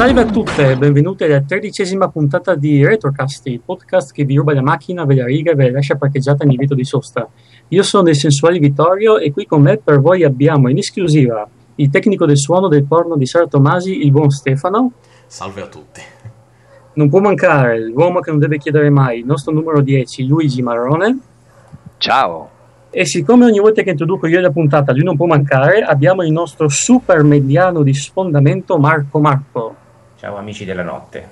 Salve a tutte e benvenute alla tredicesima puntata di Retrocast, il podcast che vi ruba la macchina, ve la riga e ve la lascia parcheggiata in divieto di sosta. Io sono il sensuale Vittorio e qui con me per voi abbiamo in esclusiva il tecnico del suono del porno di Sara Tomasi, il buon Stefano. Salve a tutti. Non può mancare l'uomo che non deve chiedere mai, il nostro numero 10, Luigi Marrone. Ciao. E siccome ogni volta che introduco io la puntata lui non può mancare, abbiamo il nostro super mediano di sfondamento Marco Marco. Ciao amici della notte.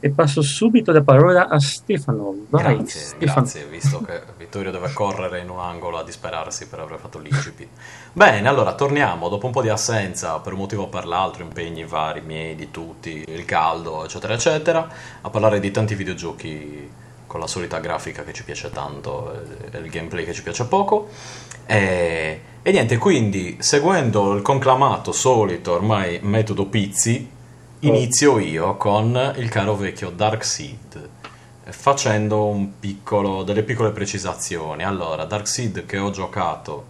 E passo subito la parola a Stefano. Vai, grazie, Stefano. grazie, visto che Vittorio deve correre in un angolo a disperarsi per aver fatto l'incipit. Bene, allora torniamo dopo un po' di assenza per un motivo o per l'altro, impegni vari miei, di tutti, il caldo, eccetera, eccetera, a parlare di tanti videogiochi con la solita grafica che ci piace tanto e il gameplay che ci piace poco. E, e niente, quindi seguendo il conclamato solito ormai metodo Pizzi, inizio io con il caro vecchio Darkseid facendo un piccolo, delle piccole precisazioni. Allora, Darkseid che ho giocato,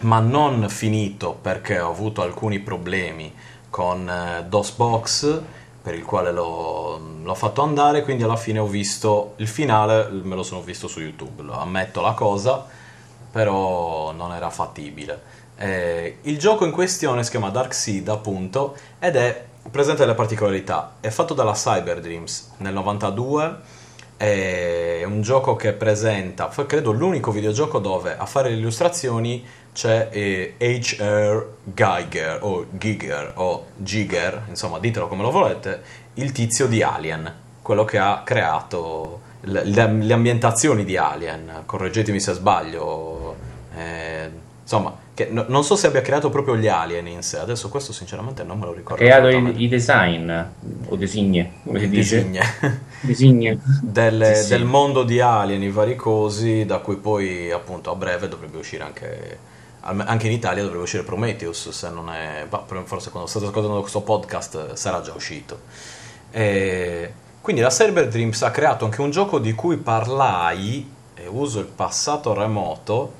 ma non finito perché ho avuto alcuni problemi con eh, DOSBox, per il quale l'ho, l'ho, fatto andare, quindi alla fine ho visto il finale, me lo sono visto su YouTube, lo ammetto la cosa, però non era fattibile. Eh, il gioco in questione si chiama Darkseid appunto ed è presenta delle particolarità. È fatto dalla Cyber Dreams nel 92. È un gioco che presenta, credo, l'unico videogioco dove a fare le illustrazioni c'è eh, H.R. Geiger o Giger o Giger, insomma, ditelo come lo volete, il tizio di Alien, quello che ha creato le, le ambientazioni di Alien. Correggetemi se sbaglio. Eh, insomma, che no, non so se abbia creato proprio gli alien in sé, adesso questo sinceramente non me lo ricordo. Ha creato i, i design, o designe, come si dice? Designe. Del, sì, sì. del mondo di alien, i vari cosi, da cui poi appunto a breve dovrebbe uscire anche anche in Italia dovrebbe uscire Prometheus, se non è. forse quando state ascoltando questo podcast sarà già uscito. E quindi la Cyber Dreams ha creato anche un gioco di cui parlai, e uso il passato remoto,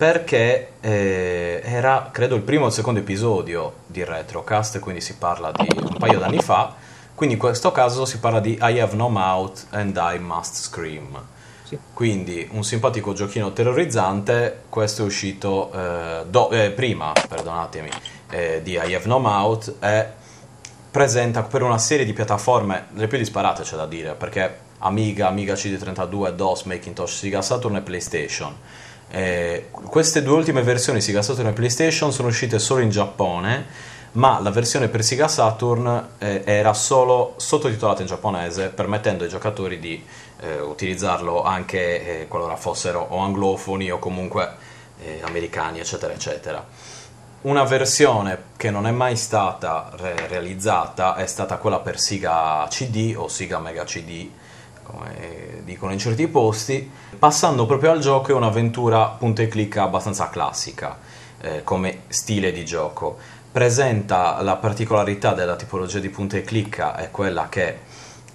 perché eh, era credo il primo o il secondo episodio di Retrocast, quindi si parla di un paio d'anni fa, quindi in questo caso si parla di I have no mouth and I must scream. Sì. Quindi un simpatico giochino terrorizzante, questo è uscito eh, do, eh, prima, perdonatemi, eh, di I have no mouth e presenta per una serie di piattaforme, le più disparate c'è da dire, perché Amiga, Amiga CD32, DOS, Macintosh, Sega Saturn e PlayStation eh, queste due ultime versioni Sega Saturn e PlayStation sono uscite solo in Giappone, ma la versione per Sega Saturn eh, era solo sottotitolata in giapponese, permettendo ai giocatori di eh, utilizzarlo anche eh, qualora fossero o anglofoni o comunque eh, americani, eccetera, eccetera. Una versione che non è mai stata re- realizzata è stata quella per Sega CD o Sega Mega CD, come dicono in certi posti, passando proprio al gioco è un'avventura punta e clicca abbastanza classica eh, come stile di gioco. Presenta la particolarità della tipologia di punta e clicca è quella che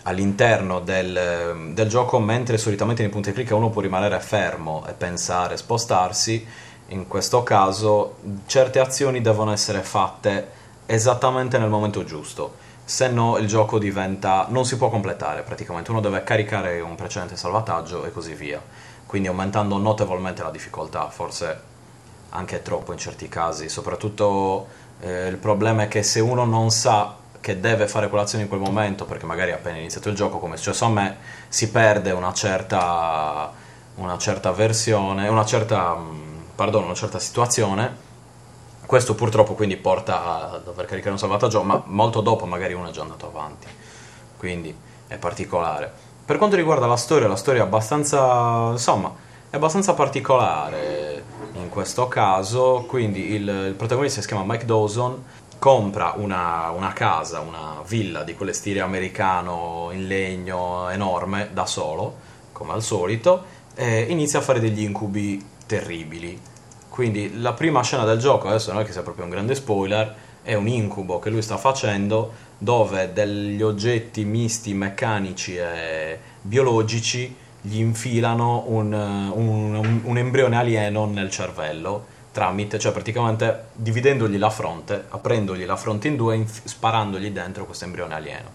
all'interno del, del, gioco, mentre solitamente nei punti e clicca uno può rimanere fermo e pensare, spostarsi, in questo caso certe azioni devono essere fatte esattamente nel momento giusto se no il gioco diventa non si può completare praticamente. Uno deve caricare un precedente salvataggio e così via. Quindi aumentando notevolmente la difficoltà forse anche troppo in certi casi. Soprattutto eh, il problema è che se uno non sa che deve fare quell'azione in quel momento perché magari appena iniziato il gioco come è successo a me si perde una certa una certa versione una certa mm, perdono, una certa situazione questo purtroppo quindi porta a dover caricare un salvataggio, ma molto dopo magari uno è già andato avanti. Quindi è particolare. Per quanto riguarda la storia, la storia è abbastanza, insomma, è abbastanza particolare in questo caso. Quindi il, il protagonista si chiama Mike Dawson, compra una, una, casa, una villa di quelle stile americano in legno enorme da solo, come al solito, e inizia a fare degli incubi terribili quindi la prima scena del gioco, adesso non è che sia proprio un grande spoiler, è un incubo che lui sta facendo dove degli oggetti misti meccanici e biologici gli infilano un, un, un embrione alieno nel cervello tramite, cioè praticamente dividendogli la fronte, aprendogli la fronte in due, inf- sparandogli dentro questo embrione alieno.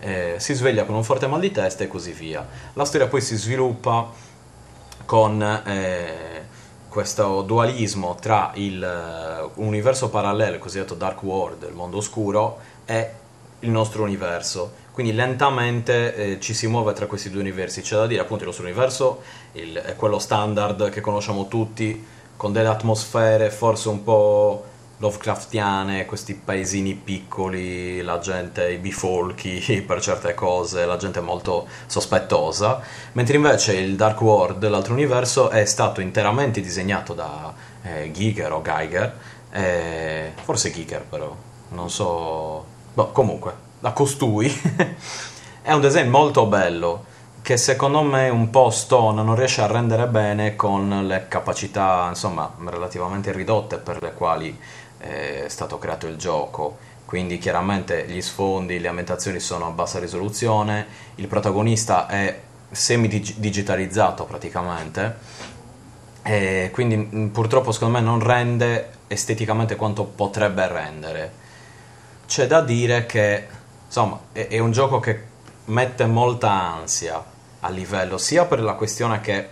Eh, si sveglia con un forte mal di testa e così via. La storia poi si sviluppa con eh, questo dualismo tra il uh, universo parallelo, il cosiddetto Dark World, il mondo oscuro, e il nostro universo. Quindi lentamente eh, ci si muove tra questi due universi. C'è da dire appunto il nostro universo il, è quello standard che conosciamo tutti, con delle atmosfere forse un po' Lovecraftiane, questi paesini piccoli, la gente, i bifolchi per certe cose, la gente molto sospettosa, mentre invece il Dark World, l'altro universo, è stato interamente disegnato da eh, Giger o Geiger, eh, forse Giger però, non so, boh, comunque, da costui, è un design molto bello che secondo me un po' Stone non riesce a rendere bene con le capacità, insomma, relativamente ridotte per le quali è stato creato il gioco. Quindi chiaramente gli sfondi, le ambientazioni sono a bassa risoluzione, il protagonista è semi-digitalizzato praticamente, e quindi mm, purtroppo secondo me non rende esteticamente quanto potrebbe rendere. C'è da dire che insomma è, è un gioco che mette molta ansia a livello sia per la questione che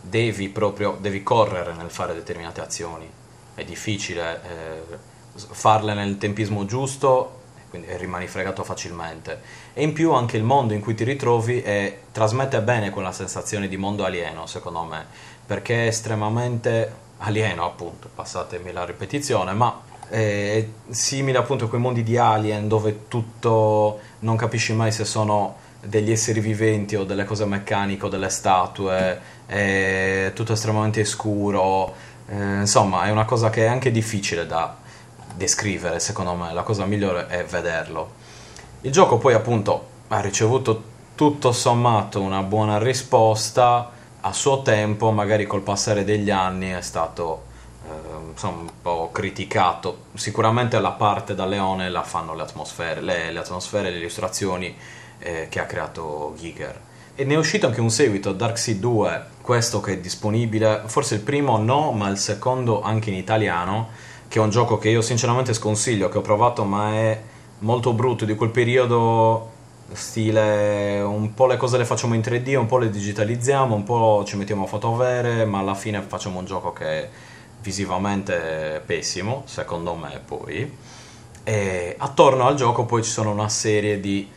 devi proprio devi correre nel fare determinate azioni è difficile eh, farle nel tempismo giusto quindi rimani fregato facilmente. E in più anche il mondo in cui ti ritrovi è, trasmette bene quella sensazione di mondo alieno secondo me perché è estremamente alieno appunto passatemi la ripetizione ma è simile appunto a quei mondi di Alien dove tutto non capisci mai se sono degli esseri viventi o delle cose meccaniche o delle statue è tutto estremamente scuro eh, insomma, è una cosa che è anche difficile da descrivere, secondo me. La cosa migliore è vederlo. Il gioco poi, appunto, ha ricevuto tutto sommato una buona risposta. A suo tempo, magari col passare degli anni, è stato eh, insomma, un po' criticato. Sicuramente la parte da leone la fanno le atmosfere, le, le atmosfere le illustrazioni eh, che ha creato Giger e ne è uscito anche un seguito, Darkseid 2, questo che è disponibile, forse il primo no, ma il secondo anche in italiano, che è un gioco che io sinceramente sconsiglio, che ho provato ma è molto brutto, di quel periodo stile un po' le cose le facciamo in 3D, un po' le digitalizziamo, un po' ci mettiamo foto vere, ma alla fine facciamo un gioco che è visivamente pessimo, secondo me poi. E attorno al gioco poi ci sono una serie di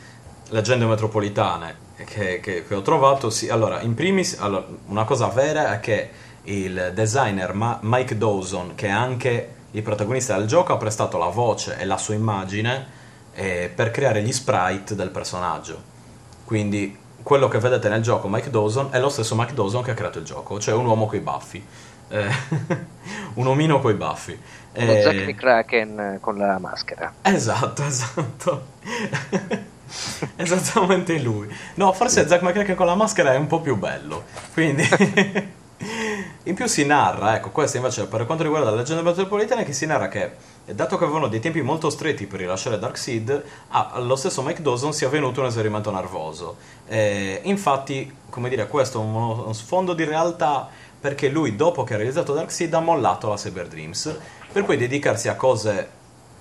leggende metropolitane che, che, che ho trovato, sì, allora, in primis, allora, una cosa vera è che il designer Ma- Mike Dawson, che è anche il protagonista del gioco, ha prestato la voce e la sua immagine eh, per creare gli sprite del personaggio. Quindi quello che vedete nel gioco Mike Dawson è lo stesso Mike Dawson che ha creato il gioco, cioè un uomo coi baffi. Eh, un omino coi baffi. Uno eh, Zack McCracken con la maschera. Esatto, esatto. Esattamente lui. No, forse Zack McCracken con la maschera è un po' più bello. Quindi. In più si narra, ecco, questo invece per quanto riguarda la leggenda metropolitana, che si narra che, dato che avevano dei tempi molto stretti per rilasciare Darkseid, allo stesso Mike Dawson sia venuto un esperimento nervoso. E, infatti, come dire, questo è uno sfondo di realtà perché lui, dopo che ha realizzato Darkseid, ha mollato la Cyber Dreams, per poi dedicarsi a cose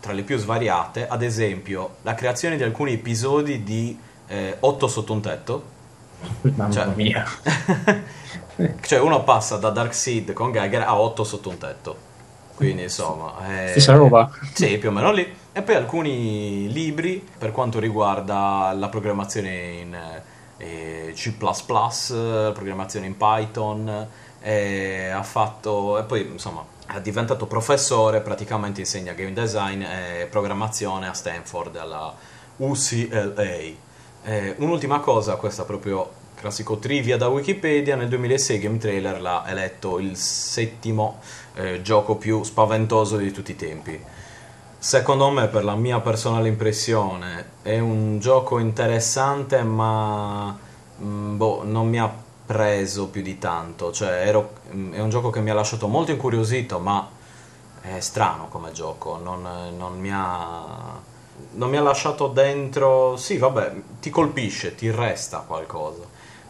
tra le più svariate, ad esempio la creazione di alcuni episodi di eh, 8 sotto un tetto. Mamma cioè, mia. cioè uno passa da Dark Seed con Geiger a 8 sotto un tetto. Quindi insomma... Eh, Stessa roba. Sì, più o meno lì. E poi alcuni libri per quanto riguarda la programmazione in eh, C++, programmazione in Python, e ha fatto... e poi insomma è diventato professore, praticamente insegna game design e programmazione a Stanford, alla UCLA. Eh, un'ultima cosa, questa proprio classico trivia da Wikipedia, nel 2006 Game Trailer l'ha eletto il settimo eh, gioco più spaventoso di tutti i tempi. Secondo me, per la mia personale impressione, è un gioco interessante, ma mm, boh, non mi ha preso più di tanto. Cioè, ero, è un gioco che mi ha lasciato molto incuriosito, ma è strano come gioco. Non, non, mi ha, non mi ha lasciato dentro. Sì, vabbè, ti colpisce, ti resta qualcosa.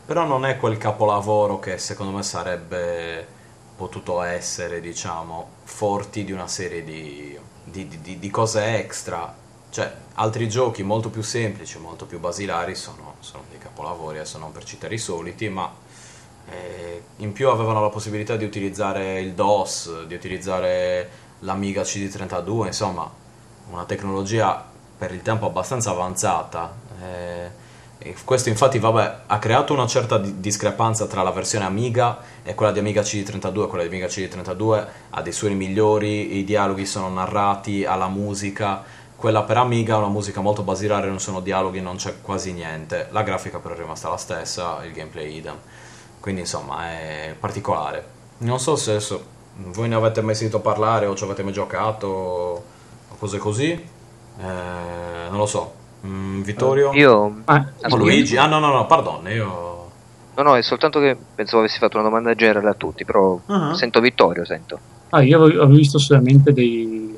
Però non è quel capolavoro che secondo me sarebbe potuto essere, diciamo, forti di una serie di, di, di, di cose extra. Cioè, altri giochi molto più semplici, molto più basilari sono, sono dei capolavori, adesso non per citare i soliti, ma in più avevano la possibilità di utilizzare il DOS, di utilizzare l'Amiga CD32, insomma, una tecnologia per il tempo abbastanza avanzata. Eh, e questo infatti vabbè, ha creato una certa di- discrepanza tra la versione Amiga e quella di Amiga CD32. Quella di Amiga CD32 ha dei suoni migliori, i dialoghi sono narrati, ha la musica. Quella per Amiga è una musica molto basilare, non sono dialoghi, non c'è quasi niente. La grafica però è rimasta la stessa, il gameplay idem. Quindi insomma è particolare. Non so se adesso voi ne avete mai sentito parlare o ci avete mai giocato o cose così. Eh, non lo so. Mm, Vittorio? Io Ah, Ascolta. Luigi? Ah no, no, no, pardon, io... no, no, è soltanto che pensavo avessi fatto una domanda generale a tutti, però Ah. sento Vittorio, sento. Ah, io avevo avevo visto solamente dei,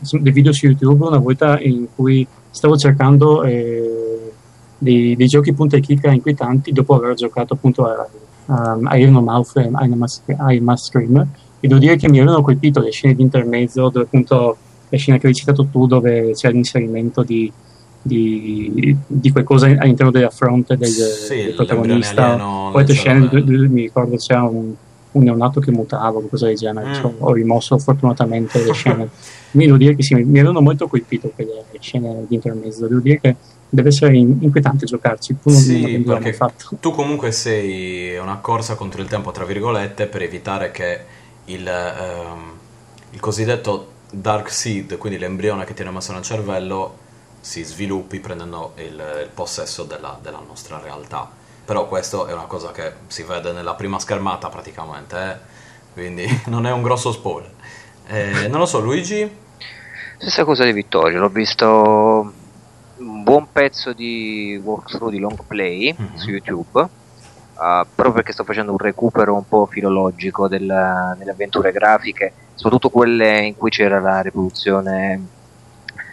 dei video su YouTube una volta in cui stavo cercando eh, dei, dei giochi punta e chicca inquietanti dopo aver giocato appunto a, a, a Iron Mouth e a Iron Scream e devo dire che mi avevano colpito le scene di intermezzo dove appunto la scena che hai citato tu dove c'è l'inserimento di, di, di qualcosa all'interno della fronte del, Sì, del protagonista. alieno poi altre scene dove mi ricordo c'era un, un neonato che mutava qualcosa del genere. Mm. insomma, ho rimosso fortunatamente le scene. Quindi devo dire che sì, mi, mi avevano molto colpito quelle scene di intermezzo. Devo dire che deve essere in- inquietante giocarci tu non, Sì, non perché fatto tu comunque sei una corsa contro il tempo, tra virgolette, per evitare che il, ehm, il cosiddetto dark seed, quindi l'embrione che tiene messo nel cervello, si sviluppi prendendo il, il possesso della, della nostra realtà. Però questo è una cosa che si vede nella prima schermata praticamente, eh? quindi non è un grosso spoiler. Eh, non lo so, Luigi? Stessa cosa di Vittorio, l'ho visto un buon pezzo di walkthrough di long play Mhm. su YouTube, ah, proprio perché sto facendo un recupero un po' filologico della- delle avventure grafiche, soprattutto quelle in cui c'era la riproduzione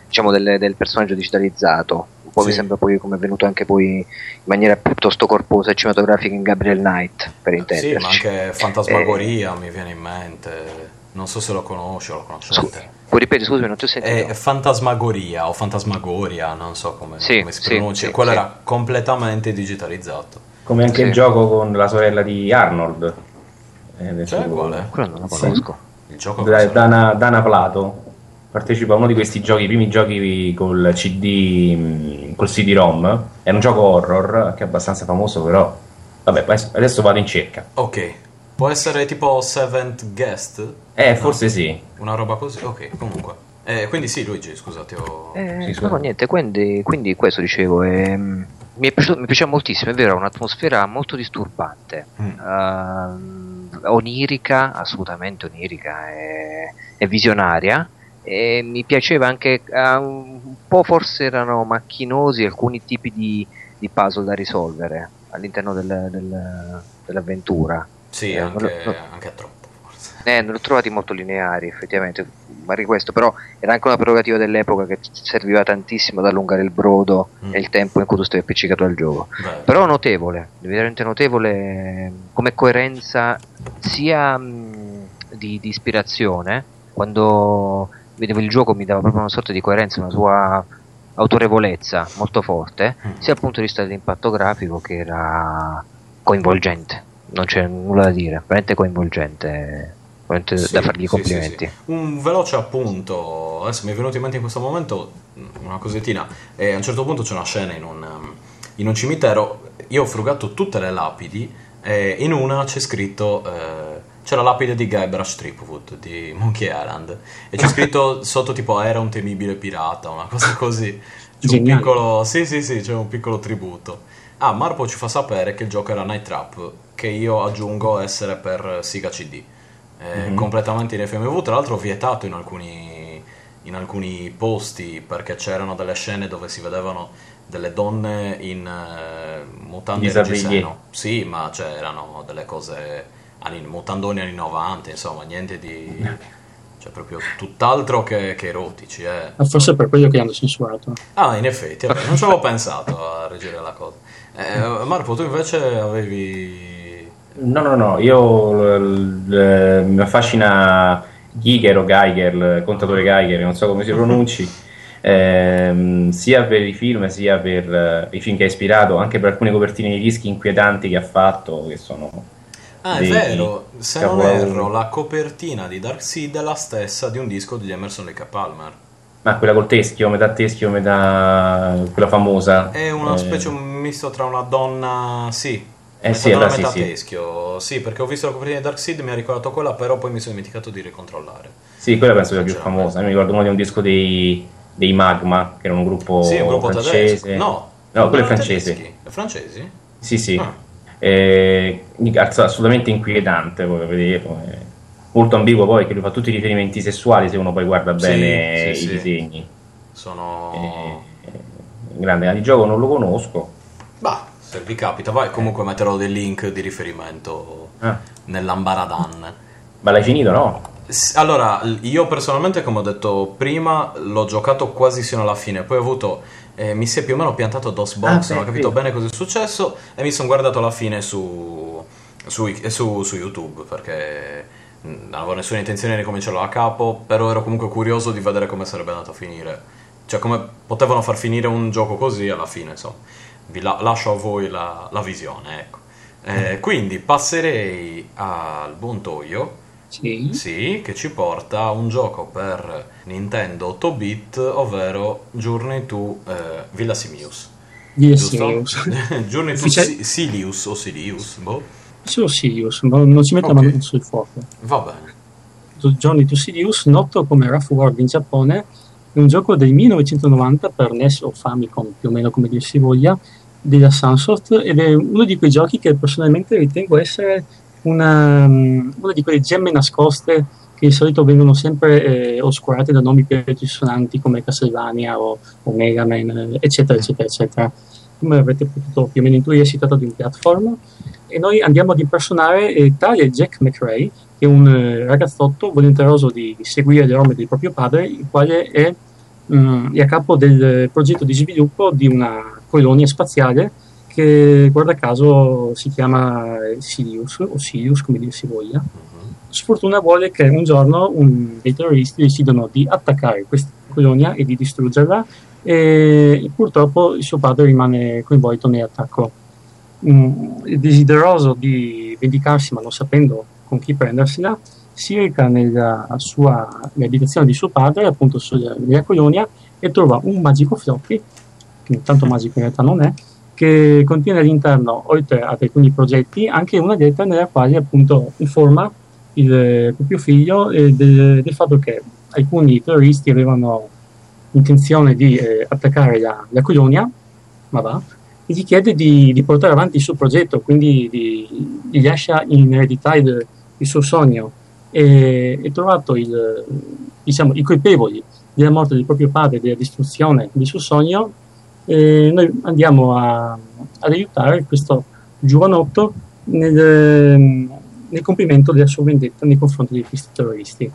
diciamo del, del personaggio digitalizzato. Un po' mi Sì. sembra poi come è venuto anche poi in maniera piuttosto corposa e cinematografica in Gabriel Knight, per Sì, intenderci. ma anche Fantasmagoria mi viene in mente. Non so se lo conosci o lo conoscete. Puoi ripetere, scusami, non ti ho sentito. È Fantasmagoria o Fantasmagoria, non so come, Sì, come si sì, pronuncia. sì, Quello sì. era completamente digitalizzato. Come anche Sì. il gioco con la sorella di Arnold. Eh, Cioè, suo- qual è? Quello non lo Sì. conosco. Il gioco Da-? Dana, Dana Plato partecipa a uno di questi giochi, i primi giochi col CD, mh, col CD-ROM. È un gioco horror che è abbastanza famoso, però. Vabbè, adesso- adesso vado in cerca. Ok. Può essere tipo Seventh Guest? Eh, No, forse sì. Una roba così? Ok, comunque. Eh, quindi sì, Luigi, scusate. Ho... Eh, Sì, no, niente, quindi, quindi questo dicevo, ehm, mi, è piaciuto, mi piaceva moltissimo, è vero, ha un'atmosfera molto disturbante, Mm. ehm, onirica, assolutamente onirica e, e visionaria, e mi piaceva anche, eh, un po' forse erano macchinosi alcuni tipi di, di puzzle da risolvere all'interno del- del- dell'avventura. Sì, Eh, anche, lo- anche troppo, forse. Eh, non li ho trovati molto lineari, effettivamente, magari questo, però era anche una prerogativa dell'epoca che serviva tantissimo ad allungare il brodo Mm. e il tempo in cui tu stavi appiccicato al gioco. Beh, Però notevole, veramente notevole come coerenza sia mh, di, di ispirazione, quando vedevo il gioco mi dava proprio una sorta di coerenza, una sua autorevolezza molto forte, Mm. sia dal punto di vista dell'impatto grafico che era coinvolgente, non c'è nulla da dire, veramente coinvolgente, veramente Sì, da fargli complimenti. sì, sì. Un veloce appunto, adesso mi è venuto in mente in questo momento una cosettina, e a un certo punto c'è una scena in un, um, in un cimitero, io ho frugato tutte le lapidi e in una c'è scritto, eh, c'è la lapide di Guybrush Threepwood di Monkey Island e c'è scritto sotto tipo era un temibile pirata, una cosa così. C'è un piccolo, sì sì sì, c'è un piccolo tributo. Ah, Marpo ci fa sapere che il gioco era Night Trap, che io aggiungo essere per Sega CD. Eh, Mhm. completamente in FMV, tra l'altro vietato in alcuni, in alcuni posti perché c'erano delle scene dove si vedevano delle donne in eh, mutande reggiseno. Sì, ma c'erano delle cose, anni, mutandoni anni 90, insomma, niente di... cioè proprio tutt'altro che, che erotici, eh. Ma forse per quello che hanno censurato Ah, in effetti, vabbè, non ci avevo pensato a reggere la cosa. Eh, Marco, tu invece avevi... No, no, no, io l- mi affascina Giger o Geiger, il contatore Geiger, non so come si pronunci, ehm, sia per i film sia per eh, i film che ha ispirato, anche per alcune copertine di dischi inquietanti che ha fatto, che sono... Ah, è vero, se non capolavori. erro, la copertina di Darkseid è la stessa di un disco di Emerson Lake Palmer. Ma quella col teschio, metà teschio, metà quella famosa. È una Eh, specie un misto tra una donna, sì. Eh sì, allora sì, sì. teschio. Sì, perché ho visto la copertina di Darkseid mi ha ricordato quella, però poi mi sono dimenticato di ricontrollare. Sì, quella penso sia più C'era famosa. Io mi ricordo uno di un disco dei, dei Magma, che era un gruppo, sì, un gruppo francese. tedesco. No, No, quello è francese. tedeschi. È francesi? Sì, sì. Ah. Eh, assolutamente inquietante, poi vederlo. eh. Molto ambiguo poi, che lui fa tutti i riferimenti sessuali se uno poi guarda Sì, bene sì, i sì. disegni. Sono... Eh, eh, grande, di gioco non lo conosco. Bah, se vi capita, vai, comunque metterò dei link di riferimento Ah, nell'ambaradan. ma l'hai finito, no? Allora, io personalmente, come ho detto prima, l'ho giocato quasi sino alla fine. Poi ho avuto. eh, mi si è più o meno piantato DOSBox, Ah, non ho sì, capito sì. bene cosa è successo. E mi sono guardato alla fine su, su, su- su YouTube perché mh, non avevo nessuna intenzione di ricominciarlo da capo. Però ero comunque curioso di vedere come sarebbe andato a finire. Cioè, come potevano far finire un gioco così alla fine, insomma. Vi la- lascio a voi la, la visione, ecco. Eh, quindi passerei al buon Toyo. Sì. Sì, che ci porta a un gioco per Nintendo 8-bit, ovvero Journey to eh, Villa Simius. Yes. Journey to Ufficia- Si- Silius o Silius, boh. Solo Sirius, ma non ci metto Ok. la mano sul fuoco. Va bene. Journey to Sirius, noto come Rough World in Giappone, è un gioco del 1990 per NES o Famicom, più o meno come dir si voglia, della Sunsoft ed è uno di quei giochi che personalmente ritengo essere una, una di quelle gemme nascoste che di solito vengono sempre eh, oscurate da nomi più altisonanti come Castlevania o, o Mega Man, eccetera, eccetera, eccetera. Come avrete potuto più o meno intuire, si tratta di un platform e noi andiamo ad impersonare eh, tale Jack McRae, che è un eh, ragazzotto volenteroso di seguire le orme del proprio padre, il quale è, mm, è a capo del progetto di sviluppo di una colonia spaziale che guarda caso si chiama Sirius o Sirius come dir si voglia. Mhm. Sfortuna vuole che un giorno un- dei terroristi decidano di attaccare questa colonia e di distruggerla e purtroppo il suo padre rimane coinvolto nell'attacco. Mm, desideroso di vendicarsi ma non sapendo con chi prendersela, si reca nella sua nell'abitazione di suo padre, appunto nella colonia, e trova un magico floppy, che tanto magico in realtà non è, che contiene all'interno, oltre ad alcuni progetti, anche una lettera nella quale appunto informa il proprio figlio eh, del, del fatto che alcuni terroristi avevano intenzione di eh, attaccare la, la colonia, ma va, e gli chiede di, di portare avanti il suo progetto, quindi di, gli lascia in eredità il, il suo sogno. E, e trovato il, diciamo, i colpevoli della morte del proprio padre della distruzione del suo sogno, eh, noi andiamo a, ad aiutare questo giovanotto nel, nel compimento della sua vendetta nei confronti di questi terroristi.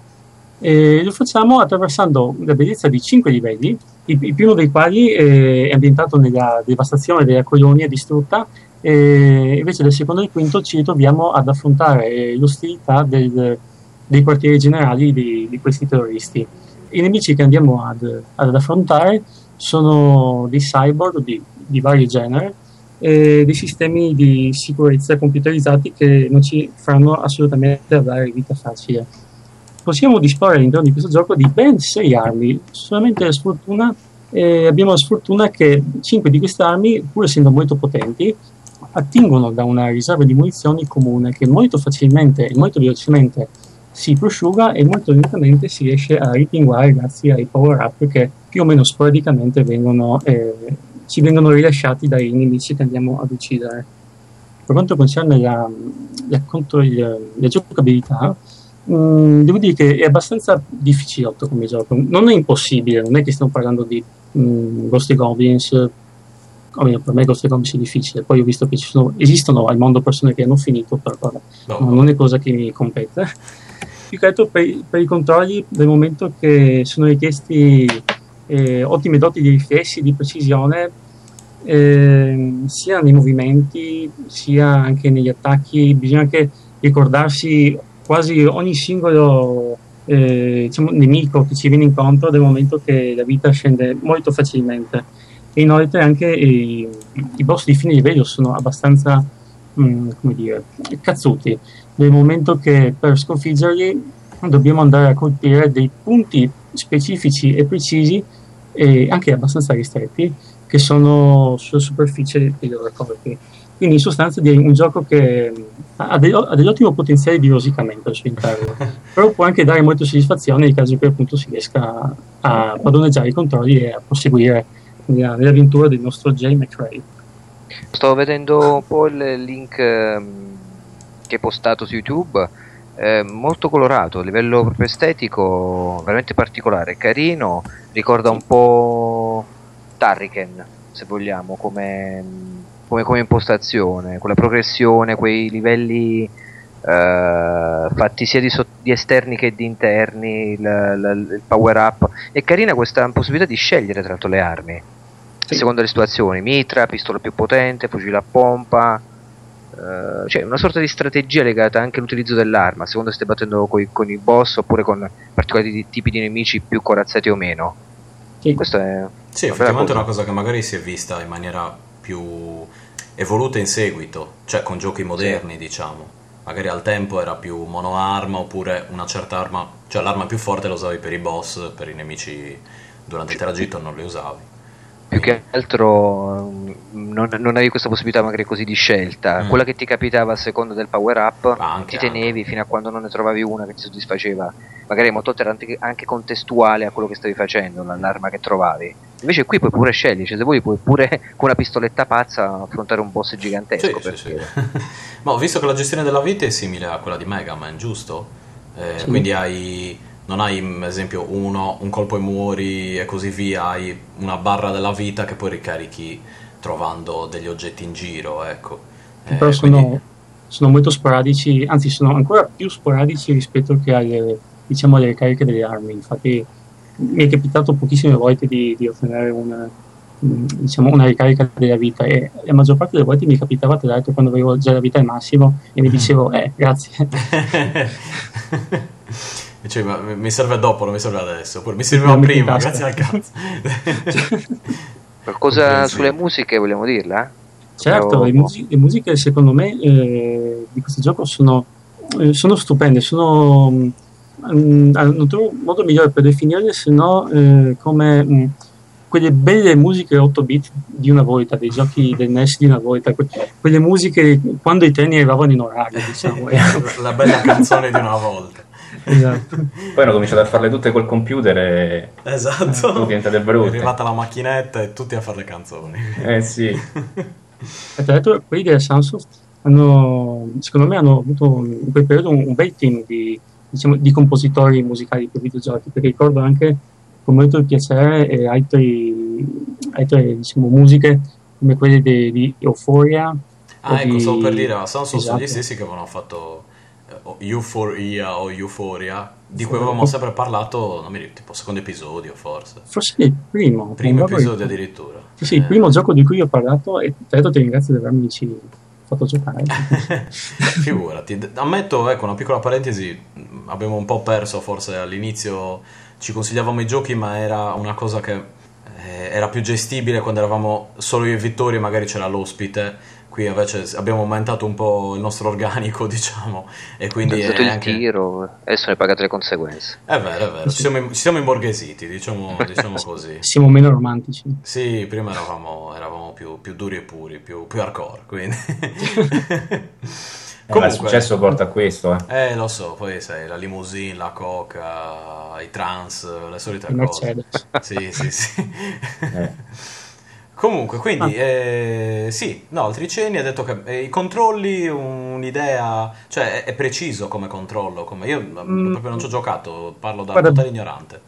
E lo facciamo attraversando la bellezza di cinque livelli, il, il primo dei quali eh, è ambientato nella devastazione della colonia distrutta, e invece del secondo e il quinto ci ritroviamo ad affrontare eh, l'ostilità del- dei quartieri generali di, di questi terroristi. I nemici che andiamo ad, ad affrontare sono dei cyborg di, di vario genere e dei sistemi di sicurezza computerizzati che non ci faranno assolutamente avere vita facile. Possiamo disporre all'interno di questo gioco di ben 6 armi, solamente la sfortuna, eh, abbiamo la sfortuna che 5 di queste armi, pur essendo molto potenti, attingono da una riserva di munizioni comune che molto facilmente e molto velocemente si prosciuga e molto lentamente si riesce a rimpinguare grazie ai power up che più o meno sporadicamente vengono, eh, ci vengono rilasciati dai nemici che andiamo ad uccidere. Per quanto concerne la, la, contro il- la giocabilità, mh, devo dire che è abbastanza difficilotto come gioco. Non è impossibile, non è che stiamo parlando di mh, Ghost Goblins, almeno per me Ghost Goblins è difficile. Poi ho visto che ci sono, esistono al mondo persone che hanno finito, però vabbè, No, no, non è cosa che mi compete. Più che altro per, per i controlli, dal momento che sono richiesti eh, ottime doti di riflessi, di precisione, eh, sia nei movimenti sia anche negli attacchi, bisogna anche ricordarsi quasi ogni singolo eh, diciamo, nemico che ci viene incontro nel momento che la vita scende molto facilmente. E inoltre anche i, i boss di fine livello sono abbastanza, mh, mm, come dire, cazzuti, nel momento che per sconfiggerli dobbiamo andare a colpire dei punti specifici e precisi e anche abbastanza ristretti che sono sulla superficie dei loro corpi. Quindi in sostanza è un gioco che ha, dei, ha dell'ottimo potenziale di rosicamento al suo interno, però può anche dare molta soddisfazione nel caso in cui appunto si riesca a padroneggiare i controlli e a proseguire nella, nell'avventura del nostro Jay McRae. Sto vedendo un po' il link ehm, che hai postato su YouTube, eh, molto colorato, a livello proprio estetico, veramente particolare, carino, ricorda un po' Turrican, se vogliamo, come, come, come impostazione, quella progressione, quei livelli Uh, fatti sia di, so- di, esterni che di interni, il, il, il, power up. È carina questa possibilità di scegliere tra l'altro le armi, sì. secondo le situazioni, mitra, pistola più potente, fucile a pompa, uh, cioè una sorta di strategia legata anche all'utilizzo dell'arma, secondo se stai battendo coi, con i boss oppure con particolari tipi di nemici più corazzati o meno. Sì. Questo è sì, effettivamente è una cosa che magari si è vista in maniera più evoluta in seguito, cioè con giochi moderni, sì. diciamo. Magari al tempo era più monoarma oppure una certa arma, cioè l'arma più forte la usavi per i boss, per i nemici durante il tragitto non le usavi. Più che altro mm, non, non avevi questa possibilità magari così di scelta, mm. quella che ti capitava a seconda del power up ah, ti tenevi anche. fino a quando non ne trovavi una che ti soddisfaceva, magari molto anche contestuale a quello che stavi facendo, l'arma che trovavi. Invece qui puoi pure scegliere, cioè se vuoi puoi pure con una pistoletta pazza affrontare un boss gigantesco. Sì, sì, sì. Ma ho visto che la gestione della vita è simile a quella di Mega Man, giusto? Eh, quindi hai non hai ad esempio uno, un colpo e muori e così via, hai una barra della vita che poi ricarichi trovando degli oggetti in giro, ecco. Eh, Però sono, quindi... sono, molto sporadici, anzi sono ancora più sporadici rispetto che alle, diciamo, alle ricariche delle armi, infatti mi è capitato pochissime volte di, di ottenere una, diciamo, una ricarica della vita e la maggior parte delle volte mi capitava tra l'altro quando avevo già la vita al massimo e mi dicevo eh grazie Cioè, ma mi serve dopo, non mi serve adesso. Oppure mi serviva no, prima, grazie al cazzo. Qualcosa sulle musiche vogliamo dirla? Certo, le, musiche, le, musiche secondo me eh, di questo gioco sono, eh, sono stupende, sono, mh, mm, non trovo un modo migliore per definirle se no eh, come mh, mm, quelle belle musiche 8 bit di una volta, dei giochi del NES di una volta, que- quelle musiche quando i treni arrivavano in orario, diciamo. La bella canzone di una volta esatto. Poi hanno cominciato a farle tutte col computer e esatto. sono diventate brutte. È arrivata la macchinetta e tutti a fare le canzoni. Eh sì. e tra l'altro quelli della Sunsoft hanno, secondo me hanno avuto in quel periodo un, un bel team di, diciamo, di compositori musicali per videogiochi, perché ricordo anche con molto piacere e altri, altre diciamo, musiche come quelle di, di Euphoria. Ah, ecco, di... stavo per dire, Sunsoft esatto. sono gli stessi che avevano fatto Euphoria o Euphoria, di cui avevamo sempre parlato, non mi ricordo, tipo secondo episodio forse. Forse il primo. Primo episodio addirittura. Sì, sì, eh. il primo gioco di cui ho parlato e tra l'altro ti ringrazio di avermi fatto giocare. Figurati, ammetto, ecco, una piccola parentesi, abbiamo un po' perso forse all'inizio, ci consigliavamo i giochi ma era una cosa che eh, era più gestibile quando eravamo solo io e Vittorio, magari c'era l'ospite qui invece abbiamo aumentato un po' il nostro organico, diciamo, e quindi è il anche... tiro, adesso ne pagate le conseguenze. È vero, è vero, ci siamo, ci siamo imborghesiti, diciamo, diciamo così. Siamo meno romantici. Sì, prima eravamo, eravamo più, più, duri e puri, più, più hardcore, quindi... Comunque, il successo porta a questo, eh. eh. lo so, poi sai, la limousine, la coca, i trans, le solite il cose. Mercedes. Sì, sì, sì. Eh. Comunque, quindi, ah. eh, sì, no, Altriceni ha detto che eh, i controlli, un'idea, cioè è, è, preciso come controllo, come io mm. proprio non ci ho giocato, parlo da Guarda, totale ignorante.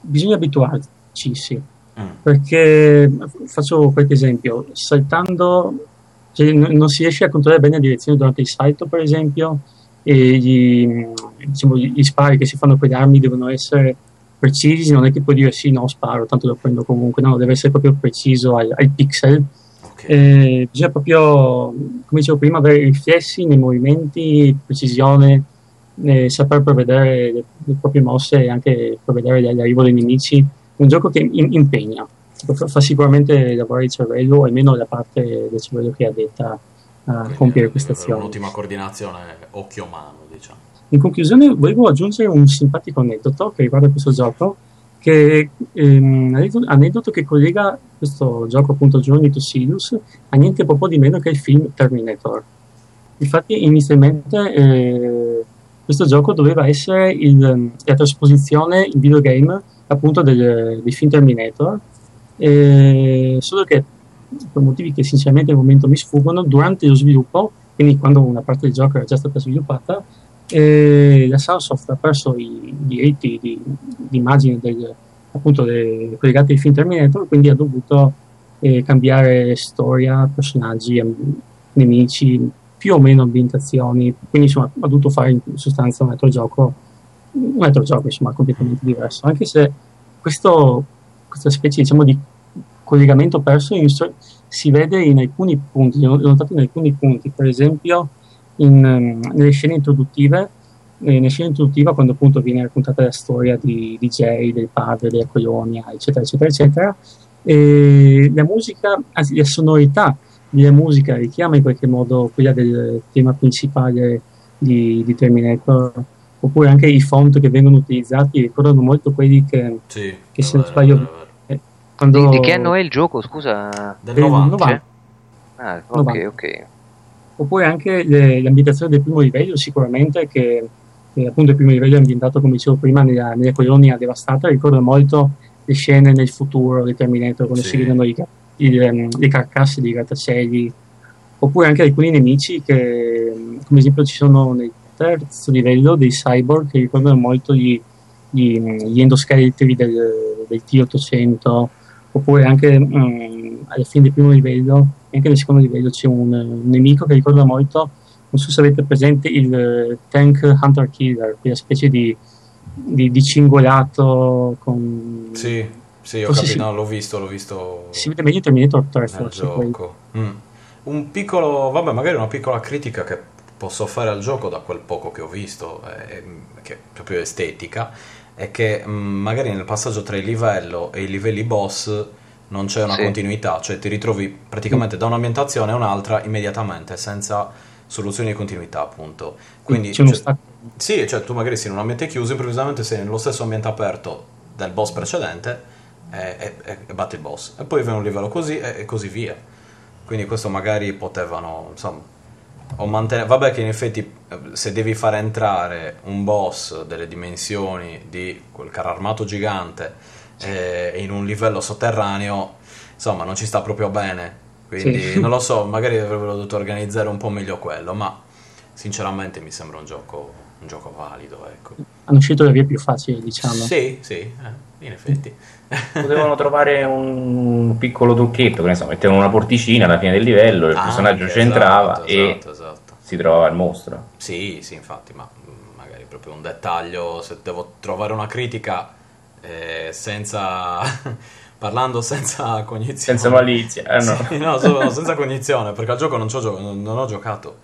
Bisogna abituarci, sì, mm. perché faccio qualche esempio, saltando, cioè, non si riesce a controllare bene la direzione durante il salto, per esempio, e gli, diciamo, gli spari che si fanno con le armi devono essere precisi, non è che puoi dire sì, no, sparo, tanto lo prendo comunque, no, deve essere proprio preciso al, al pixel Eh, bisogna proprio, come dicevo prima, avere riflessi nei movimenti, precisione, eh, saper prevedere le, le, proprie mosse e anche prevedere l'arrivo dei nemici. Un gioco che in, impegna, fa, fa, sicuramente lavorare il cervello, almeno la parte del cervello che è addetta a compiere queste azioni. Un'ottima coordinazione occhio-mano. In conclusione, volevo aggiungere un simpatico aneddoto che riguarda questo gioco che ehm, aneddoto che collega questo gioco appunto Journey to Sirius a niente proprio di meno che il film Terminator. Infatti inizialmente eh, questo gioco doveva essere il, la trasposizione in videogame appunto del, del film Terminator, eh, solo che per motivi che sinceramente al momento mi sfuggono, durante lo sviluppo, quindi quando una parte del gioco era già stata sviluppata, e la Sunsoft ha perso i diritti di, di immagine del, appunto collegati ai film Terminator, quindi ha dovuto eh, cambiare storia, personaggi, nemici, più o meno ambientazioni, quindi insomma ha dovuto fare in sostanza un altro gioco, un altro gioco insomma completamente diverso, anche se questo, questa specie diciamo di collegamento perso in, si vede in alcuni punti, l'ho notato in alcuni punti, per esempio in, ehm, nelle scene introduttive, eh, nella scena introduttiva quando appunto viene raccontata la storia di, di Jay, del padre, della colonia, eccetera, eccetera, eccetera, e la musica, anzi la sonorità della musica richiama in qualche modo quella del tema principale di, di Terminator, oppure anche i font che vengono utilizzati ricordano molto quelli che, sì, che se non sbaglio... Eh, quando... di, di, che anno è il gioco, scusa? Del 90. 90. Ah, ok, 90. ok oppure anche le, l'ambientazione del primo livello sicuramente che eh, appunto il primo livello è ambientato come dicevo prima nella, nella colonia devastata ricorda molto le scene nel futuro di Terminator quando sì. si vedono i, i, ehm, le carcasse dei grattacieli. Oppure anche alcuni nemici che come esempio ci sono nel terzo livello dei cyborg che ricordano molto gli, gli, gli endoscheletri del, del T800 oppure anche um, alla fine del primo livello anche nel secondo livello c'è un, un, nemico che ricorda molto. Non so se avete presente il uh, Tank Hunter Killer quella specie di, di, di cingolato con sì, sì ho capito, no, l'ho visto l'ho visto. Si vede meglio Terminator 3 forse mm. un piccolo vabbè magari una piccola critica che posso fare al gioco da quel poco che ho visto eh, che è proprio estetica è che mh, mm, magari nel passaggio tra il livello e i livelli boss non c'è una sì. continuità, cioè ti ritrovi praticamente da un'ambientazione a un'altra immediatamente, senza soluzioni di continuità, appunto. Quindi, c'è cioè, sì, cioè tu magari sei in un ambiente chiuso, improvvisamente sei nello stesso ambiente aperto del boss precedente e, e, e batti il boss, e poi viene un livello così e, e così via. Quindi questo magari potevano, insomma, o mantenere... Vabbè che in effetti eh, se devi fare entrare un boss delle dimensioni di quel carro armato gigante eh, in un livello sotterraneo, insomma, non ci sta proprio bene. Quindi sì. non lo so, magari avrebbero dovuto organizzare un po' meglio quello, ma sinceramente mi sembra un gioco, un gioco valido. Ecco. Hanno scelto le vie più facili, diciamo. Sì, sì, eh, in effetti. Potevano trovare un piccolo trucchetto, che ne so, mettevano una porticina alla fine del livello, il ah, personaggio okay, c'entrava esatto, e esatto, esatto. si trovava il mostro. Sì, sì, infatti, ma magari proprio un dettaglio, se devo trovare una critica eh, senza... parlando senza cognizione. Senza malizia, eh, no. Sì, no, so, no, senza cognizione, perché al gioco non, gio- non ho giocato,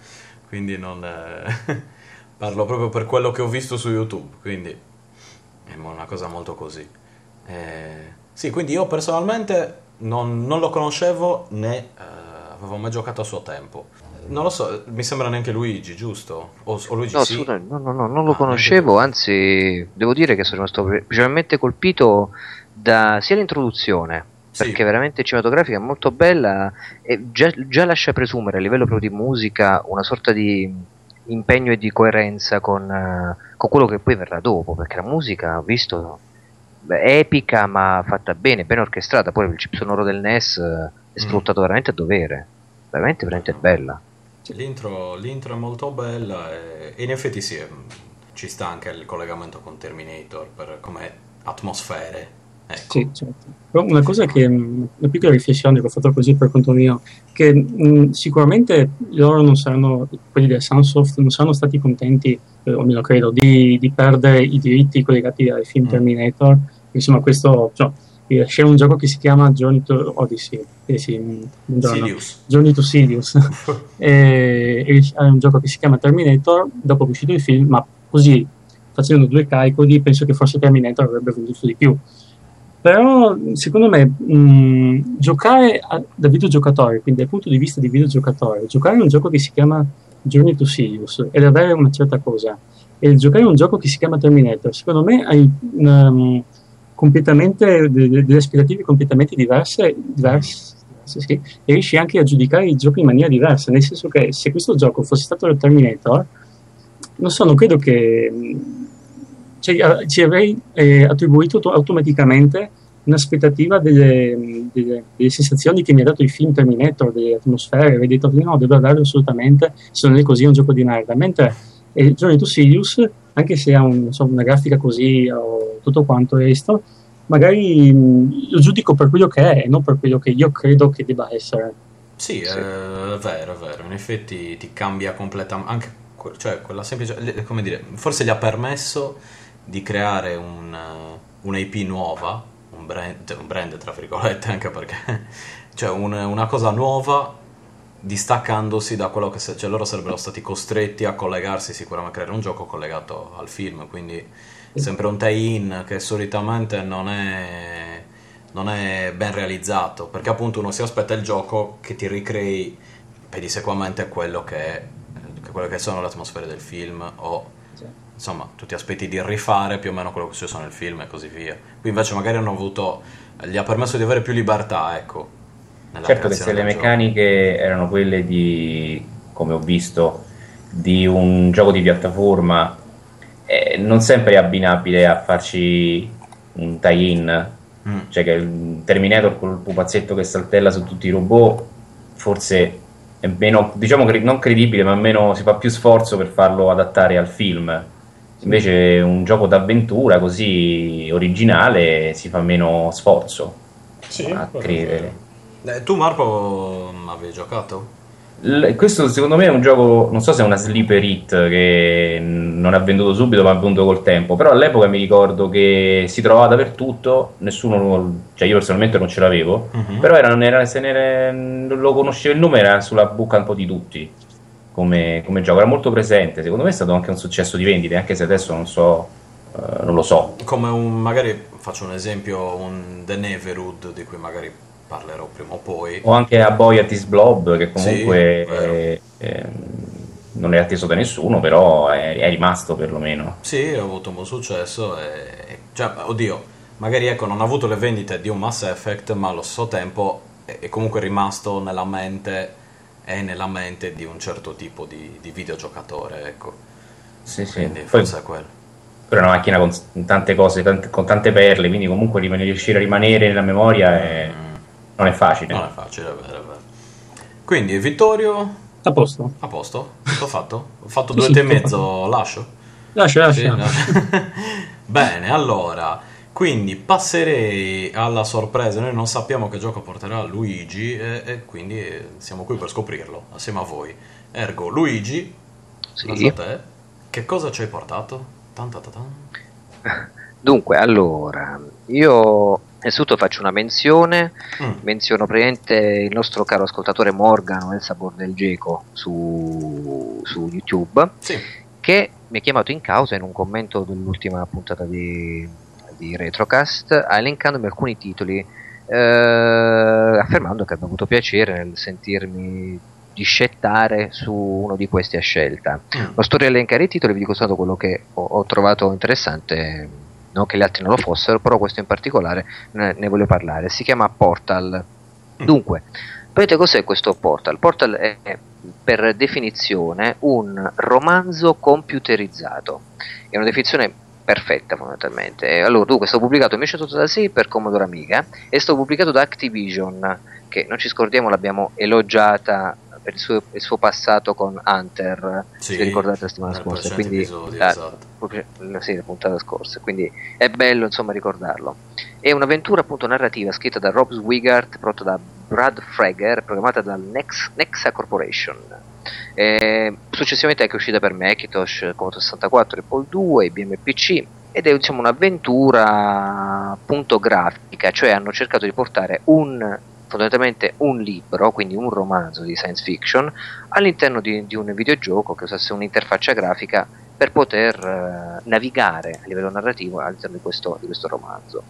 quindi non... Eh, parlo proprio per quello che ho visto su YouTube, quindi è una cosa molto così. Eh, sì, quindi io personalmente non, non lo conoscevo né eh, avevo mai giocato a suo tempo. Non lo so, mi sembra neanche Luigi, giusto? O, o Luigi no, sì? no, no, no, non lo ah, conoscevo, anzi devo dire che sono rimasto principalmente colpito da sia l'introduzione, sì. perché veramente cinematografica è molto bella e già, già, lascia presumere a livello proprio di musica una sorta di impegno e di coerenza con, uh, con quello che poi verrà dopo, perché la musica, ho visto, beh, epica ma fatta bene, ben orchestrata, poi il chip sonoro del NES uh, è sfruttato mm. veramente a dovere, veramente, veramente bella. L'intro, l'intro, è molto bella e, in effetti sì, ci sta anche il collegamento con Terminator per, come atmosfere. Ecco. Sì, certo. Però una cosa che, una piccola riflessione che ho fatto così per conto mio, che mh, sicuramente loro non saranno, quelli del Sunsoft, non saranno stati contenti, eh, o almeno credo, di, di, perdere i diritti collegati ai film mm. Terminator. Insomma, questo, cioè, C'è un gioco che si chiama Journey to Odyssey, eh sì, mm. Sirius. Journey to Sirius. e, e è un gioco che si chiama Terminator, dopo che è uscito il film, ma così facendo due calcoli penso che forse Terminator avrebbe venduto di più. Però secondo me mh, giocare a- da videogiocatore, quindi dal punto di vista di videogiocatore, giocare a un gioco che si chiama Journey to Sirius ed avere una certa cosa e giocare a un gioco che si chiama Terminator, secondo me hai um, completamente de- de- delle aspettative completamente diverse, diverse sì, e riesci anche a giudicare i giochi in maniera diversa, nel senso che se questo gioco fosse stato il Terminator, non so, non credo che mh, cioè, ci avrei eh, attribuito to- automaticamente un'aspettativa delle, mh, delle- delle sensazioni che mi ha dato il film Terminator, delle atmosfere, avrei detto no, devo averlo assolutamente, se non è così è un gioco di merda, mentre il Journey to Sirius, anche se ha un- so, una grafica così o tutto quanto questo, magari mh, lo giudico per quello che è e non per quello che io credo che debba essere. Sì, Sì. È, è vero, è vero. In effetti ti cambia completamente. Anche que- cioè, quella semplice. Come dire, forse gli ha permesso di creare un, eh, un'IP nuova, un brand, un brand tra virgolette, anche perché. cioè, un- una cosa nuova distaccandosi da quello che se, cioè loro sarebbero stati costretti a collegarsi sicuramente a creare un gioco collegato al film quindi sempre un tie-in che solitamente non è, non è ben realizzato perché appunto uno si aspetta il gioco che ti ricrei pedissequamente quello che, è- quello che sono le atmosfere del film o insomma tu ti aspetti di rifare più o meno quello che è successo nel film e così via. Qui invece magari hanno avuto gli ha permesso di avere più libertà ecco Certo che se le gioco. meccaniche erano quelle di, come ho visto, di un gioco di piattaforma, eh, non sempre è abbinabile a farci un tie-in, Mm. cioè che il Terminator col pupazzetto che saltella su tutti i robot, forse è meno, diciamo cre- non credibile, ma meno si fa più sforzo per farlo adattare al film. Invece un gioco d'avventura così originale si fa meno sforzo Sì, a credere. Eh, tu Marco avevi giocato? L- questo secondo me è un gioco, non so se è una sleeper hit che non ha venduto subito ma ha venduto col tempo, però all'epoca mi ricordo che si trovava dappertutto, nessuno, cioè io personalmente non ce l'avevo, Mhm. però era, era- se ne era- lo conoscevo il nome, era sulla bocca un po' di tutti come, come gioco, era molto presente, secondo me è stato anche un successo di vendite, anche se adesso non so, eh, non lo so. Come un, magari faccio un esempio, un The Neverhood di cui magari parlerò prima o poi. O anche a Boy at His Blob, che comunque Sì, eh, ehm, non è atteso da nessuno, però è, è rimasto perlomeno. Sì, ha avuto un buon successo e, cioè, oddio, magari ecco, non ha avuto le vendite di un Mass Effect, ma allo stesso tempo è, è comunque rimasto nella mente e nella mente di un certo tipo di, di videogiocatore, ecco. Sì, sì. Quindi Poi, forse è quello. però è una macchina con tante cose, tante- con tante perle, quindi comunque riuscire a rimanere nella memoria è- Mm, non è facile. non è facile, è vero, è vero. Quindi, Vittorio, A posto. a posto? Tutto fatto? Ho fatto Sì, due sì, e mezzo, lascio? Lascia, Sì, lascia. no? Bene, allora, quindi passerei alla sorpresa. Noi non sappiamo che gioco porterà Luigi e, e quindi siamo qui per scoprirlo assieme a voi. Ergo, Luigi, Sì. te, che cosa ci hai portato? Tan ta ta tan. Dunque, allora, io innanzitutto faccio una menzione, Mm, menziono praticamente il nostro caro ascoltatore Morgan, El Sabor del Geco, su, su YouTube, Sì, che mi ha chiamato in causa in un commento dell'ultima puntata di, di Retrocast, elencandomi alcuni titoli, eh, affermando che abbia avuto piacere nel sentirmi discettare su uno di questi a scelta. Mm. Non sto rielencare i titoli, vi dico soltanto quello che ho, ho trovato interessante, non che gli altri non lo fossero, però questo in particolare ne, ne voglio parlare. Si chiama Portal. Mm. Dunque, vedete cos'è questo Portal? Portal è per definizione un romanzo computerizzato. È una definizione perfetta fondamentalmente. Allora, dunque, è stato pubblicato nel 1986 per Commodore Amiga, è stato pubblicato da Activision, che non ci scordiamo l'abbiamo elogiata per il suo, il suo passato con Hunter, sì, se ricordate la settimana scorsa. Quindi, episodio, la- esatto. sì, la puntata scorsa. Quindi è bello insomma ricordarlo. È un'avventura appunto narrativa scritta da Rob Swigart, prodotta da Brad Frager, programmata dal Nex- Nexa Corporation. Eh, successivamente è anche uscita per Macintosh, Commodore 64, Apple II, IBM PC. ed è diciamo, un'avventura appunto grafica, cioè hanno cercato di portare un fondamentalmente un libro, quindi un romanzo di science fiction, all'interno di, di un videogioco che usasse un'interfaccia grafica per poter uh, navigare a livello narrativo all'interno di questo, di questo, romanzo.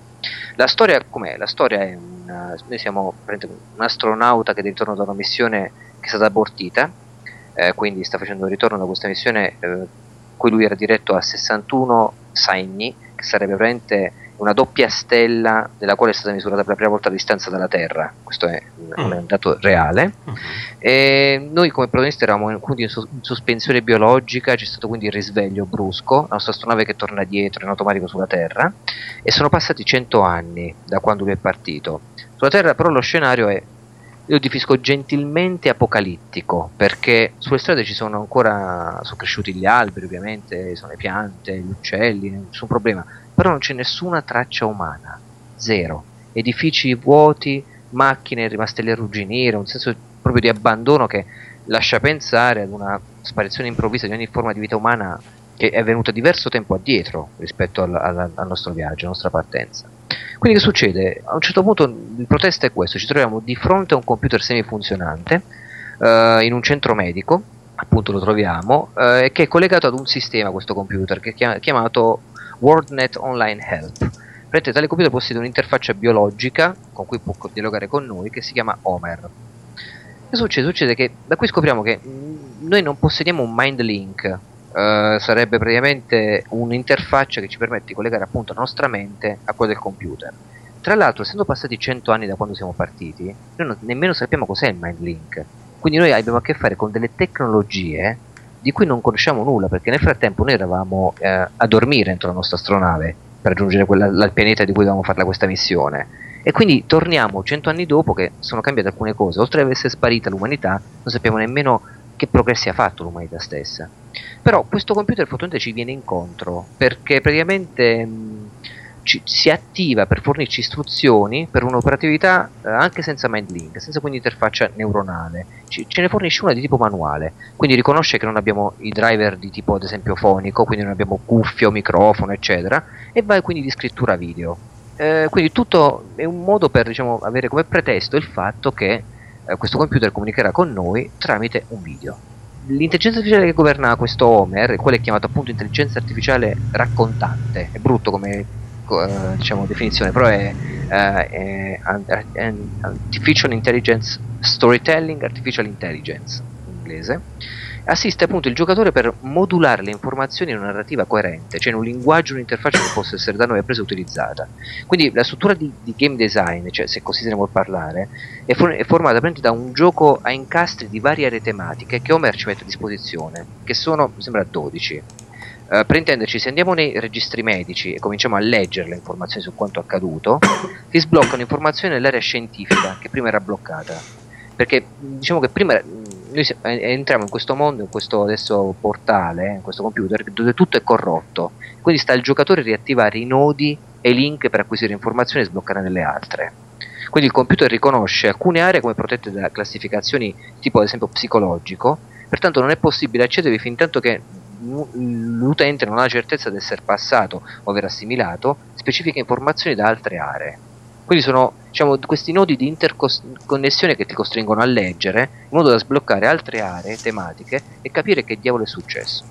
La storia com'è? La storia è una, noi siamo un astronauta che è ritorno da una missione che è stata abortita, eh, quindi sta facendo un ritorno da questa missione eh, cui lui era diretto a 61 Sagni, che sarebbe veramente una doppia stella della quale è stata misurata per la prima volta la distanza dalla Terra. Questo è un, mm. dato reale. Mm. E noi come protagonisti eravamo quindi in, in, sospensione biologica, c'è stato quindi il risveglio brusco, la nostra astronave che torna dietro in automatico sulla Terra e sono passati 100 anni da quando lui è partito. Sulla Terra però lo scenario è io definisco gentilmente apocalittico perché sulle strade ci sono ancora sono cresciuti gli alberi ovviamente sono le piante gli uccelli nessun problema però non c'è nessuna traccia umana zero edifici vuoti macchine rimaste lì a rugginire un senso proprio di abbandono che lascia pensare ad una sparizione improvvisa di ogni forma di vita umana che è venuta diverso tempo addietro rispetto al, al, al nostro viaggio, alla nostra partenza. Quindi che succede? A un certo punto il protesto è questo, ci troviamo di fronte a un computer semifunzionante uh, in un centro medico, appunto lo troviamo, uh, che è collegato ad un sistema, questo computer, che è chiamato WorldNet Online Help. Praticamente tale computer possiede un'interfaccia biologica con cui può dialogare con noi che si chiama Homer. Che succede? Succede che da qui scopriamo che noi non possediamo un mind link, Uh, sarebbe praticamente un'interfaccia che ci permette di collegare appunto la nostra mente a quella del computer. Tra l'altro, essendo passati 100 anni da quando siamo partiti, noi non, nemmeno sappiamo cos'è il MindLink. Quindi noi abbiamo a che fare con delle tecnologie di cui non conosciamo nulla, perché nel frattempo noi eravamo eh, a dormire dentro la nostra astronave per raggiungere il pianeta di cui dovevamo fare questa missione. E quindi torniamo 100 anni dopo che sono cambiate alcune cose. Oltre ad essere sparita l'umanità, non sappiamo nemmeno che progressi ha fatto l'umanità stessa. Però questo computer fortunatamente ci viene incontro perché praticamente mh, ci, si attiva per fornirci istruzioni per un'operatività eh, anche senza mind link, senza quindi interfaccia neuronale. Ci, ce ne fornisce una di tipo manuale, quindi riconosce che non abbiamo i driver di tipo ad esempio fonico, quindi non abbiamo cuffia o microfono, eccetera, e va quindi di scrittura video. Eh, quindi tutto è un modo per diciamo, avere come pretesto il fatto che eh, questo computer comunicherà con noi tramite un video. L'intelligenza artificiale che governa questo Homer, quella è chiamata appunto intelligenza artificiale raccontante, è brutto come diciamo, definizione, però è, eh, è, è Artificial Intelligence Storytelling, Artificial Intelligence in inglese assiste appunto il giocatore per modulare le informazioni in una narrativa coerente, cioè in un linguaggio, un'interfaccia che possa essere da noi presa e utilizzata. Quindi la struttura di, di game design, cioè se così se ne vuol parlare, è, for- è formata da un gioco a incastri di varie aree tematiche che Homer ci mette a disposizione, che sono, mi sembra, 12. Eh, per intenderci, se andiamo nei registri medici e cominciamo a leggere le informazioni su quanto accaduto, si sbloccano informazioni nell'area scientifica che prima era bloccata. Perché diciamo che prima noi entriamo in questo mondo, in questo adesso portale, in questo computer, dove tutto è corrotto. Quindi sta il giocatore a riattivare i nodi e i link per acquisire informazioni e sbloccare nelle altre. Quindi il computer riconosce alcune aree come protette da classificazioni tipo ad esempio psicologico, pertanto non è possibile accedervi fin tanto che l'utente non ha la certezza di essere passato o aver assimilato specifiche informazioni da altre aree. Quindi sono diciamo, questi nodi di interconnessione che ti costringono a leggere in modo da sbloccare altre aree tematiche e capire che diavolo è successo.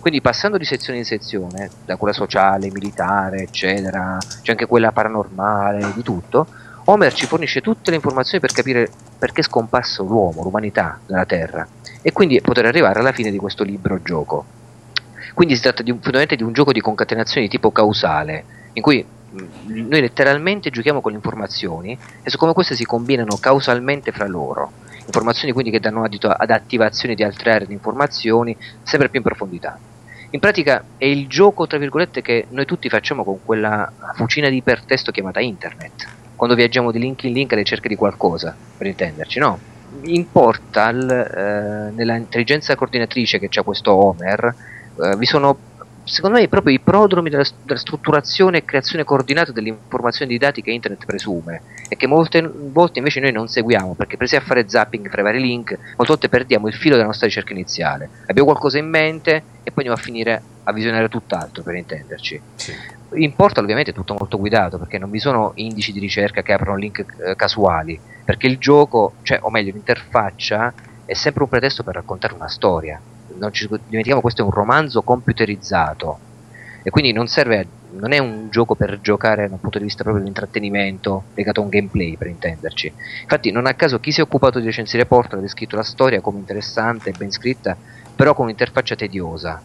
Quindi passando di sezione in sezione, da quella sociale, militare, eccetera, c'è anche quella paranormale, di tutto, Homer ci fornisce tutte le informazioni per capire perché è scomparso l'uomo, l'umanità dalla Terra, e quindi poter arrivare alla fine di questo libro gioco. Quindi si tratta di un, di un gioco di concatenazione di tipo causale, in cui noi letteralmente giochiamo con le informazioni e su come queste si combinano causalmente fra loro. Informazioni quindi che danno adito ad attivazione di altre aree di informazioni sempre più in profondità. In pratica è il gioco, tra virgolette, che noi tutti facciamo con quella fucina di ipertesto chiamata internet, quando viaggiamo di link in link alla ricerca di qualcosa, per intenderci, no? In Portal, eh, nella coordinatrice che c'è questo Homer, eh, vi sono secondo me proprio i prodromi della, della, strutturazione e creazione coordinata delle informazioni di dati che internet presume e che molte volte invece noi non seguiamo perché presi a fare zapping fra i vari link molte volte perdiamo il filo della nostra ricerca iniziale abbiamo qualcosa in mente e poi andiamo a finire a visionare tutt'altro per intenderci Sì. In Portal ovviamente è tutto molto guidato perché non vi sono indici di ricerca che aprono link eh, casuali perché il gioco, cioè, o meglio l'interfaccia è sempre un pretesto per raccontare una storia. Non ci dimentichiamo questo è un romanzo computerizzato. E quindi non serve non è un gioco per giocare dal punto di vista proprio dell'intrattenimento legato a un gameplay per intenderci. Infatti non a caso chi si è occupato di recensire Portal ha descritto la storia come interessante e ben scritta però con un'interfaccia tediosa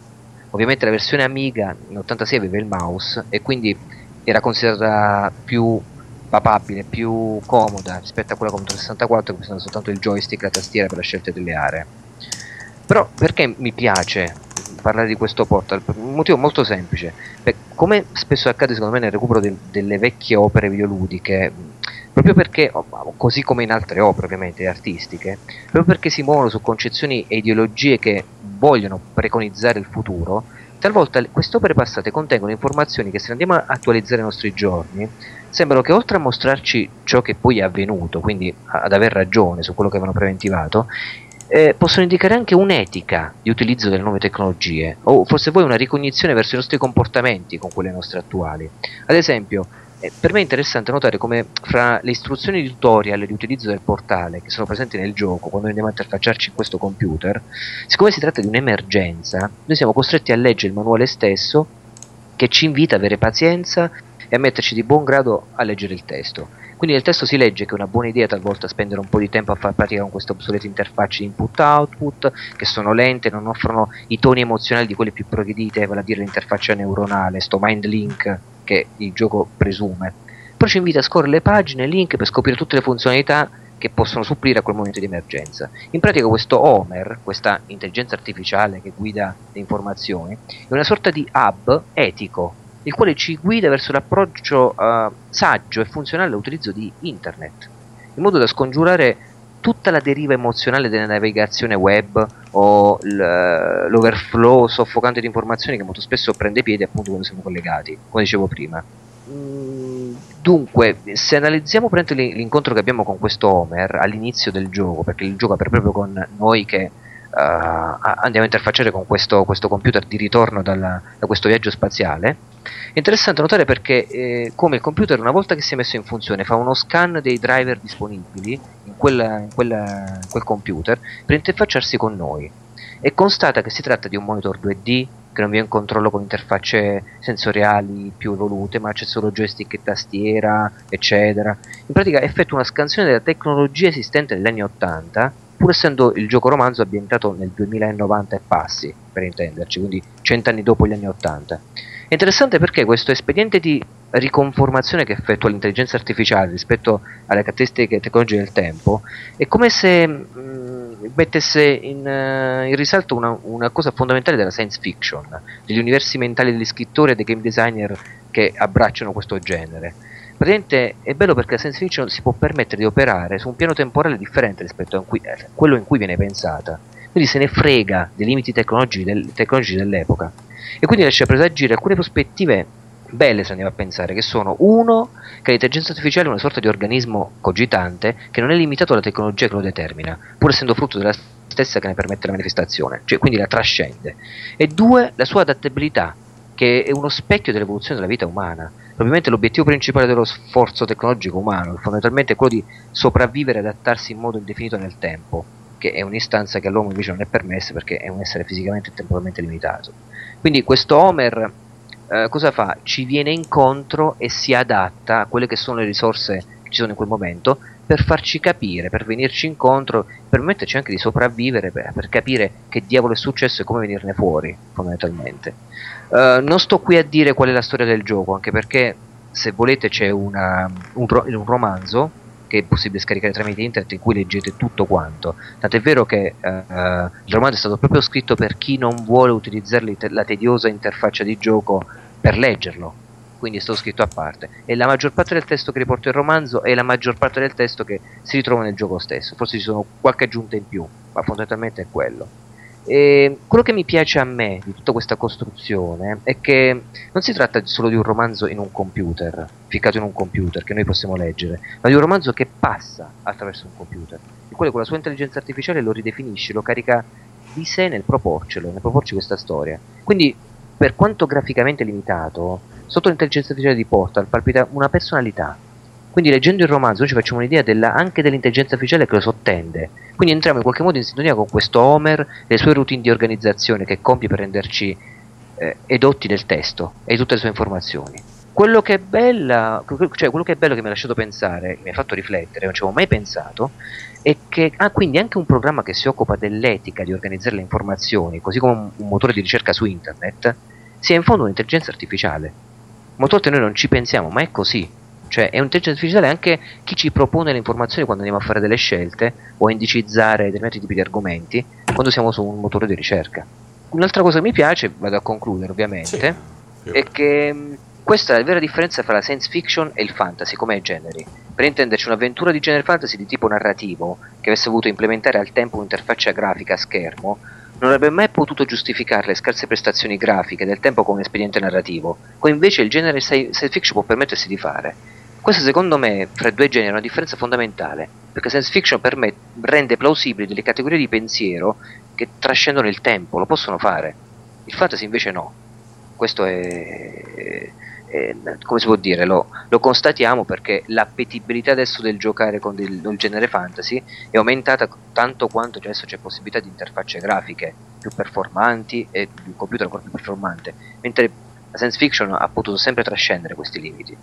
ovviamente la versione Amiga in 86 aveva il mouse e quindi era considerata più papabile, più comoda rispetto a quella contro 64 che usava soltanto il joystick e la tastiera per la scelta delle aree però perché mi piace parlare di questo portal? Un motivo molto semplice. Beh, come spesso accade secondo me nel recupero de- delle vecchie opere videoludiche, proprio perché, così come in altre opere ovviamente artistiche, proprio perché si muovono su concezioni e ideologie che vogliono preconizzare il futuro, talvolta queste opere passate contengono informazioni che se andiamo a attualizzare ai nostri giorni, sembrano che oltre a mostrarci ciò che poi è avvenuto, quindi ad aver ragione su quello che avevano preventivato, eh, possono indicare anche un'etica di utilizzo delle nuove tecnologie, o forse poi una ricognizione verso i nostri comportamenti con quelle nostre attuali. Ad esempio, per me è interessante notare come fra le istruzioni di tutorial di utilizzo del portale che sono presenti nel gioco quando andiamo a interfacciarci in questo computer, siccome si tratta di un'emergenza, noi siamo costretti a leggere il manuale stesso che ci invita a avere pazienza e a metterci di buon grado a leggere il testo. Quindi nel testo si legge che è una buona idea talvolta spendere un po' di tempo a far pratica con queste obsolete interfacce input-output, che sono lente, non offrono i toni emozionali di quelle più progredite, vale a dire l'interfaccia neuronale, sto mind link che il gioco presume. Poi ci invita a scorrere le pagine, link per scoprire tutte le funzionalità che possono supplire a quel momento di emergenza. In pratica questo Homer, questa intelligenza artificiale che guida le informazioni, è una sorta di hub etico il quale ci guida verso l'approccio uh, saggio e funzionale all'utilizzo di internet, in modo da scongiurare tutta la deriva emozionale della navigazione web o l'overflow soffocante di informazioni che molto spesso prende piede appunto quando siamo collegati, come dicevo prima. Mm, dunque, se analizziamo l'incontro che abbiamo con questo Homer all'inizio del gioco, perché il gioco è proprio con noi che uh, andiamo a interfacciare con questo, questo computer di ritorno dalla, da questo viaggio spaziale, è interessante notare perché eh, come il computer una volta che si è messo in funzione fa uno scan dei driver disponibili in, quella, in, quella, in quel computer per interfacciarsi con noi. E constata che si tratta di un monitor 2D che non vi è un controllo con interfacce sensoriali più evolute ma c'è solo joystick e tastiera eccetera. In pratica effettua una scansione della tecnologia esistente negli anni 80 pur essendo il gioco romanzo ambientato nel 2090 e passi per intenderci quindi cent'anni dopo gli anni 80 è interessante perché questo espediente di riconformazione che effettua l'intelligenza artificiale rispetto alle caratteristiche tecnologiche del tempo è come se mh, mm, mettesse in, uh, in risalto una, una, cosa fondamentale della science fiction, degli universi mentali degli scrittori e dei game designer che abbracciano questo genere. Praticamente è bello perché la science fiction si può permettere di operare su un piano temporale differente rispetto a cui, eh, quello in cui viene pensata. Quindi se ne frega dei limiti tecnologici, del, tecnologici dell'epoca e quindi lascia presagire alcune prospettive belle se andiamo a pensare, che sono uno, che l'intelligenza artificiale è una sorta di organismo cogitante che non è limitato alla tecnologia che lo determina, pur essendo frutto della stessa che ne permette la manifestazione, cioè quindi la trascende, e due, la sua adattabilità, che è uno specchio dell'evoluzione della vita umana. Probabilmente l'obiettivo principale dello sforzo tecnologico umano fondamentalmente è quello di sopravvivere e adattarsi in modo indefinito nel tempo, che è un'istanza che all'uomo invece non è permessa perché è un essere fisicamente e temporalmente limitato. Quindi questo Homer eh, cosa fa? Ci viene incontro e si adatta a quelle che sono le risorse che ci sono in quel momento per farci capire, per venirci incontro, per permetterci anche di sopravvivere, per, per capire che diavolo è successo e come venirne fuori, fondamentalmente. Uh, non sto qui a dire qual è la storia del gioco, anche perché se volete c'è una, un, un romanzo che è possibile scaricare tramite internet in cui leggete tutto quanto. Tant'è vero che uh, il romanzo è stato proprio scritto per chi non vuole utilizzare la tediosa interfaccia di gioco per leggerlo, quindi è stato scritto a parte. E la maggior parte del testo che riporta il romanzo è la maggior parte del testo che si ritrova nel gioco stesso. Forse ci sono qualche aggiunta in più, ma fondamentalmente è quello. E quello che mi piace a me di tutta questa costruzione è che non si tratta solo di un romanzo in un computer, ficcato in un computer che noi possiamo leggere, ma di un romanzo che passa attraverso un computer, il quale con la sua intelligenza artificiale lo ridefinisce, lo carica di sé nel proporcelo, nel proporci questa storia. Quindi, per quanto graficamente limitato, sotto l'intelligenza artificiale di Portal palpita una personalità, quindi leggendo il romanzo noi ci facciamo un'idea della, anche dell'intelligenza artificiale che lo sottende. Quindi entriamo in qualche modo in sintonia con questo Homer e le sue routine di organizzazione che compie per renderci eh, edotti del testo e di tutte le sue informazioni. Quello che, è bella, cioè quello che è bello che mi ha lasciato pensare, mi ha fatto riflettere, non ci avevo mai pensato, è che ah, quindi anche un programma che si occupa dell'etica di organizzare le informazioni, così come un, un motore di ricerca su internet, sia in fondo un'intelligenza artificiale. Molte volte noi non ci pensiamo, ma è così. Cioè è un'intelligenza artificiale anche chi ci propone le informazioni quando andiamo a fare delle scelte o a indicizzare determinati tipi di argomenti quando siamo su un motore di ricerca. Un'altra cosa che mi piace, vado a concludere ovviamente, sì, è che mm, questa è la vera differenza tra la science fiction e il fantasy come generi. Per intenderci un'avventura di genere fantasy di tipo narrativo che avesse voluto implementare al tempo un'interfaccia grafica a schermo non avrebbe mai potuto giustificare le scarse prestazioni grafiche del tempo con un espediente narrativo, come invece il genere science fiction può permettersi di fare. Questa secondo me fra i due generi è una differenza fondamentale, perché science fiction per me rende plausibili delle categorie di pensiero che trascendono il tempo, lo possono fare. Il fantasy invece no. Questo è, è come si può dire, lo, lo, constatiamo perché l'appetibilità adesso del giocare con il, il genere fantasy è aumentata tanto quanto adesso c'è possibilità di interfacce grafiche più performanti e di un computer ancora più performante, mentre la science fiction ha potuto sempre trascendere questi limiti.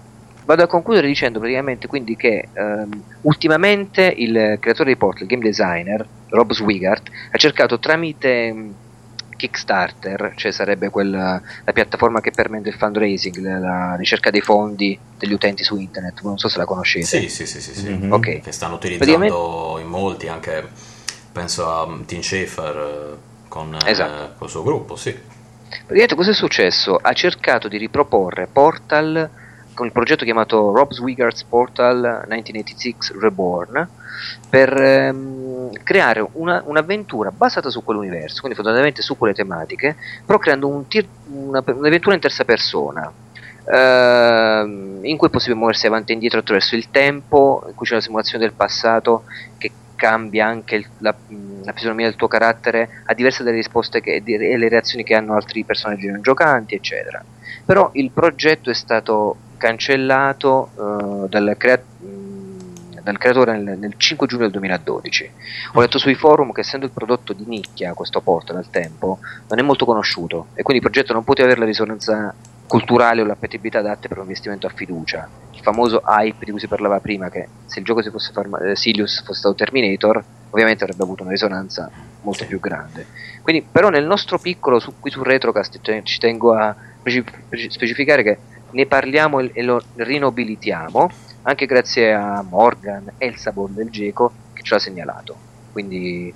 Vado a concludere dicendo praticamente quindi che um, ultimamente il creatore di Portal, il game designer, Rob Swigart, ha cercato tramite um, Kickstarter, cioè sarebbe quella, la piattaforma che permette il fundraising, la, la, ricerca dei fondi degli utenti su internet, non so se la conoscete. Sì, sì, sì, sì, sì. Mm-hmm. Okay. che stanno utilizzando in molti, anche penso a Tim Schafer eh, con, esatto. eh, con il suo gruppo, sì. Praticamente cosa è successo? Ha cercato di riproporre Portal con il progetto chiamato Rob Swiggart's Portal 1986 Reborn per ehm, creare una, un'avventura basata su quell'universo, quindi fondamentalmente su quelle tematiche, però creando un tir- una, un'avventura in terza persona. Ehm, in cui è possibile muoversi avanti e indietro attraverso il tempo, in cui c'è una simulazione del passato che cambia anche il, la, la, fisionomia del tuo carattere a diverse dalle risposte che, e le reazioni che hanno altri personaggi non giocanti, eccetera. Però il progetto è stato cancellato uh, dal, crea- dal, creatore nel, nel, 5 giugno del 2012. Ho letto sui forum che essendo il prodotto di nicchia questo porto nel tempo non è molto conosciuto e quindi il progetto non poteva avere la risonanza culturale o l'appetibilità adatte per un investimento a fiducia. Il famoso hype di cui si parlava prima, che se il gioco si fosse ferma- eh, Silius fosse stato Terminator, ovviamente avrebbe avuto una risonanza molto più grande. Quindi, però, nel nostro piccolo, su, qui su Retrocast, ci tengo a specificare che ne parliamo e lo rinobilitiamo anche grazie a Morgan e il Sabon del Geco che ce l'ha segnalato. Quindi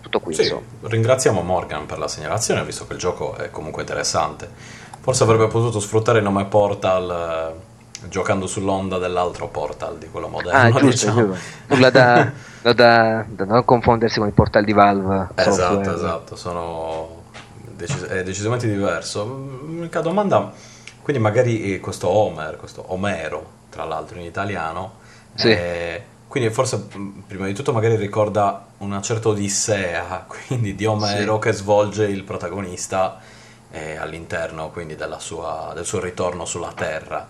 tutto qui. Sì, ringraziamo Morgan per la segnalazione, visto che il gioco è comunque interessante. Forse avrebbe potuto sfruttare il nome Portal eh, giocando sull'onda dell'altro Portal, di quello moderno. Ah, giusto, diciamo. Nulla da, da, da, da, non confondersi con il Portal di Valve. Esatto, software. esatto, sono decis- è decisamente diverso. L'unica domanda quindi magari eh, questo Homer, questo Omero, tra l'altro in italiano, sì. eh, quindi forse prima di tutto magari ricorda una certa odissea, quindi di Omero sì. che svolge il protagonista eh, all'interno quindi sua, del suo ritorno sulla Terra.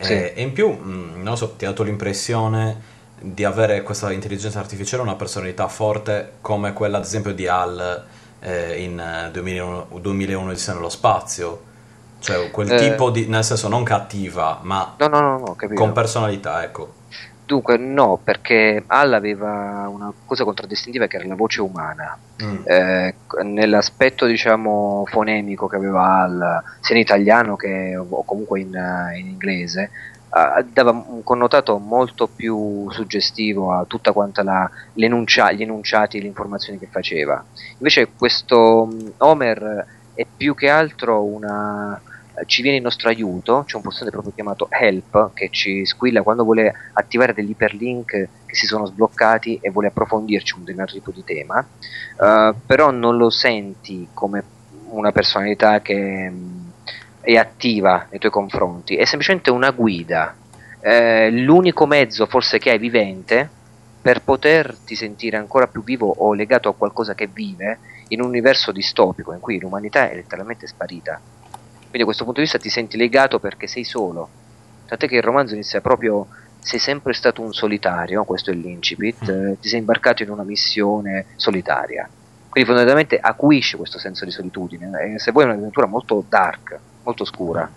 Sì. Eh, e in più, mh, non so, ti ha dato l'impressione di avere questa intelligenza artificiale una personalità forte come quella ad esempio di Hal eh, in 2001, 2001 di nello spazio cioè quel eh, tipo di, nel senso non cattiva, ma no, no, no, con personalità, ecco. Dunque no, perché Al aveva una cosa contraddistintiva che era la voce umana. Mm. Eh, nell'aspetto diciamo fonemico che aveva Al, sia in italiano che o comunque in, in inglese, Uh, dava un connotato molto più suggestivo a tutta quanta la, l'enuncia, gli enunciati e le informazioni che faceva. Invece questo um, Homer è più che altro una, eh, ci viene in nostro aiuto, c'è un pulsante proprio chiamato help che ci squilla quando vuole attivare degli iperlink che si sono sbloccati e vuole approfondirci un determinato tipo di tema, uh, però non lo senti come una personalità che mh, è attiva nei tuoi confronti, è semplicemente una guida, eh, l'unico mezzo forse che hai vivente per poterti sentire ancora più vivo o legato a qualcosa che vive in un universo distopico in cui l'umanità è letteralmente sparita. Quindi a questo punto di vista ti senti legato perché sei solo. Tant'è che il romanzo inizia proprio sei sempre stato un solitario, questo è l'incipit, mm. eh, ti sei imbarcato in una missione solitaria. Quindi fondamentalmente acuisce questo senso di solitudine. E se vuoi è un'avventura molto dark, molto scura.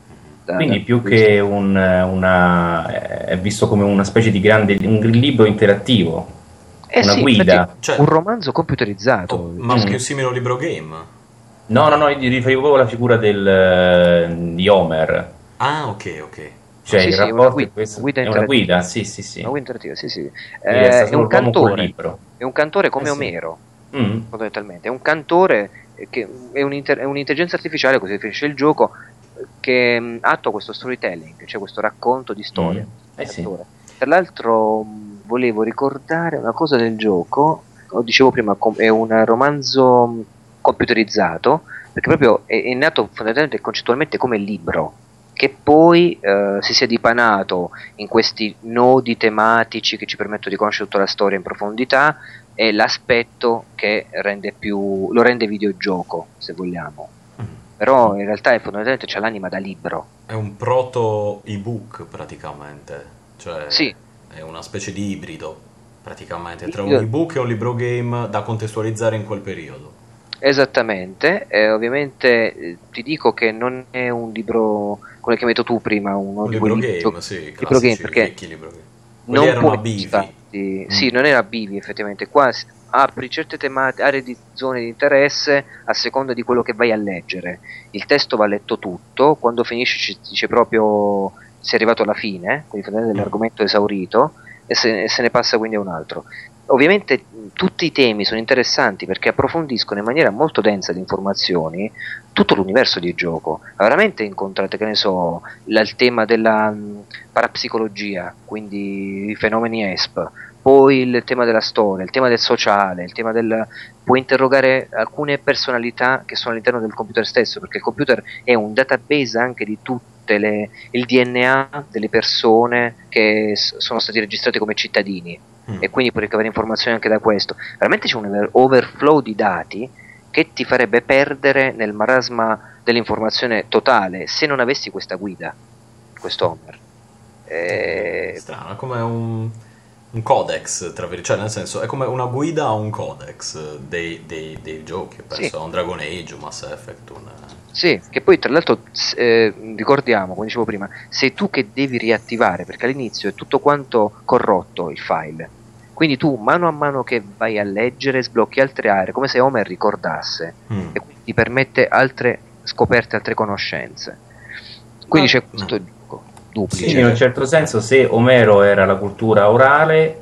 Da, Quindi da più che un, una, è visto come una specie di grande un libro interattivo, eh una sì, guida. Cioè, un romanzo computerizzato. Oh, ma mm. più simile a un libro game. No, no, no, io riferivo proprio alla figura del, eh, di Homer. Ah, ok, ok. Cioè, sì, il sì, rapporto una guida, questo, guida è una guida, sì, sì, sì. Una guida interattiva, sì, sì. Eh, è, un cantore, è un cantore come Eh sì. Omero, Mm. fondamentalmente. È un cantore che è, un'inter- è un'intelligenza artificiale, così definisce il gioco, che mh, attua questo storytelling, cioè questo racconto di storie. Mm. Eh sì. Tra l'altro mh, volevo ricordare una cosa del gioco, lo dicevo prima, com- è un romanzo mh, computerizzato, perché proprio è, è nato fondamentalmente e concettualmente come libro, che poi eh, si sia dipanato in questi nodi tematici che ci permettono di conoscere tutta la storia in profondità e l'aspetto che rende più, lo rende videogioco, se vogliamo. Mm. Però in realtà è fondamentalmente c'è l'anima da libro. È un proto ebook praticamente. Cioè, Sì. è una specie di ibrido praticamente tra un ebook e un libro game da contestualizzare in quel periodo. Esattamente, e ovviamente eh, ti dico che non è un libro, come l'hai chiamato tu prima, Un di libro game, libro- sì, libro game, perché libro game. Non erano puoi a bivi. Mm. Sì, non era bivi effettivamente, qua apri certe tematiche, aree di zone di interesse a seconda di quello che vai a leggere. Il testo va letto tutto, quando finisce ci dice proprio sei arrivato alla fine, quindi fondamentalmente l'argomento è esaurito e se, e se ne passa quindi a un altro. Ovviamente tutti i temi sono interessanti perché approfondiscono in maniera molto densa di informazioni tutto l'universo di gioco. Veramente incontrate, che ne so, la- il tema della mh, parapsicologia, quindi i fenomeni ESP, poi il tema della storia, il tema del sociale, il tema del... puoi interrogare alcune personalità che sono all'interno del computer stesso, perché il computer è un database anche di tutte le... il DNA delle persone che s- sono stati registrati come cittadini Mm. e quindi puoi ricavare informazioni anche da questo. Veramente c'è un over- overflow di dati che ti farebbe perdere nel marasma dell'informazione totale se non avessi questa guida, questo Homer. Eh, Strano, è come un, un codex, tra cioè nel senso è come una guida a un codex dei, dei- dei giochi, penso Sì. a un Dragon Age, un Mass Effect, un... Sì, che poi tra l'altro eh, ricordiamo, come dicevo prima, sei tu che devi riattivare perché all'inizio è tutto quanto corrotto il file. Quindi tu mano a mano che vai a leggere sblocchi altre aree, come se Homer ricordasse Mm. e quindi ti permette altre scoperte, altre conoscenze. Quindi Ah, c'è questo gioco duplice. Quindi in un certo senso se Omero era la cultura orale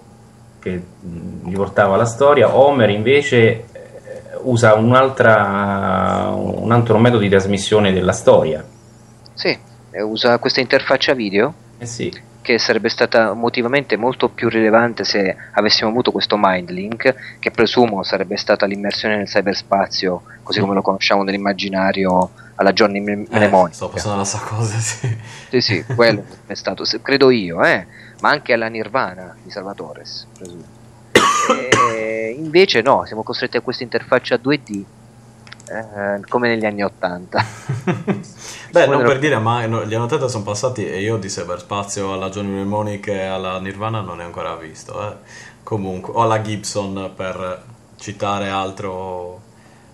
che mh, gli portava la storia, Homer invece usa un'altra, un altro metodo di trasmissione della storia. Sì, eh, usa questa interfaccia video Eh sì, che sarebbe stata motivamente molto più rilevante se avessimo avuto questo mind link, che presumo sarebbe stata l'immersione nel cyberspazio, così come lo conosciamo nell'immaginario alla Johnny Eh, Mnemonic. sto pensando alla stessa cosa, sì. Sì, sì, quello è stato, credo io, eh, ma anche alla Nirvana di Salvatore, presumo. E invece no, siamo costretti a questa interfaccia 2D, eh, come negli anni 80. Beh, non per dire, ma no, gli anni 80 sono passati e io di cyberspazio alla Johnny Mnemonic e alla Nirvana non ne ho ancora visto. eh. Comunque, o alla Gibson per citare altro,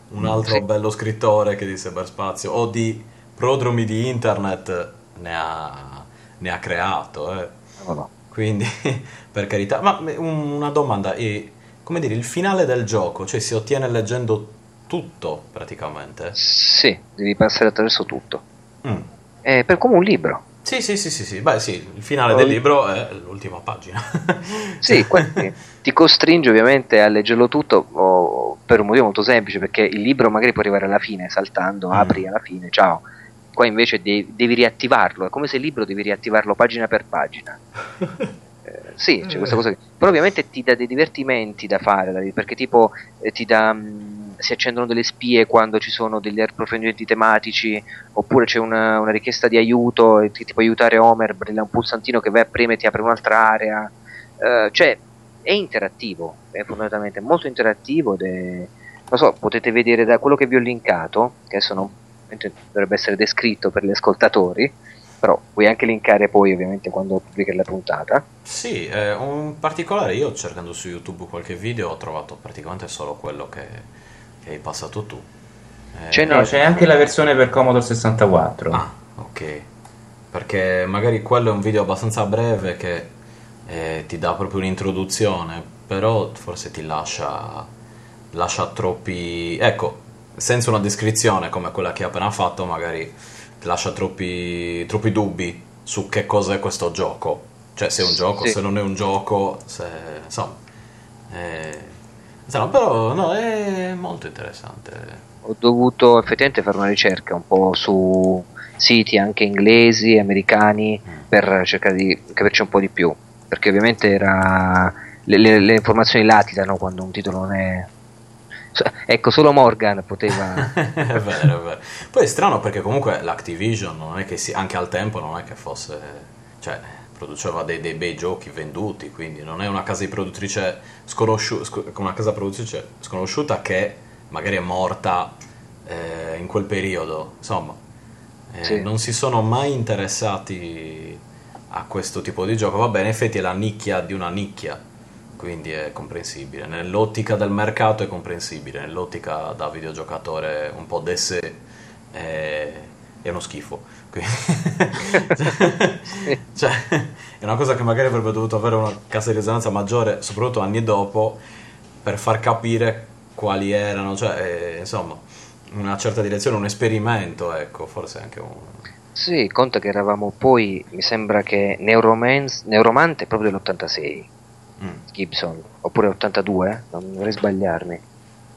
un altro Sì. bello scrittore che di cyberspazio o di prodromi di internet ne ha, ne ha creato. eh. No, no. Quindi, per carità, ma un- una domanda, e, come dire, il finale del gioco, cioè si ottiene leggendo tutto praticamente? Sì, devi passare attraverso tutto. Mm. È per come un libro. Sì, sì, sì, sì, sì, beh sì, il finale del libro è l'ultima pagina. Sì, ti costringe ovviamente a leggerlo tutto o- per un motivo molto semplice, perché il libro magari può arrivare alla fine, saltando, Mm. apri alla fine, ciao. Qua invece devi, devi riattivarlo, è come se il libro devi riattivarlo pagina per pagina. Eh, sì, c'è questa cosa. Però ovviamente ti dà dei divertimenti da fare, perché tipo eh, ti dà. Mh, si accendono delle spie quando ci sono degli approfondimenti tematici, oppure c'è una, una richiesta di aiuto e ti, ti può aiutare Homer, brilla un pulsantino che vai a premere e ti apre un'altra area. Uh, cioè, è interattivo, è fondamentalmente molto interattivo ed è. Non so, potete vedere da quello che vi ho linkato, che adesso non, dovrebbe essere descritto per gli ascoltatori, però puoi anche linkare poi ovviamente quando pubblichi la puntata. Sì, eh, un particolare io cercando su YouTube qualche video ho trovato praticamente solo quello che, che hai passato tu. Eh, c'è, no, c'è anche la versione per Commodore 64. Ah, ok. Perché magari quello è un video abbastanza breve che eh, ti dà proprio un'introduzione, però forse ti lascia, lascia troppi... Ecco, senza una descrizione come quella che hai appena fatto, magari lascia troppi, troppi dubbi su che cos'è questo gioco. Cioè, se è un gioco, sì. se non è un gioco, se, insomma. Eh, insomma, però no, è molto interessante. Ho dovuto effettivamente fare una ricerca un po' su siti anche inglesi, americani, mm. per cercare di capirci un po' di più. Perché ovviamente era, le, le, le informazioni latitano quando un titolo non è ecco, solo Morgan poteva. è vero, è vero. Poi è strano perché comunque l'Activision non è che si, anche al tempo non è che fosse. cioè, produceva dei, dei bei giochi venduti, quindi non è una casa di produttrice sconosciuta, una casa produttrice sconosciuta che magari è morta eh, in quel periodo. Insomma, eh, sì. non si sono mai interessati a questo tipo di gioco. Vabbè, in effetti è la nicchia di una nicchia quindi è comprensibile. Nell'ottica del mercato è comprensibile, nell'ottica da videogiocatore un po' desse è, è uno schifo. cioè, è una cosa che magari avrebbe dovuto avere una cassa di risonanza maggiore, soprattutto anni dopo, per far capire quali erano, cioè, eh, insomma, una certa direzione, un esperimento, ecco, forse anche un... Sì, conta che eravamo poi, mi sembra che Neuromance, Neuromante proprio dell'86 mm. Gibson, oppure 82, non vorrei sbagliarmi.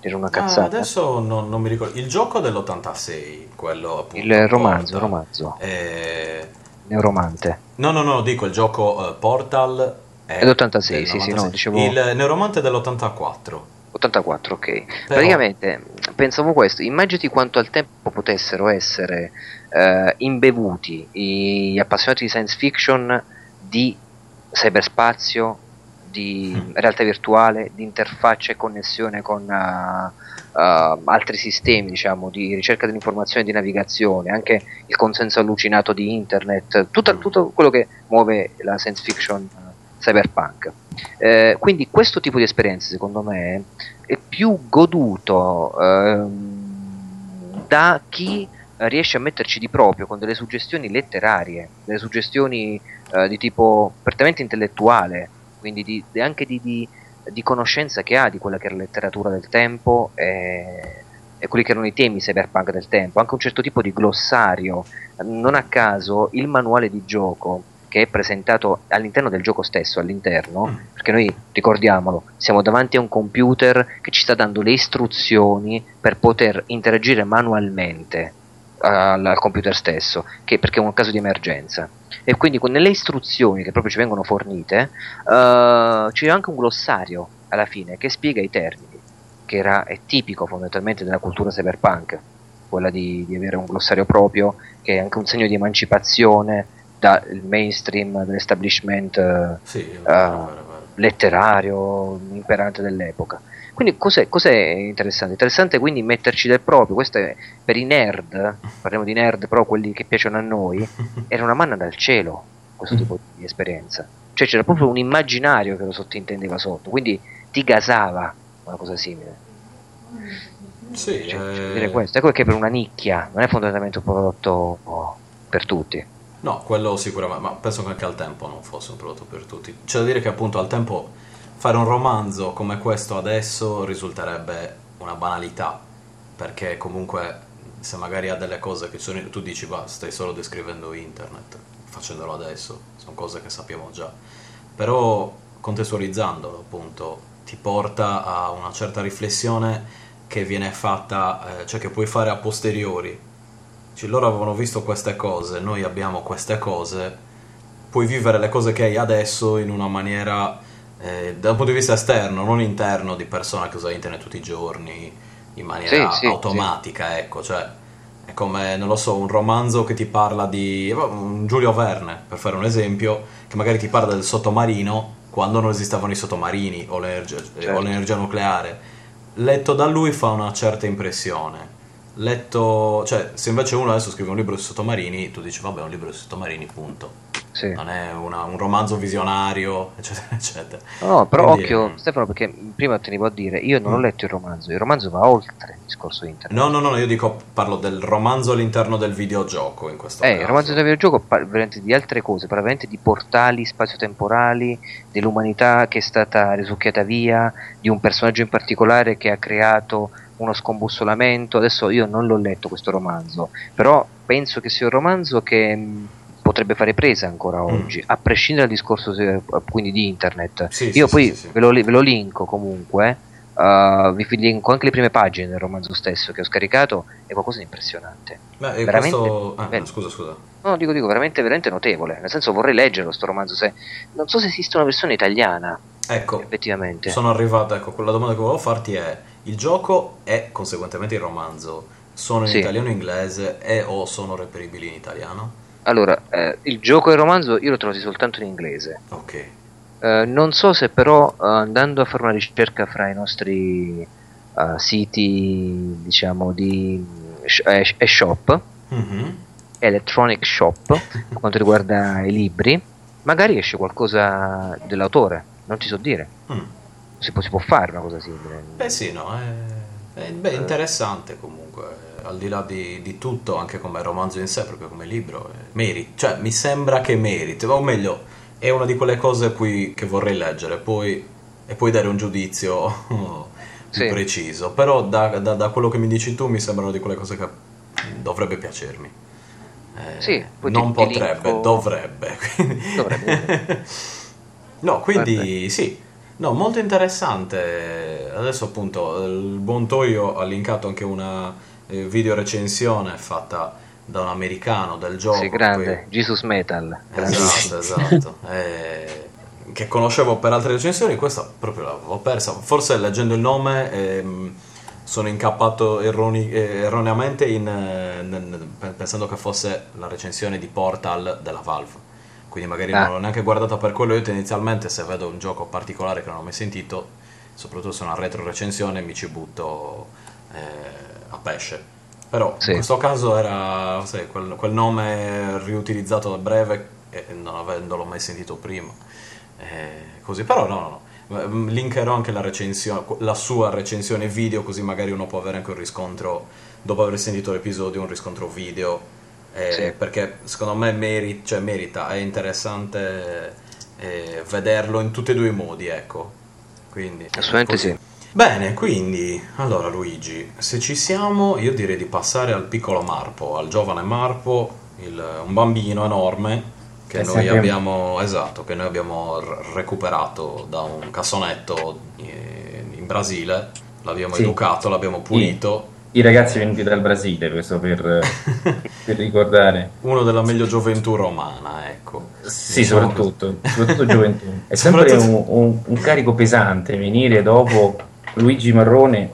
Era una cazzata. Ah, adesso non, non, mi ricordo. Il gioco dell'86, quello appunto. Il romanzo, Portal, romanzo. È... Neuromante. No, no, no, dico il gioco uh, Portal. È, dell'86, sì, sì, no, dicevo... Il Neuromante è dell'84. 84, ok. Però... Praticamente pensavo questo, immaginati quanto al tempo potessero essere uh, imbevuti gli appassionati di science fiction di cyberspazio, di realtà virtuale, di interfaccia e connessione con uh, uh, altri sistemi, diciamo, di ricerca dell'informazione e di navigazione, anche il consenso allucinato di internet, tutto, mm. tutto quello che muove la science fiction cyberpunk. Eh, quindi questo tipo di esperienze, secondo me, è più goduto eh, da chi riesce a metterci di proprio con delle suggestioni letterarie, delle suggestioni di tipo prettamente intellettuale, quindi di, anche di, di, di, conoscenza che ha di quella che era la letteratura del tempo e, e, quelli che erano i temi cyberpunk del tempo, anche un certo tipo di glossario. Non a caso il manuale di gioco che è presentato all'interno del gioco stesso, all'interno, mm. perché noi ricordiamolo, siamo davanti a un computer che ci sta dando le istruzioni per poter interagire manualmente al, al computer stesso, che, perché è un caso di emergenza. E quindi nelle istruzioni che proprio ci vengono fornite uh, c'è anche un glossario alla fine che spiega i termini, che era, è tipico fondamentalmente della cultura cyberpunk, quella di, di avere un glossario proprio, che è anche un segno di emancipazione dal mainstream dell'establishment sì, uh, letterario imperante dell'epoca. Quindi cos'è, cos'è, interessante? Interessante quindi metterci del proprio, questo è per i nerd, parliamo di nerd però quelli che piacciono a noi, era una manna dal cielo questo tipo di esperienza. Cioè c'era proprio un immaginario che lo sottintendeva sotto, quindi ti gasava una cosa simile. Sì, cioè, eh... dire questo. Ecco che per una nicchia, non è fondamentalmente un prodotto per tutti. No, quello sicuramente, ma penso che anche al tempo non fosse un prodotto per tutti. C'è da dire che appunto al tempo fare un romanzo come questo adesso risulterebbe una banalità, perché comunque se magari ha delle cose che sono, tu dici, bah, stai solo descrivendo internet, facendolo adesso, sono cose che sappiamo già. Però contestualizzandolo, appunto, ti porta a una certa riflessione che viene fatta, eh, cioè che puoi fare a posteriori Cioè, loro avevano visto queste cose, noi abbiamo queste cose, puoi vivere le cose che hai adesso in una maniera, eh, da un punto di vista esterno, non interno, di persona che usa internet tutti i giorni, in maniera Sì, sì, automatica, ecco, cioè è come, non lo so, un romanzo che ti parla di Giulio Verne, per fare un esempio, che magari ti parla del sottomarino quando non esistevano i sottomarini o l'energia, Certo. o l'energia nucleare. Letto da lui fa una certa impressione. Letto, cioè, se invece uno adesso scrive un libro sui sottomarini, tu dici, vabbè, un libro sui sottomarini, punto. Sì. Non è una- un romanzo visionario, eccetera, eccetera. No, però Quindi, occhio, Stefano, perché prima tenevo a dire, io non ho Mm. letto il romanzo, il romanzo va oltre il discorso internet. No, no, no, io dico, parlo del romanzo all'interno del videogioco in questo Eh, caso. il romanzo del videogioco parla veramente di altre cose, parla veramente di portali spazio-temporali, dell'umanità che è stata risucchiata via, di un personaggio in particolare che ha creato uno scombussolamento. Adesso io non l'ho letto questo romanzo, però penso che sia un romanzo che potrebbe fare presa ancora oggi, a prescindere dal discorso se- quindi di internet. Mm. Sì, io sì, poi sì. Ve, lo, ve lo linko comunque. uh, vi linko anche le prime pagine del romanzo stesso che ho scaricato, è qualcosa di impressionante. Beh, veramente questo... ah, scusa, scusa. No, dico, dico, veramente, veramente notevole. Nel senso, vorrei leggerlo sto romanzo. Se... Non so se esiste una versione italiana, Ecco, effettivamente. sono arrivato, ecco, quella domanda che volevo farti è, il gioco e conseguentemente il romanzo sono in italiano e inglese e o sono reperibili in italiano? Allora, eh, il gioco e il romanzo io l'ho trovato soltanto in inglese. Ok. Eh, non so se però eh, andando a fare una ricerca fra i nostri eh, siti, diciamo, di sh- eh, e shop, Mhm. electronic shop, per quanto riguarda i libri, magari esce qualcosa dell'autore. Non ti so dire. Mm. Si può, si può fare una cosa simile. Beh sì, no, è, è- beh, interessante comunque, al di là di, di tutto, anche come romanzo in sé, proprio come libro, eh, meriti, cioè mi sembra che meriti, o meglio, è una di quelle cose cui, che vorrei leggere, poi, e poi dare un giudizio più Sì. preciso, però da, da- da quello che mi dici tu mi sembrano di quelle cose che dovrebbe piacermi. Eh, Sì, non ti- ti potrebbe, linko- dovrebbe. Dovrebbe. no, quindi sì, no, molto interessante. Adesso appunto il buon Toyo ha linkato anche una eh, video recensione fatta da un americano del gioco. Sì, grande, Jesus Metal. Poi- Esatto, esatto. Eh, che conoscevo per altre recensioni, questa proprio l'avevo persa. Forse leggendo il nome ehm, sono incappato erroni- eh, erroneamente in, eh, pensando che fosse la recensione di Portal della Valve. Quindi magari Ah. non l'ho neanche guardata per quello. Io tendenzialmente se vedo un gioco particolare che non ho mai sentito, soprattutto se è una retro recensione, mi ci butto eh, a pesce. Però Sì. in questo caso era sai, quel, quel nome riutilizzato da breve e non avendolo mai sentito prima. Eh, così, però no, no, no. Linkerò anche la recensione, la sua recensione video, così magari uno può avere anche un riscontro dopo aver sentito l'episodio, un riscontro video. eh, Sì. Perché secondo me meri- cioè, merita, è interessante eh, vederlo in tutti e due i modi, ecco. Quindi, Assolutamente così. sì. Bene, quindi, allora Luigi, se ci siamo, io direi di passare al piccolo Marpo, al giovane Marpo, il- un bambino enorme che È noi sempre- abbiamo, esatto, che noi abbiamo r- recuperato da un cassonetto eh, in Brasile, l'abbiamo Sì. educato, l'abbiamo pulito, I ragazzi venuti dal Brasile, questo per, per ricordare. uno della meglio gioventù romana, ecco. Sì, Diciamo soprattutto, soprattutto gioventù. È sempre un, un- un carico pesante venire dopo Luigi Marrone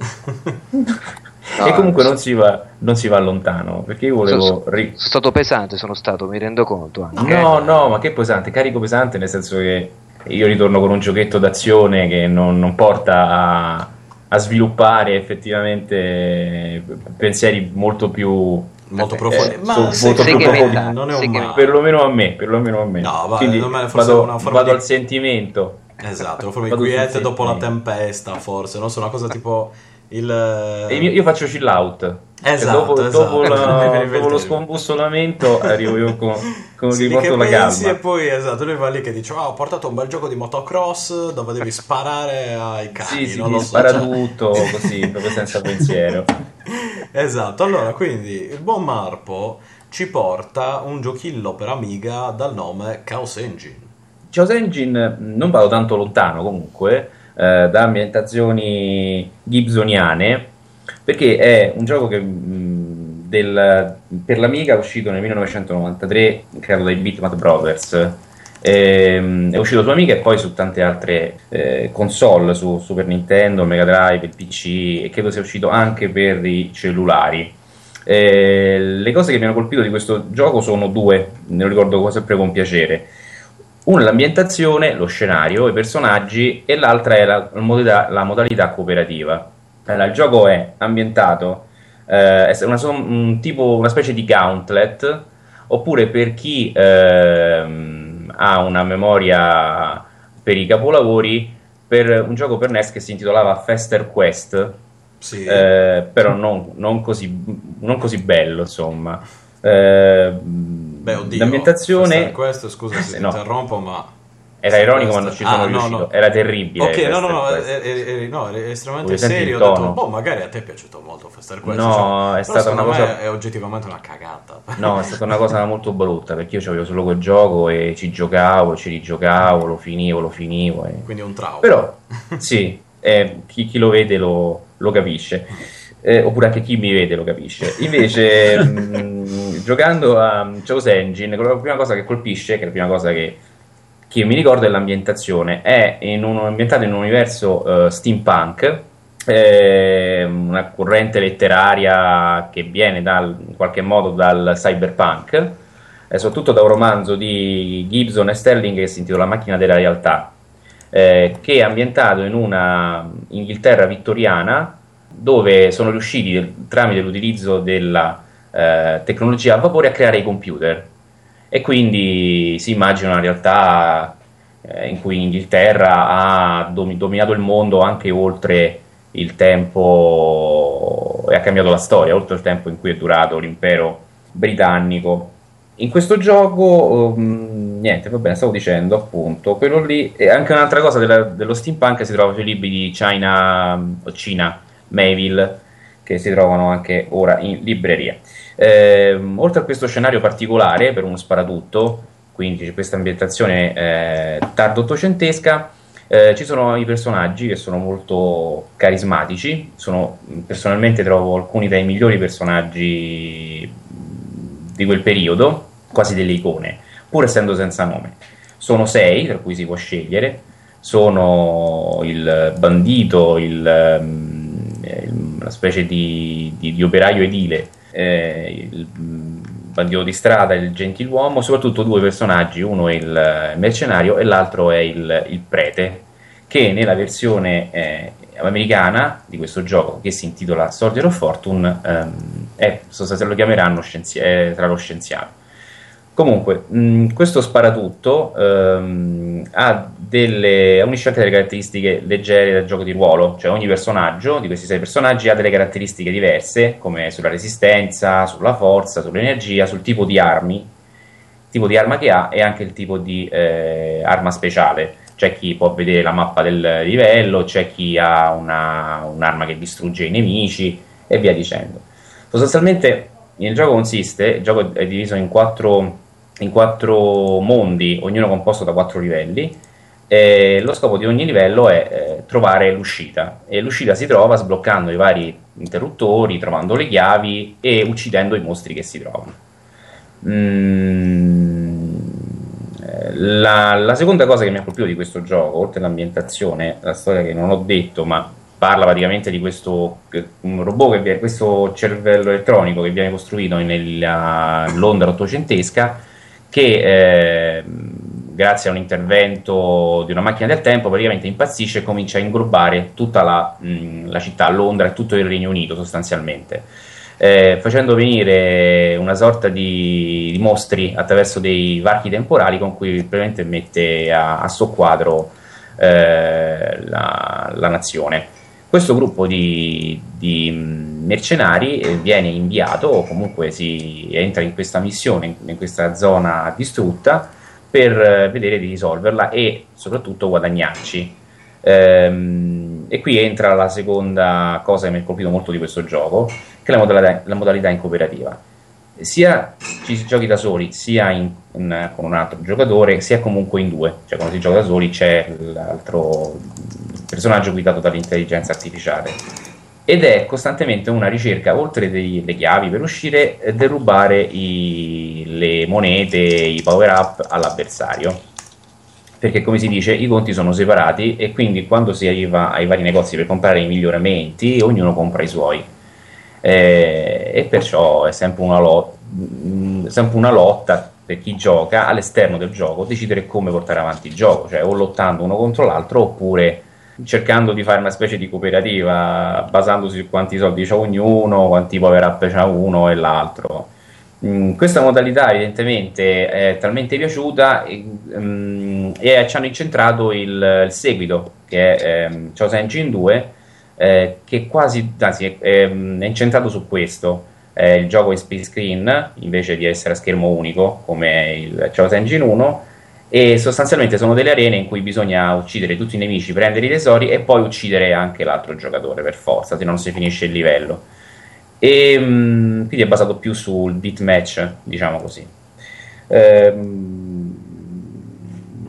No, e comunque so- non si, va, non si va lontano, perché io volevo... so- ri- Sono stato pesante, sono stato, mi rendo conto anche. No, no, ma che pesante, carico pesante nel senso che io ritorno con un giochetto d'azione che non, non porta a, a sviluppare effettivamente pensieri molto più... Molto eh, profondi. eh, Ma so- molto più non è- segmentati, non è un male. Perlomeno a me, perlomeno a me. No, va- Quindi non è forse vado, vado di- al sentimento. Esatto, una forma inquieta dopo la tempesta, forse, non so, una cosa tipo il... E io, io faccio chill out. Esatto, dopo, esatto. dopo la- dopo lo scombussolamento arrivo io con, con Sì, di riporto che la calma. e poi esatto, lui va lì che dice "Ah, ho portato un bel gioco di motocross dove devi sparare ai cani, Sì, sì, so. spara cioè- tutto così, proprio senza pensiero. Esatto, allora quindi il buon Marpo ci porta un giochillo per Amiga dal nome Chaos Engine. Chaos Engine non vado tanto lontano comunque eh, da ambientazioni gibsoniane perché è un gioco che mh, del, per l'Amiga è uscito nel 1993, creato dai Bitmap Brothers. Ehm, è uscito su Amiga e poi su tante altre eh, console, su Super Nintendo, Mega Drive, PC e credo sia uscito anche per i cellulari. Eh, le cose che mi hanno colpito di questo gioco sono due, ne ricordo sempre con piacere. Una è l'ambientazione, lo scenario, i personaggi e l'altra è la, modalità, la modalità, cooperativa. Allora, il gioco è ambientato, eh, è una, un tipo, una specie di gauntlet, oppure per chi eh, ha una memoria per i capolavori, per un gioco per NES che si intitolava Fester Quest, sì. eh, però non, non, così, non, così, bello, insomma. Eh, Beh, oddio, l'ambientazione. Questo, scusa se no. ti interrompo, ma. Era ironico quando ci sono ah, riuscito, no, no. era terribile. Ok, no, no, no, eri, no, eri estremamente serio. Ho detto, boh, magari a te è piaciuto molto Fester Quest. No, cioè, è stata una cosa. È oggettivamente una cagata. No, è stata una cosa molto brutta perché io avevo solo quel gioco e ci giocavo, ci rigiocavo, lo finivo, lo finivo. E... Quindi un trauma. Però, sì, eh, chi, chi, lo vede lo, lo capisce. Eh, oppure anche chi mi vede lo capisce. Invece, mh, mm, giocando a Chaos Engine, la prima cosa che colpisce, che è la prima cosa che, che mi ricordo, è l'ambientazione. È in un, ambientato in un universo uh, steampunk, eh, una corrente letteraria che viene dal, in qualche modo dal cyberpunk, eh, soprattutto da un romanzo di Gibson e Sterling che si intitola La macchina della realtà, eh, che è ambientato in una Inghilterra vittoriana dove sono riusciti tramite l'utilizzo della eh, tecnologia a vapore a creare i computer. E quindi si immagina una realtà eh, in cui l'Inghilterra ha dom- dominato il mondo anche oltre il tempo e ha cambiato la storia, oltre il tempo in cui è durato l'impero britannico. In questo gioco, um, niente, va bene, stavo dicendo appunto, quello lì, e anche un'altra cosa della, dello steampunk si trova sui libri di China, o Cina Mayville che si trovano anche ora in libreria. Eh, oltre a questo scenario particolare per uno sparatutto, quindi questa ambientazione eh, tardo ottocentesca, eh, ci sono i personaggi che sono molto carismatici, sono, personalmente trovo alcuni dei migliori personaggi di quel periodo, quasi delle icone, pur essendo senza nome. Sono sei, tra cui si può scegliere, sono il bandito, il... Una specie di, di, di operaio edile, eh, il bandito di strada, il gentiluomo, soprattutto due personaggi, uno è il mercenario e l'altro è il, il prete, che nella versione eh, americana di questo gioco, che si intitola Soldier of Fortune, ehm, è, lo chiameranno scienzi- tra lo scienziato. Comunque, mh, questo sparatutto ehm, ha delle, unisce anche delle caratteristiche leggere del gioco di ruolo, cioè ogni personaggio di questi sei personaggi ha delle caratteristiche diverse, come sulla resistenza, sulla forza, sull'energia, sul tipo di armi, tipo di arma che ha e anche il tipo di eh, arma speciale. C'è chi può vedere la mappa del livello, c'è chi ha una, un'arma che distrugge i nemici e via dicendo. Sostanzialmente il gioco consiste, il gioco è diviso in quattro in quattro mondi, ognuno composto da quattro livelli. E lo scopo di ogni livello è eh, trovare l'uscita e l'uscita si trova sbloccando i vari interruttori, trovando le chiavi e uccidendo i mostri che si trovano. Mm, la, la, seconda cosa che mi ha colpito di questo gioco, oltre all'ambientazione, la storia che non ho detto, ma parla praticamente di questo robot, che viene, questo cervello elettronico che viene costruito nella Londra ottocentesca che eh, grazie a un intervento di una macchina del tempo praticamente impazzisce e comincia a inglobare tutta la, mh, la città, Londra e tutto il Regno Unito sostanzialmente. Eh, facendo venire una sorta di, di, mostri attraverso dei varchi temporali con cui praticamente mette a, a soqquadro eh, la, la, nazione. Questo gruppo di, di mercenari eh, viene inviato o comunque si entra in questa missione, in, questa zona distrutta per eh, vedere di risolverla e soprattutto guadagnarci. Ehm, e qui entra la seconda cosa che mi ha colpito molto di questo gioco, che è la modalità, la modalità in cooperativa. Sia ci si giochi da soli, sia in, in, con un altro giocatore, sia comunque in due. Cioè quando si gioca da soli c'è l'altro personaggio guidato dall'intelligenza artificiale ed è costantemente una ricerca, oltre delle chiavi per uscire, eh, derubare i, le monete, i power up all'avversario. Perché come si dice, i conti sono separati e quindi quando si arriva ai vari negozi per comprare i miglioramenti, ognuno compra i suoi. Eh, e perciò è sempre una, lot- mm, sempre una lotta per chi gioca all'esterno del gioco, decidere come portare avanti il gioco, cioè o lottando uno contro l'altro oppure cercando di fare una specie di cooperativa basandosi su quanti soldi c'ha ognuno, quanti power up c'ha uno e l'altro. Mm, questa modalità evidentemente è talmente piaciuta e, um, e ci hanno incentrato il, il seguito che è um, Chosen Engine 2 eh, che quasi anzi, è, è, è incentrato su questo è il gioco in split screen invece di essere a schermo unico come il Chosen Engine 1 e sostanzialmente sono delle arene in cui bisogna uccidere tutti i nemici, prendere i tesori e poi uccidere anche l'altro giocatore per forza, se non si finisce il livello. E mh, quindi è basato più sul deathmatch, diciamo così. Ehm,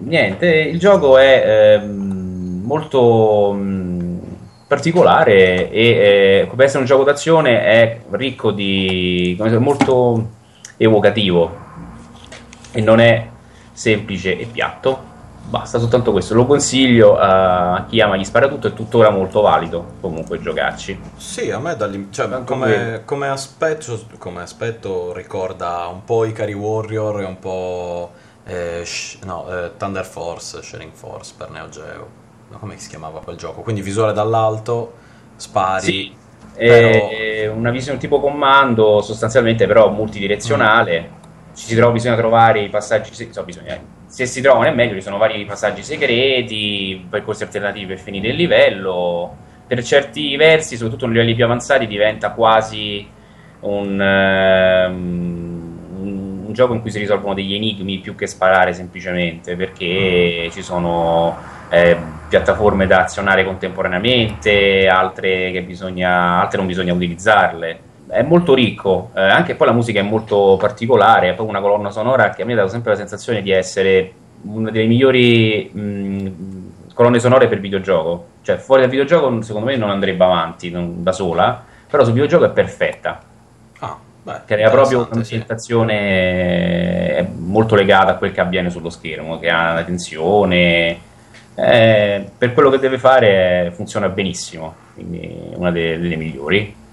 niente, il gioco è ehm, molto mh, particolare e eh, per essere un gioco d'azione è ricco di molto evocativo e non è semplice e piatto. Basta soltanto questo, lo consiglio a chi ama gli sparatutto, è tuttora molto valido comunque giocarci. Sì, a me cioè, come, come, aspetto, come, aspetto, ricorda un po' i Cari Warrior e un po' eh, sh- no, eh, Thunder Force, Sharing Force per Neo Geo. Come si chiamava quel gioco? Quindi visuale dall'alto, spari. Sì. Però... È una visione tipo comando, sostanzialmente però multidirezionale. Mm ci si trova, bisogna trovare i passaggi, so, bisogna, se si trovano è meglio, ci sono vari passaggi segreti, percorsi alternativi per finire il livello, per certi versi, soprattutto nei livelli più avanzati, diventa quasi un, um, un, gioco in cui si risolvono degli enigmi più che sparare semplicemente, perché ci sono eh, piattaforme da azionare contemporaneamente, altre, che bisogna, altre non bisogna utilizzarle è molto ricco, eh, anche poi la musica è molto particolare, è proprio una colonna sonora che a me ha dato sempre la sensazione di essere una delle migliori mh, colonne sonore per videogioco. Cioè, fuori dal videogioco secondo me non andrebbe avanti non, da sola, però sul videogioco è perfetta. Ah, beh, crea proprio un'ambientazione sì. molto legata a quel che avviene sullo schermo, che ha una tensione. Eh, per quello che deve fare funziona benissimo, quindi una delle, delle migliori.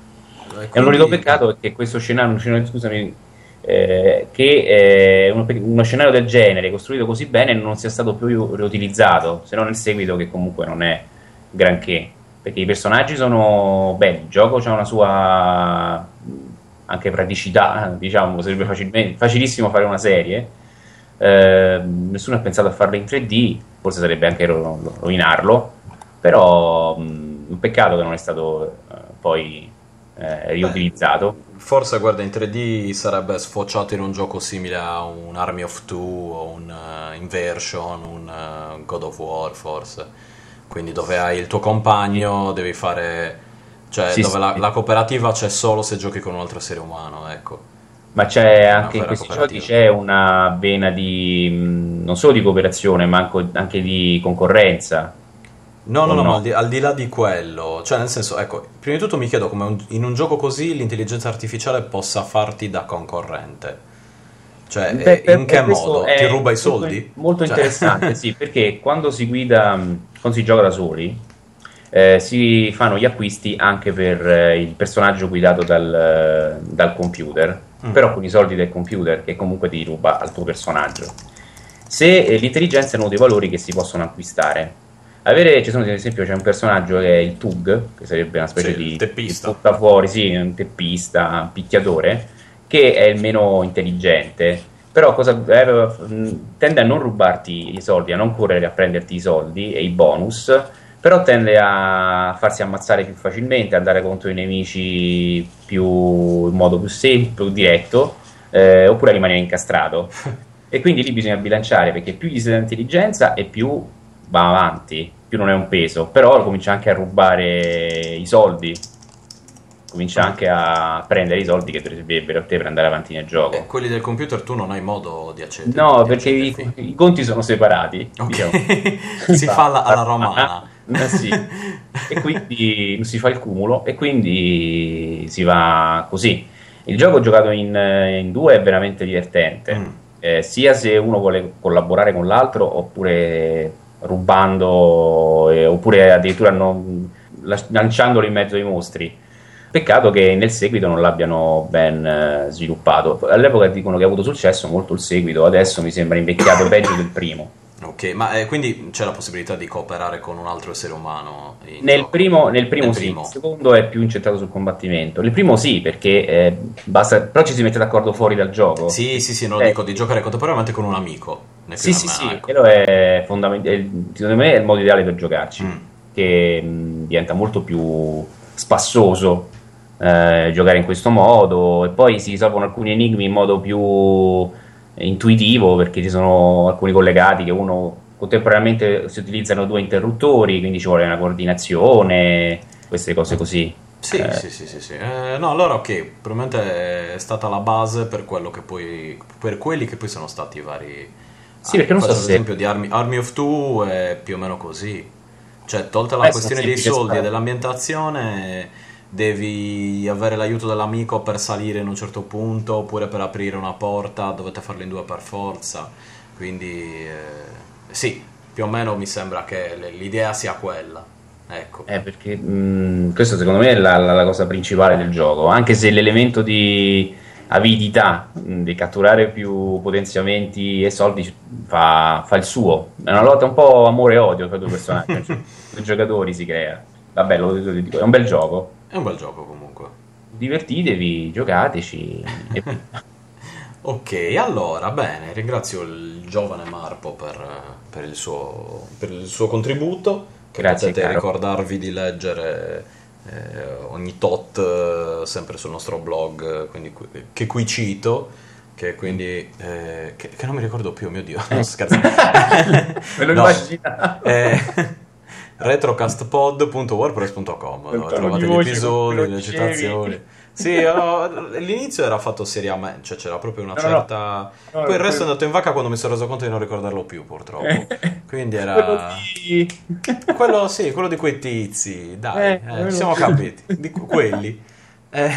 Quindi... È l'unico peccato che questo scenario, scenario scusami, eh, che eh, uno, uno, scenario del genere costruito così bene non sia stato più riutilizzato, se non nel seguito che comunque non è granché, perché i personaggi sono belli, il gioco ha una sua anche praticità, diciamo, sarebbe facilissimo fare una serie, eh, nessuno ha pensato a farlo in 3D, forse sarebbe anche ro- rovinarlo, però mh, un peccato che non è stato eh, poi eh, riutilizzato. Beh, forse guarda in 3D sarebbe sfociato in un gioco simile a un Army of Two o un uh, Inversion, un uh, God of War forse. Quindi dove hai il tuo compagno devi fare... Cioè sì, dove sì. La, la, cooperativa c'è solo se giochi con un altro essere umano, ecco. Ma c'è anche in questi giochi c'è una vena di non solo di cooperazione, ma anche di concorrenza No, no, no, no, ma al di, al di, là di quello, cioè nel senso, ecco, prima di tutto mi chiedo come un, in un gioco così l'intelligenza artificiale possa farti da concorrente. Cioè, Beh, in che modo? Ti ruba i soldi? Molto cioè. interessante, sì, perché quando si guida, quando si gioca da soli, eh, si fanno gli acquisti anche per eh, il personaggio guidato dal, dal computer, mm. però con i soldi del computer che comunque ti ruba al tuo personaggio. Se eh, l'intelligenza è uno dei valori che si possono acquistare avere, ci sono ad esempio c'è un personaggio che è il Tug, che sarebbe una specie sì, di teppista. Di fuori, sì, un teppista, un picchiatore, che è il meno intelligente. Però cosa, eh, tende a non rubarti i soldi, a non correre a prenderti i soldi e i bonus, però tende a farsi ammazzare più facilmente, a andare contro i nemici più, in modo più semplice, più diretto, eh, oppure a rimanere incastrato. e quindi lì bisogna bilanciare perché più gli si dà intelligenza e più va avanti, più non è un peso, però comincia anche a rubare i soldi, comincia anche a prendere i soldi che dovrebbero a te per andare avanti nel gioco. Eh, quelli del computer tu non hai modo di accedere. No, perché i, i, conti sono separati. Okay. Diciamo. si fa alla, alla romana. Ah, sì. e quindi si fa il cumulo e quindi si va così. Il gioco giocato in, in due è veramente divertente, mm. eh, sia se uno vuole collaborare con l'altro oppure rubando eh, oppure addirittura non, lanciandolo in mezzo ai mostri. Peccato che nel seguito non l'abbiano ben eh, sviluppato. All'epoca dicono che ha avuto successo molto il seguito, adesso mi sembra invecchiato peggio del primo. Ok, ma eh, quindi c'è la possibilità di cooperare con un altro essere umano? Nel primo, nel primo, nel sì, primo. il secondo è più incentrato sul combattimento. Il primo sì, perché eh, basta, però ci si mette d'accordo fuori dal gioco. Sì, sì, sì, non lo eh. dico di giocare contemporaneamente con un amico. Sì, sì, sì, ecco. quello è fondamentale. Secondo me è il modo ideale per giocarci, mm. che mh, diventa molto più spassoso eh, giocare in questo modo e poi si risolvono alcuni enigmi in modo più intuitivo perché ci sono alcuni collegati che uno contemporaneamente si utilizzano due interruttori, quindi ci vuole una coordinazione, queste cose così. Sì, eh. sì, sì, sì, sì. Eh, no, allora ok, probabilmente è stata la base per quello che poi per quelli che poi sono stati i vari Sì, perché non so se esempio di Army, Army of Two è più o meno così. Cioè, tolta la Beh, questione dei soldi e dell'ambientazione, devi avere l'aiuto dell'amico per salire in un certo punto oppure per aprire una porta, dovete farlo in due per forza. Quindi eh, sì, più o meno mi sembra che l'idea sia quella. Ecco. Eh, perché mh, questo secondo me è la, la, la, cosa principale del gioco, anche se l'elemento di avidità, mh, di catturare più potenziamenti e soldi fa, fa, il suo. È una lotta un po' amore e odio tra due personaggi, due giocatori si crea. Vabbè, lo, lo dico, è un bel gioco. È un bel gioco comunque. Divertitevi, giocateci. ok, allora, bene, ringrazio il giovane Marpo per, per, il, suo, per il, suo, contributo. Che Grazie, potete caro. ricordarvi di leggere eh, ogni tot eh, sempre sul nostro blog, quindi, che qui cito che quindi eh, che, che, non mi ricordo più, mio Dio, non scherzo. Me lo no, immagino. Eh, retrocastpod.wordpress.com dove trovate gli episodi, le citazioni. Sì, l'inizio era fatto seriamente, cioè c'era proprio una certa... No, no, Poi il resto è andato in vacca quando mi sono reso conto di non ricordarlo più, purtroppo. Quindi era... quello, di... quello sì, quello di quei tizi, dai, eh, eh, siamo capiti, di quelli. Eh.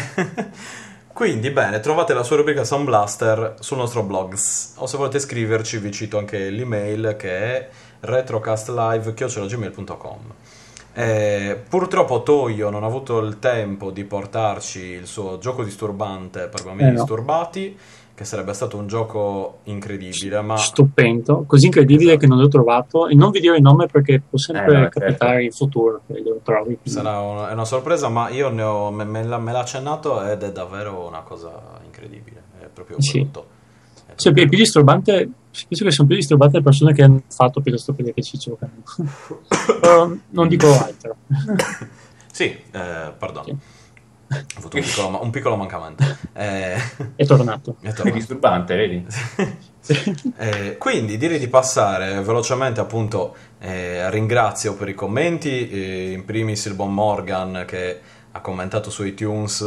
Quindi, bene, trovate la sua rubrica Sound Blaster sul nostro blog. O se volete scriverci, vi cito anche l'email che è retrocastlive.gmail.com eh, Purtroppo Toyo non ha avuto il tempo di portarci il suo gioco disturbante per bambini eh no. disturbati, che sarebbe stato un gioco incredibile, ma... Stupendo, così incredibile esatto. che non l'ho trovato, e non vi dirò il nome perché può sempre eh, no, capitare certo. in futuro che lo trovi. Sarà una, una, sorpresa, ma io ho, me, me, l'ha, me, l'ha, accennato ed è davvero una cosa incredibile, è proprio sì. brutto. Cioè, è più disturbante, penso che sono più disturbate le persone che hanno fatto piuttosto che le che ci giocano. Però non dico altro. sì, eh, perdono. Sì. Ho avuto un piccolo, un piccolo mancamento. Eh, è tornato. È, tornato. è disturbante, vedi? eh, quindi direi di passare velocemente appunto eh, ringrazio per i commenti eh, in primis il buon Morgan che ha commentato su iTunes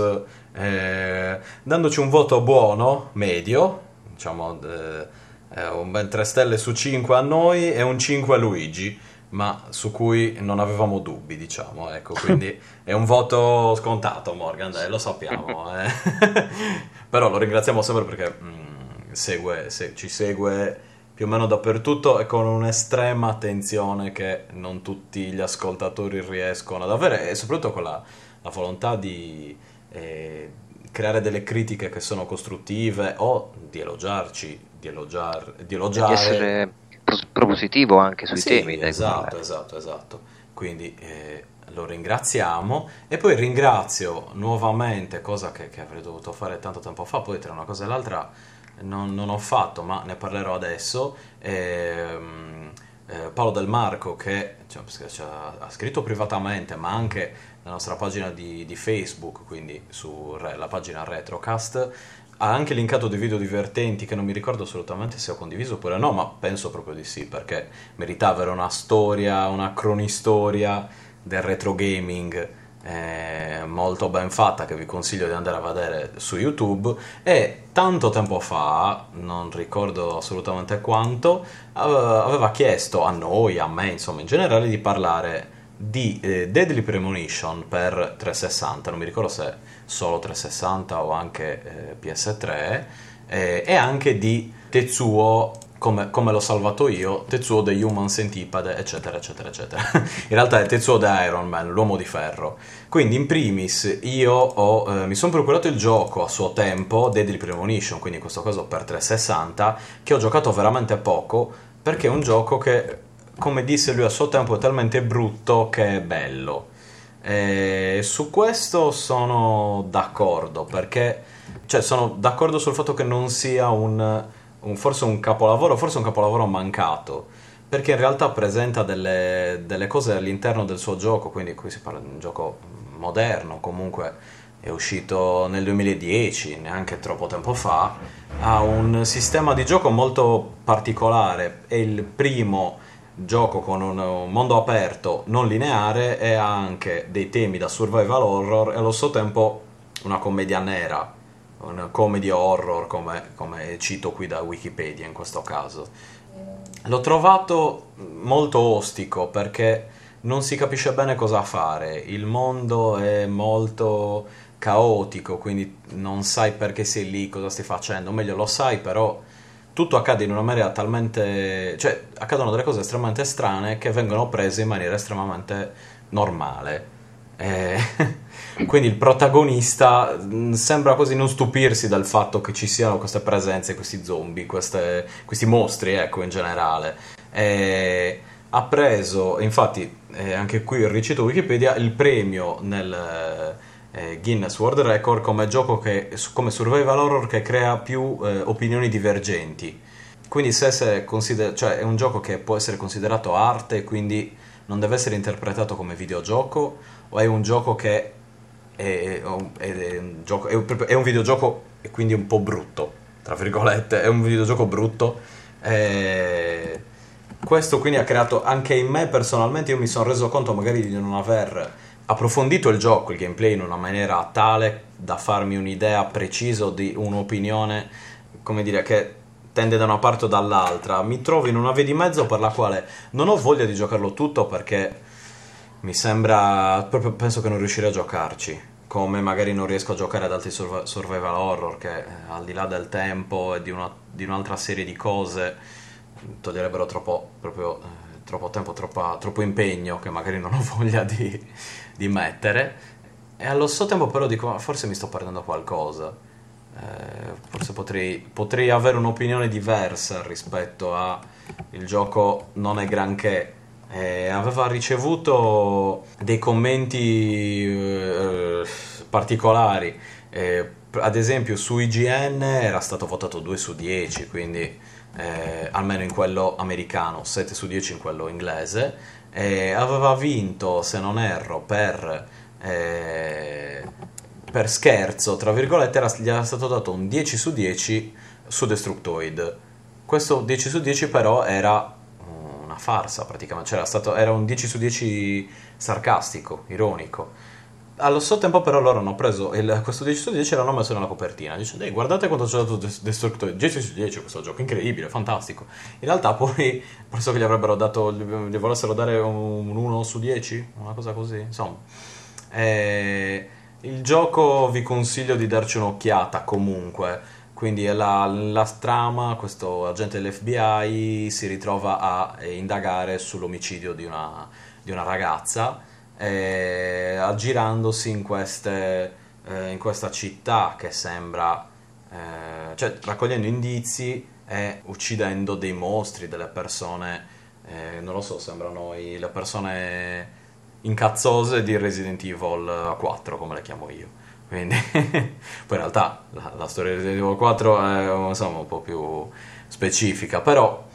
eh, dandoci un voto buono medio diciamo, eh, un ben 3 stelle su 5 a noi e un 5 a Luigi, ma su cui non avevamo dubbi, diciamo, ecco, quindi è un voto scontato Morgan, dai, lo sappiamo, eh. però lo ringraziamo sempre perché mh, mm, segue, se, ci segue più o meno dappertutto e con un'estrema attenzione che non tutti gli ascoltatori riescono ad avere e soprattutto con la, la volontà di... Eh, creare delle critiche che sono costruttive o di elogiarci, di, elogiar, di elogiare. Di essere propositivo anche sui sì, temi. Esatto, esatto, esatto. Quindi eh, lo ringraziamo e poi ringrazio nuovamente, cosa che, che, avrei dovuto fare tanto tempo fa, poi tra una cosa e l'altra non, non ho fatto, ma ne parlerò adesso. Ehm, eh, Paolo Del Marco che cioè, ha scritto privatamente, ma anche la nostra pagina di, di Facebook, quindi sulla pagina Retrocast, ha anche linkato dei video divertenti che non mi ricordo assolutamente se ho condiviso oppure no, ma penso proprio di sì, perché meritava avere una storia, una cronistoria del retro gaming eh, molto ben fatta che vi consiglio di andare a vedere su YouTube. E tanto tempo fa, non ricordo assolutamente quanto, aveva chiesto a noi, a me insomma in generale di parlare di eh, Deadly Premonition per 360, non mi ricordo se solo 360 o anche eh, PS3, eh, e anche di Tetsuo come, come, l'ho salvato io, Tetsuo The Human Centipede, eccetera, eccetera, eccetera. in realtà è Tetsuo The Iron Man, l'uomo di ferro. Quindi, in primis, io ho, eh, mi sono procurato il gioco a suo tempo, Deadly Premonition, quindi in questo caso per 360, che ho giocato veramente poco, perché è un gioco che come disse lui a suo tempo, è talmente brutto che è bello. E su questo sono d'accordo, perché cioè, sono d'accordo sul fatto che non sia un, un, forse un capolavoro, forse un capolavoro mancato, perché in realtà presenta delle, delle cose all'interno del suo gioco, quindi qui si parla di un gioco moderno, comunque è uscito nel 2010, neanche troppo tempo fa, ha un sistema di gioco molto particolare, è il primo gioco con un mondo aperto non lineare e ha anche dei temi da survival horror e allo stesso tempo una commedia nera, una comedy horror come, come cito qui da Wikipedia in questo caso. L'ho trovato molto ostico perché non si capisce bene cosa fare, il mondo è molto caotico, quindi non sai perché sei lì, cosa stai facendo, o meglio lo sai però tutto accade in una maniera talmente... cioè accadono delle cose estremamente strane che vengono prese in maniera estremamente normale. E... Quindi il protagonista mm, sembra quasi non stupirsi dal fatto che ci siano queste presenze, questi zombie, queste, questi mostri, ecco, in generale. E ha preso, infatti, eh, anche qui ricito Wikipedia, il premio nel eh, Guinness World Record come gioco che, come survival horror che crea più eh, opinioni divergenti. Quindi se, se consider- cioè è un gioco che può essere considerato arte quindi non deve essere interpretato come videogioco o è un gioco che è, è, è, un, gioco, è un videogioco e quindi un po' brutto, tra virgolette, è un videogioco brutto. E questo quindi ha creato anche in me personalmente, io mi sono reso conto magari di non aver approfondito il gioco, il gameplay in una maniera tale da farmi un'idea precisa di un'opinione, come dire, che tende da una parte o dall'altra. Mi trovo in una via di mezzo per la quale non ho voglia di giocarlo tutto perché mi sembra, proprio penso che non riuscirei a giocarci. Come magari non riesco a giocare ad altri survival horror che eh, al di là del tempo e di, una, di un'altra serie di cose toglierebbero troppo, proprio, eh, troppo tempo, troppa, troppo impegno che magari non ho voglia di, di mettere. E allo stesso tempo però dico forse mi sto perdendo qualcosa. Eh, forse potrei, potrei, avere un'opinione diversa rispetto a il gioco non è granché. Eh, aveva ricevuto dei commenti eh, particolari. Eh, ad esempio su IGN era stato votato 2 su 10 quindi eh, almeno in quello americano 7 su 10 in quello inglese eh, aveva vinto, se non erro, per, eh, per scherzo, tra virgolette, era, gli era stato dato un 10 su 10 su Destructoid. Questo 10 su 10 però era una farsa praticamente, cioè era, stato, era un 10 su 10 sarcastico, ironico allo stesso tempo però loro hanno preso il, questo 10 su 10 e l'hanno messo nella copertina. Dicendo ehi guardate quanto ci ha dato Destructoid 10 su 10 questo gioco incredibile fantastico. In realtà poi penso che gli avrebbero dato gli volessero dare un 1 su 10 una cosa così insomma. Eh, il gioco vi consiglio di darci un'occhiata comunque. Quindi la, la trama, questo agente dell'FBI si ritrova a indagare sull'omicidio di una, di una ragazza eh, aggirandosi in, queste, eh, in, questa città che sembra, eh, cioè raccogliendo indizi e uccidendo dei mostri, delle persone, eh, non lo so, sembrano i, le persone incazzose di Resident Evil 4, come le chiamo io. Quindi, poi in realtà la, la, storia di Resident Evil 4 è insomma, un po' più specifica, però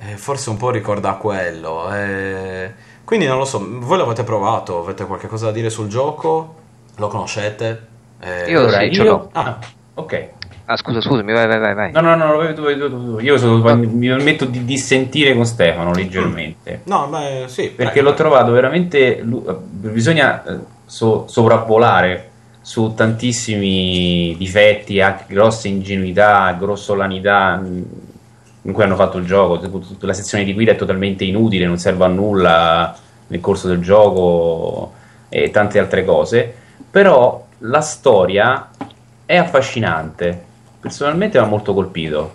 eh, forse un po' ricorda quello. Eh, quindi non lo so, voi l'avete provato? Avete qualche cosa da dire sul gioco? Lo conoscete? Eh, io sì, ce l'ho. Ah, ok. Ah, scusa, scusami, vai, vai, vai. No, no, no, vai, tu, vai, tu, tu. io sono, mi permetto di dissentire con Stefano leggermente. No, beh, sì. Perché l'ho trovato veramente. Bisogna eh, so, sopravvolare su tantissimi difetti, anche grosse ingenuità, grossolanità in cui hanno fatto il gioco. La sezione di guida è totalmente inutile, non serve a nulla. nel corso del gioco e tante altre cose, però la storia è affascinante. Personalmente mi ha molto colpito.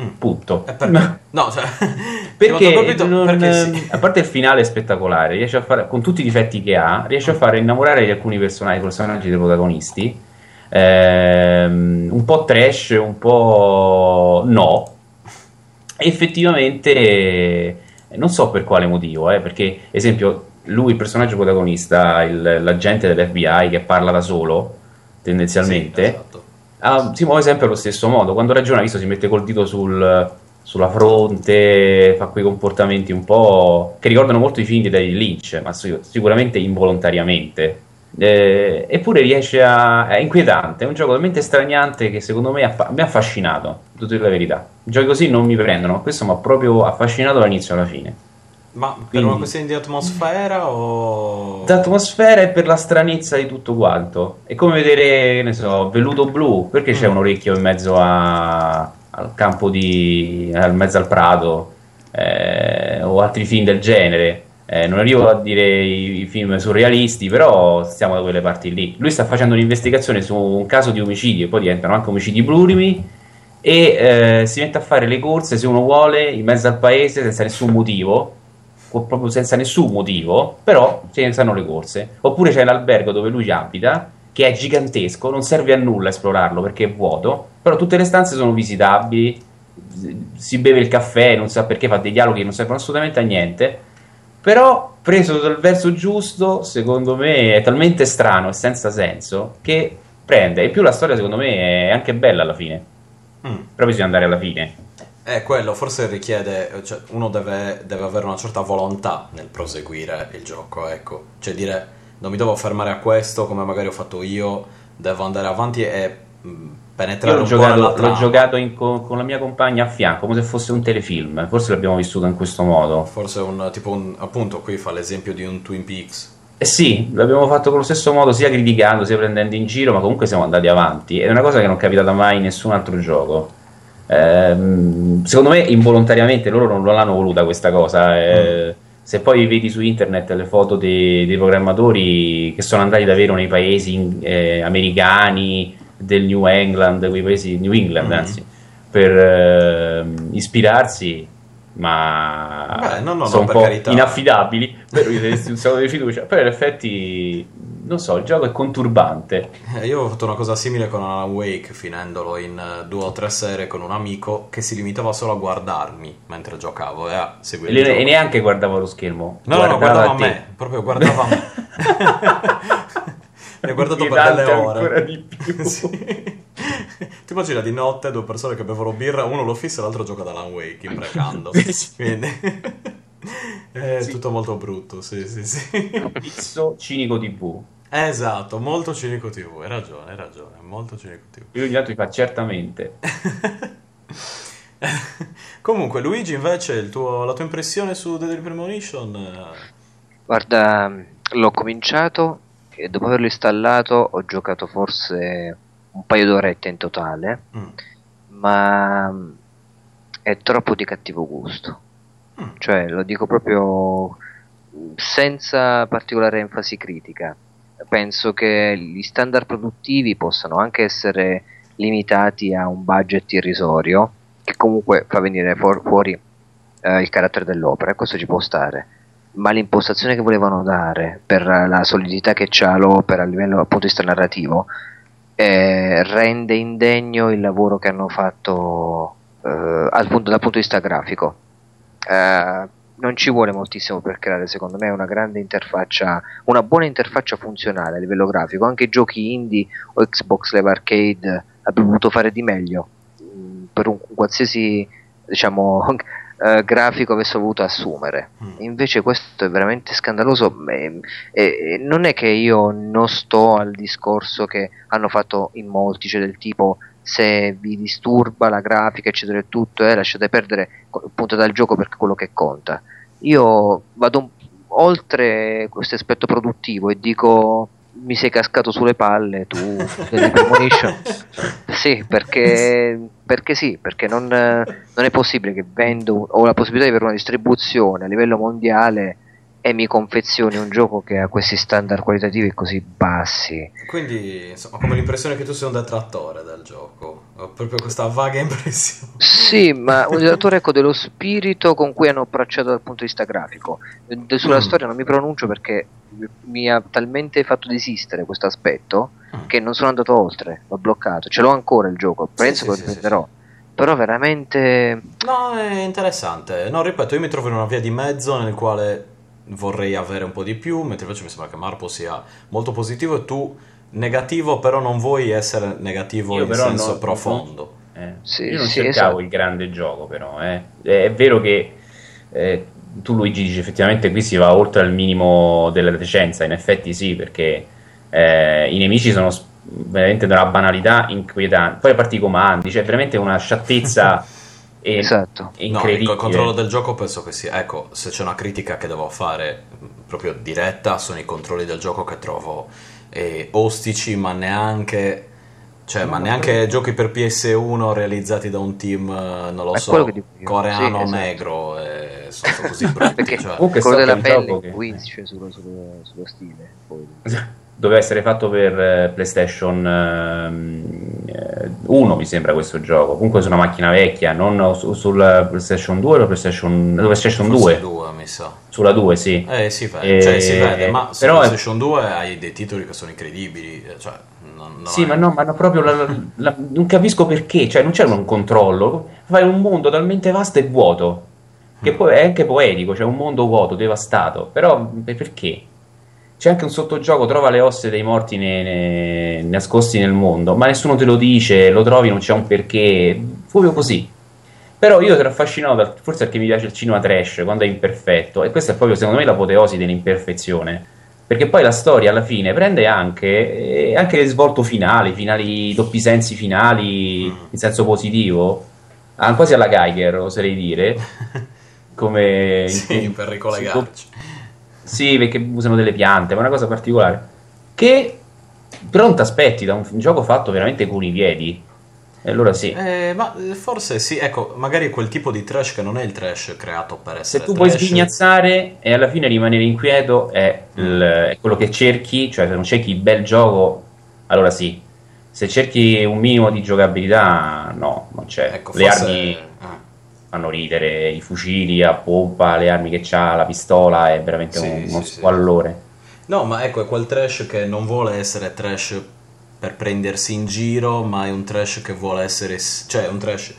Mm. Punto. Perché? No, cioè, Perché, colpito non- perché sì. a parte il finale è spettacolare, riesce a fare, con tutti i difetti che ha, riesce a fare innamorare di alcuni personaggi, personaggi dei protagonisti. Ehm, un po' trash, un po' no. Effettivamente, non so per quale motivo, eh, perché, esempio, lui, il personaggio protagonista, il- l'agente dell'FBI che parla da solo, tendenzialmente, Sì, esatto. Ah, si muove sempre allo stesso modo. Quando ragiona, visto, si mette col dito sul- sulla fronte, fa quei comportamenti un po' che ricordano molto i film di David Lynch, ma si- sicuramente involontariamente. Eh, eppure riesce a. è inquietante. È un gioco talmente straniante che secondo me affa- mi ha affascinato. Devo dire la verità. Giochi così non mi prendono, questo mi ha proprio affascinato dall'inizio alla fine. Ma per Quindi- una questione di atmosfera o... D'atmosfera e per la stranezza di tutto quanto. È come vedere, ne so, Velluto Blu, perché c'è Mm. un orecchio in mezzo a- al campo di. in mezzo al prato, eh, o altri film del genere. Eh, non arrivo a dire i, i film surrealisti, però stiamo da quelle parti lì. Lui sta facendo un'investigazione su un caso di omicidio, poi diventano anche omicidi plurimi. E eh, si mette a fare le corse se uno vuole in mezzo al paese senza nessun motivo proprio senza nessun motivo, però si iniziano le corse. Oppure c'è l'albergo dove lui abita, che è gigantesco, non serve a nulla esplorarlo perché è vuoto, però tutte le stanze sono visitabili, si beve il caffè, non sa perché, fa dei dialoghi che non servono assolutamente a niente, però preso dal verso giusto, secondo me è talmente strano e senza senso che prende. E in più la storia secondo me è anche bella alla fine, Mm. però bisogna andare alla fine. Eh, quello forse richiede, cioè, uno deve, deve avere una certa volontà nel proseguire il gioco, ecco. Cioè dire, non mi devo fermare a questo come magari ho fatto io, devo andare avanti e mh, penetrare Io l'ho giocato, l'ho giocato in co- con la mia compagna a fianco, come se fosse un telefilm. Forse l'abbiamo vissuto in questo modo. Forse un tipo un, appunto qui fa l'esempio di un Twin Peaks. Eh sì, l'abbiamo fatto con lo stesso modo, sia criticando, sia prendendo in giro, ma comunque siamo andati avanti. È una cosa che non è capitata mai in nessun altro gioco. Ehm, secondo me, involontariamente loro non l'hanno voluta questa cosa. eh. Se poi vedi su internet le foto dei, dei programmatori che sono andati davvero nei paesi eh, americani del New England, quei paesi New England, Mhm. anzi, per ehm, ispirarsi, ma Beh, no, no, no, sono per un po' carità. inaffidabili, gli daresti un sacco di fiducia. Però in effetti, non so, il gioco è conturbante. Eh, io ho fatto una cosa simile con Alan Wake, finendolo in eh, due o tre sere con un amico che si limitava solo a guardarmi mentre giocavo e a E, seguire gioco. e neanche guardava lo schermo, No, no, no, guardava a te. me, proprio guardava a me. Mi ha guardato per delle ore. ancora di più. Sì. Ti immagina di notte due persone che bevono birra, uno lo fissa e l'altro gioca ad Alan Wake, imprecando. Quindi è Sì. tutto molto brutto, sì, sì, sì. Pizzo cinico TV. Esatto, molto cinico TV, hai ragione, hai ragione, molto cinico TV. Io tanto mi fa certamente. Comunque, Luigi, invece, il tuo- la tua impressione su Deadly Premonition? Guarda, l'ho cominciato e dopo averlo installato ho giocato forse un paio d'orette in totale, mm, ma è troppo di cattivo gusto. mm, Cioè, lo dico proprio senza particolare enfasi critica. Penso che gli standard produttivi possano anche essere limitati a un budget irrisorio, che comunque fa venire fuor- fuori eh, il carattere dell'opera, e questo ci può stare. Ma l'impostazione che volevano dare per la solidità che ha l'opera a livello appunto di vista narrativo eh, rende indegno il lavoro che hanno fatto eh, dal punto di vista grafico. Eh, non ci vuole moltissimo per creare, secondo me, una grande interfaccia, una buona interfaccia funzionale a livello grafico. Anche giochi indie o Xbox Live Arcade avrebbero potuto fare di meglio mm, per un qualsiasi diciamo eh, grafico avesse voluto assumere. mm. Invece questo è veramente scandaloso. e- e- non è che io non sto al discorso che hanno fatto in molti, cioè del tipo se vi disturba la grafica, eccetera e tutto, eh, lasciate perdere co- punto dal gioco perché è quello che conta. Io vado un- oltre questo aspetto produttivo e dico mi sei cascato sulle palle tu delle Premonition sì perché, perché sì perché non, eh, non è possibile che vendo ho la possibilità di avere una distribuzione a livello mondiale e mi confezioni un gioco che ha questi standard qualitativi così bassi. Quindi, insomma, come l'impressione che tu sei un detrattore del gioco. Ho proprio questa vaga impressione. Sì, ma un detrattore ecco, dello spirito con cui hanno approcciato dal punto di vista grafico. De- sulla Mm. storia non mi pronuncio perché mi ha talmente fatto desistere questo aspetto Mm. che non sono andato oltre, l'ho bloccato. Ce l'ho ancora il gioco, penso sì, che lo sì, sì. Però veramente No, è interessante. No, ripeto, io mi trovo in una via di mezzo nel quale vorrei avere un po' di più, mentre invece mi sembra che Marpo sia molto positivo e tu negativo, però non vuoi essere negativo Io in però senso no- profondo. Eh, Sì, io non sì, cercavo esatto. il grande gioco, però. eh. È, è vero che eh, tu, Luigi, dici effettivamente qui si va oltre al minimo della decenza. In effetti, sì, perché eh, i nemici sono veramente della banalità inquietante. Poi a parte i comandi, cioè veramente una sciattezza e- Esatto. No, incredibile. il controllo del gioco penso che sia. Ecco, se c'è una critica che devo fare mh, proprio diretta, sono i controlli del gioco che trovo eh, ostici, ma neanche. Cioè, No, ma neanche giochi per PS1 realizzati da un team, eh, non lo È so, coreano Sì, esatto. negro, e sono così brutti. Perché cioè. Comunque quello della è un pelle che- influisce sullo, sullo, sullo stile. Poi. Doveva essere fatto per eh, PlayStation ehm, eh, 1, mi sembra questo gioco. Comunque su una macchina vecchia, non su- sulla PlayStation 2 o la PlayStation, PlayStation Forse 2. due, mi sa. Sulla 2, sì. Eh, si vede, Eh, cioè, si vede, ma su però PlayStation 2 hai dei titoli che sono incredibili. eh, Cioè, non, non Sì, è- ma no, ma no, proprio la- la- non capisco perché, cioè non c'è un controllo, fai un mondo talmente vasto e vuoto, che Mm. poi è anche poetico, c'è un mondo vuoto, devastato, però per- perché? C'è anche un sottogioco, trova le osse dei morti ne- ne- nascosti nel mondo, ma nessuno te lo dice, lo trovi, non c'è un perché, proprio così. Però io ero affascinato, forse perché mi piace il cinema trash, quando è imperfetto, e questa è proprio secondo me l'apoteosi dell'imperfezione. Perché poi la storia alla fine prende anche, eh, anche il svolto finale, finali, doppi sensi finali Mm. in senso positivo, ah, quasi alla Geiger, oserei dire, come Sì, in- per ricollegarci. Sì, perché usano delle piante, ma è una cosa particolare. Che però non ti aspetti da un un gioco fatto veramente con i piedi. E allora sì. Eh, ma eh, forse sì, ecco, magari quel tipo di trash che non è il trash creato per Se essere tu puoi trash. sghignazzare e alla fine rimanere inquieto è, il- è quello che cerchi, cioè se non cerchi il bel gioco, allora sì. Se cerchi un minimo di giocabilità, no, non c'è. Ecco, le forse- armi fanno ridere, i fucili a pompa, le armi che c'ha, la pistola è veramente Sì, un- sì, uno sì. squallore. No, ma ecco, è quel trash che non vuole essere trash per prendersi in giro, ma è un trash che vuole essere. cioè, è un trash.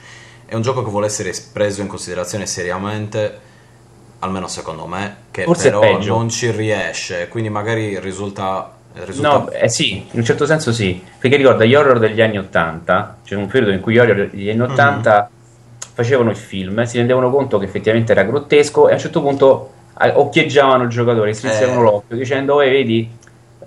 È un gioco che vuole essere preso in considerazione seriamente, almeno secondo me, che Forse però non ci riesce, quindi magari risulta. risulta No, eh sì, in un certo senso sì, perché ricorda gli horror degli anni 80, c'è un periodo in cui gli horror degli anni 80 facevano il film, si rendevano conto che effettivamente era grottesco e a un certo punto eh, occhieggiavano il giocatore, strizzavano Eh. l'occhio dicendo, eh vedi,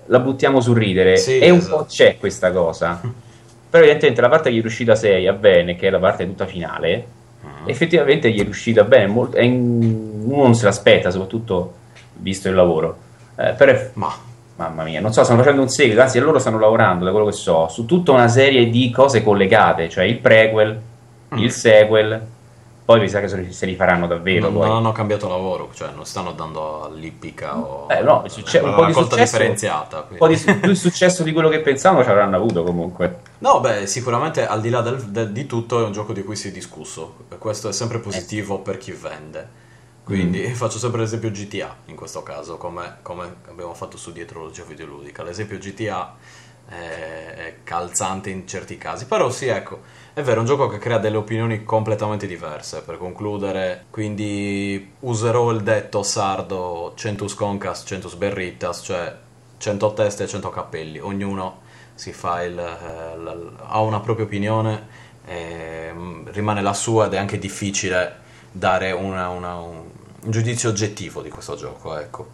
la buttiamo sul ridere. Sì, e un esatto. po' c'è questa cosa. Però evidentemente la parte che gli è riuscita 6 a bene, che è la parte tutta finale, Mm. effettivamente gli è riuscita bene, molto- in- uno non se l'aspetta, soprattutto visto il lavoro. Eh, però è Ma Mamma mia, non so, stanno facendo un seguito, anzi loro stanno lavorando, da quello che so, su tutta una serie di cose collegate, cioè il prequel, Mm. il sequel, poi mi sa che se li faranno davvero. non, non hanno cambiato lavoro, cioè non stanno dando all'ippica o Eh, no, succe- un po' di successo- differenziata. Un po' di quindi. più successo di quello che pensavano ci avranno avuto comunque. No, beh, sicuramente al di là del- de- di tutto è un gioco di cui si è discusso. Questo è sempre positivo per chi vende. Quindi faccio sempre l'esempio GTA in questo caso, come, come abbiamo fatto su dietrologia videoludica. L'esempio GTA è, è calzante in certi casi, però sì, ecco, è vero, è un gioco che crea delle opinioni completamente diverse. Per concludere, quindi userò il detto sardo centus concas, centus berritas, cioè 100 teste e 100 cappelli. Ognuno si fa il, eh, l- ha una propria opinione, ehm, rimane la sua ed è anche difficile dare una- una- un, un giudizio oggettivo di questo gioco. Ecco,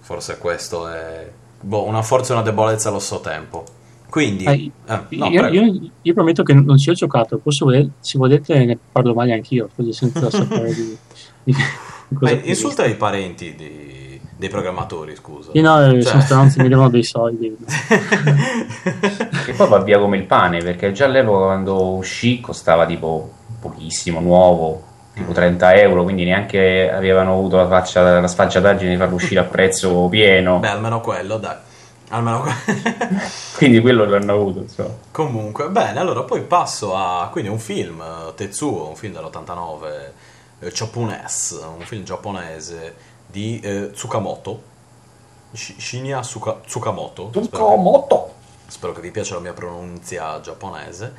forse questo è boh, una forza e una debolezza allo stesso tempo. Quindi, Eh, eh, no, io, io- io prometto che non ci ho giocato, posso voler- se volete ne parlo male anch'io, così senza sapere di, di- di cosa Eh, che insulta i parenti di- dei programmatori, scusa. Sì, no, Cioè- sono stronzi, mi devono dei soldi. E poi va via come il pane, perché già all'epoca quando uscì costava tipo pochissimo, nuovo, tipo 30 euro, quindi neanche avevano avuto la, faccia, la sfacciataggine di farlo uscire a prezzo pieno. Beh, almeno quello, dai. Almeno quindi quello l'hanno avuto. Insomma. Comunque, bene, allora poi passo a quindi un film, Tetsuo, un film dell'89, eh, Chopunes, un film giapponese di eh, Tsukamoto. Shinya Tsuka, Tsukamoto. Tsukamoto! Spero, spero che vi piaccia la mia pronuncia giapponese.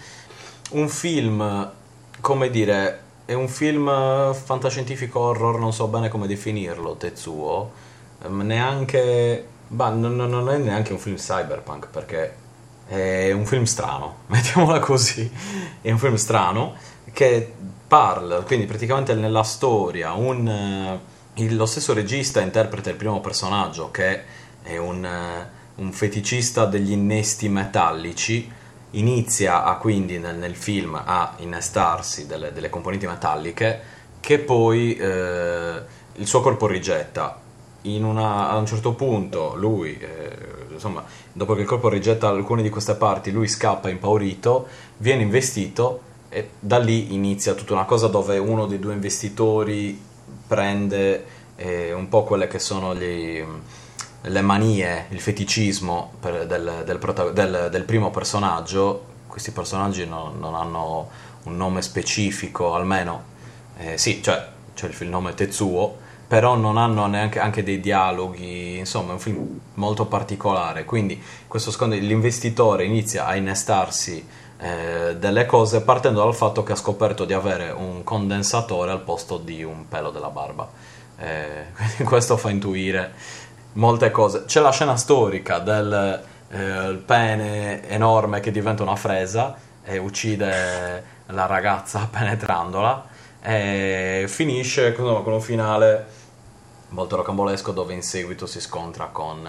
Un film, come dire, è un film fantascientifico horror, non so bene come definirlo, Tetsuo. Ehm, neanche Bah, non, non, è neanche un film cyberpunk perché è un film strano, mettiamola così. È un film strano che parla, quindi praticamente nella storia, un, il, lo stesso regista interpreta il primo personaggio che è un, uh, un feticista degli innesti metallici. Inizia a, quindi nel, nel, film a innestarsi delle, delle, componenti metalliche che poi uh, il suo corpo rigetta una, a un certo punto lui, eh, insomma, dopo che il corpo rigetta alcune di queste parti, lui scappa impaurito, viene investito e da lì inizia tutta una cosa dove uno dei due investitori prende eh, un po' quelle che sono gli, le manie, il feticismo del, del, del, del, primo personaggio. Questi personaggi non, non, hanno un nome specifico, almeno eh, sì, cioè c'è il nome Tetsuo, però non hanno neanche anche dei dialoghi, insomma è un film molto particolare, quindi questo secondo l'investitore inizia a innestarsi eh, delle cose partendo dal fatto che ha scoperto di avere un condensatore al posto di un pelo della barba. Eh, quindi questo fa intuire molte cose. C'è la scena storica del eh, pene enorme che diventa una fresa e uccide la ragazza penetrandola e finisce con un finale molto rocambolesco dove in seguito si scontra con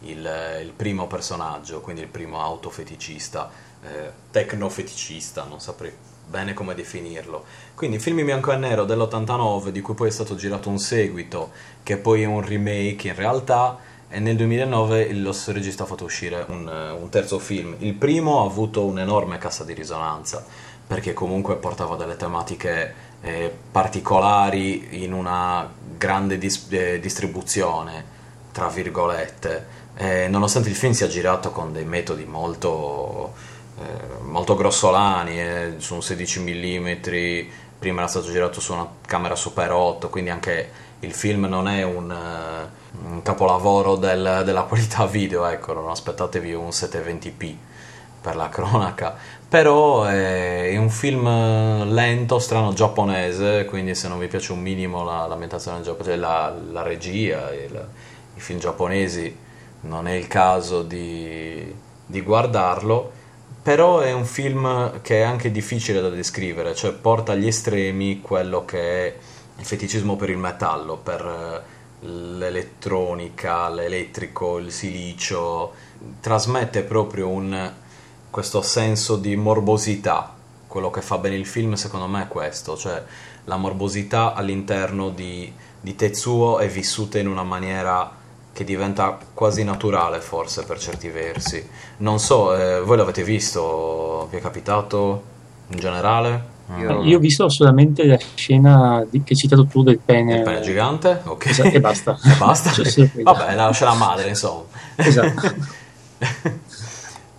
il, il primo personaggio, quindi il primo autofeticista, eh, tecnofeticista, non saprei bene come definirlo. Quindi film in bianco e nero dell'89 di cui poi è stato girato un seguito che poi è un remake in realtà e nel 2009 lo stesso regista ha fatto uscire un, un terzo film. Il primo ha avuto un'enorme cassa di risonanza perché comunque portava delle tematiche eh, particolari in una grande dis- eh, distribuzione, tra virgolette. Eh, nonostante il film sia girato con dei metodi molto, eh, molto grossolani, eh, su un 16 mm, prima era stato girato su una camera Super 8, quindi anche il film non è un, uh, un capolavoro del, della qualità video, ecco, non aspettatevi un 720p per la cronaca, però è un film lento, strano, giapponese, quindi se non vi piace un minimo la, l'ambientazione giapponese, la, la regia, il, i film giapponesi, non è il caso di, di guardarlo, però è un film che è anche difficile da descrivere, cioè porta agli estremi quello che è il feticismo per il metallo, per l'elettronica, l'elettrico, il silicio, trasmette proprio un questo senso di morbosità. Quello che fa bene il film secondo me è questo, cioè la morbosità all'interno di, di Tetsuo è vissuta in una maniera che diventa quasi naturale forse per certi versi. Non so, eh, voi l'avete visto? Vi è capitato in generale? Io, Io ho visto solamente la scena di, che hai citato tu del pene. Il pene gigante? Ok. Esatto, e basta. e basta? Cioè, Vabbè, la scena madre, insomma. Esatto.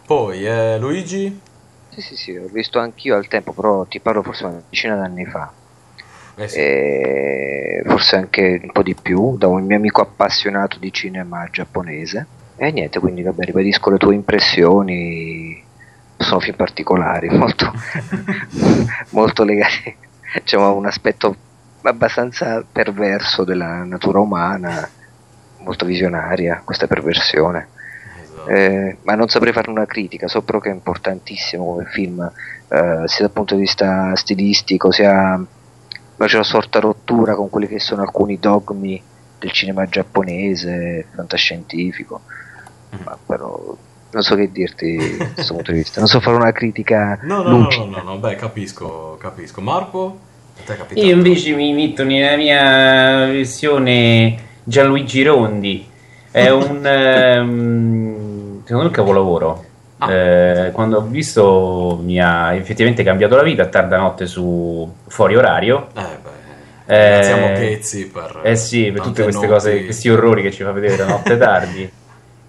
Poi eh, Luigi? Sì, sì, sì, ho visto anch'io al tempo, però ti parlo forse una decina d'anni fa. Eh sì. e forse anche un po' di più, da un mio amico appassionato di cinema giapponese. E niente, quindi vabbè, ribadisco le tue impressioni. Sono film particolari, molto, molto legati diciamo, a un aspetto abbastanza perverso della natura umana, molto visionaria questa perversione eh, ma non saprei fare una critica, so però che è importantissimo come film, eh, sia dal punto di vista stilistico, sia c'è una sorta rottura con quelli che sono alcuni dogmi del cinema giapponese, fantascientifico, mm. ma però non so che dirti da questo punto di vista, non so fare una critica. No, no, lucida. no, no, no, beh, capisco, capisco. Marco? Io invece mi metto nella mia versione Gianluigi Rondi. È un um, secondo me è un capolavoro. Ah. Eh, quando ho visto mi ha effettivamente cambiato la vita a tarda notte su fuori orario. Eh, Ringraziamo Ghezzi per... Eh sì, per tutte queste notti. cose, questi orrori che ci fa vedere da notte tardi.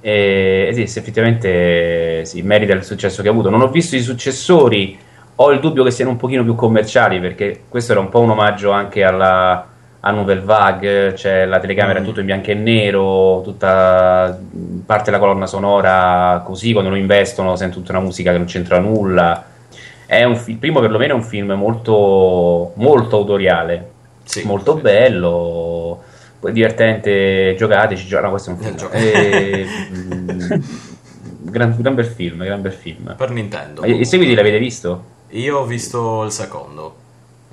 E, e sì, se effettivamente sì, merita il successo che ha avuto. Non ho visto i successori, ho il dubbio che siano un pochino più commerciali, perché questo era un po' un omaggio anche alla, a Nouvelle Vague, c'è la telecamera Mm. tutto in bianco e nero, tutta parte della colonna sonora così, quando lo investono sento tutta una musica che non c'entra nulla. È un il primo perlomeno è un film molto, molto autoriale, Sì, molto sì. bello, divertente, giocateci, gio- no, questo è un film. Eh, gioca- Eh, mm, gran, gran bel film, gran bel film. Per Nintendo. Ma I seguiti l'avete visto? Io ho visto il secondo.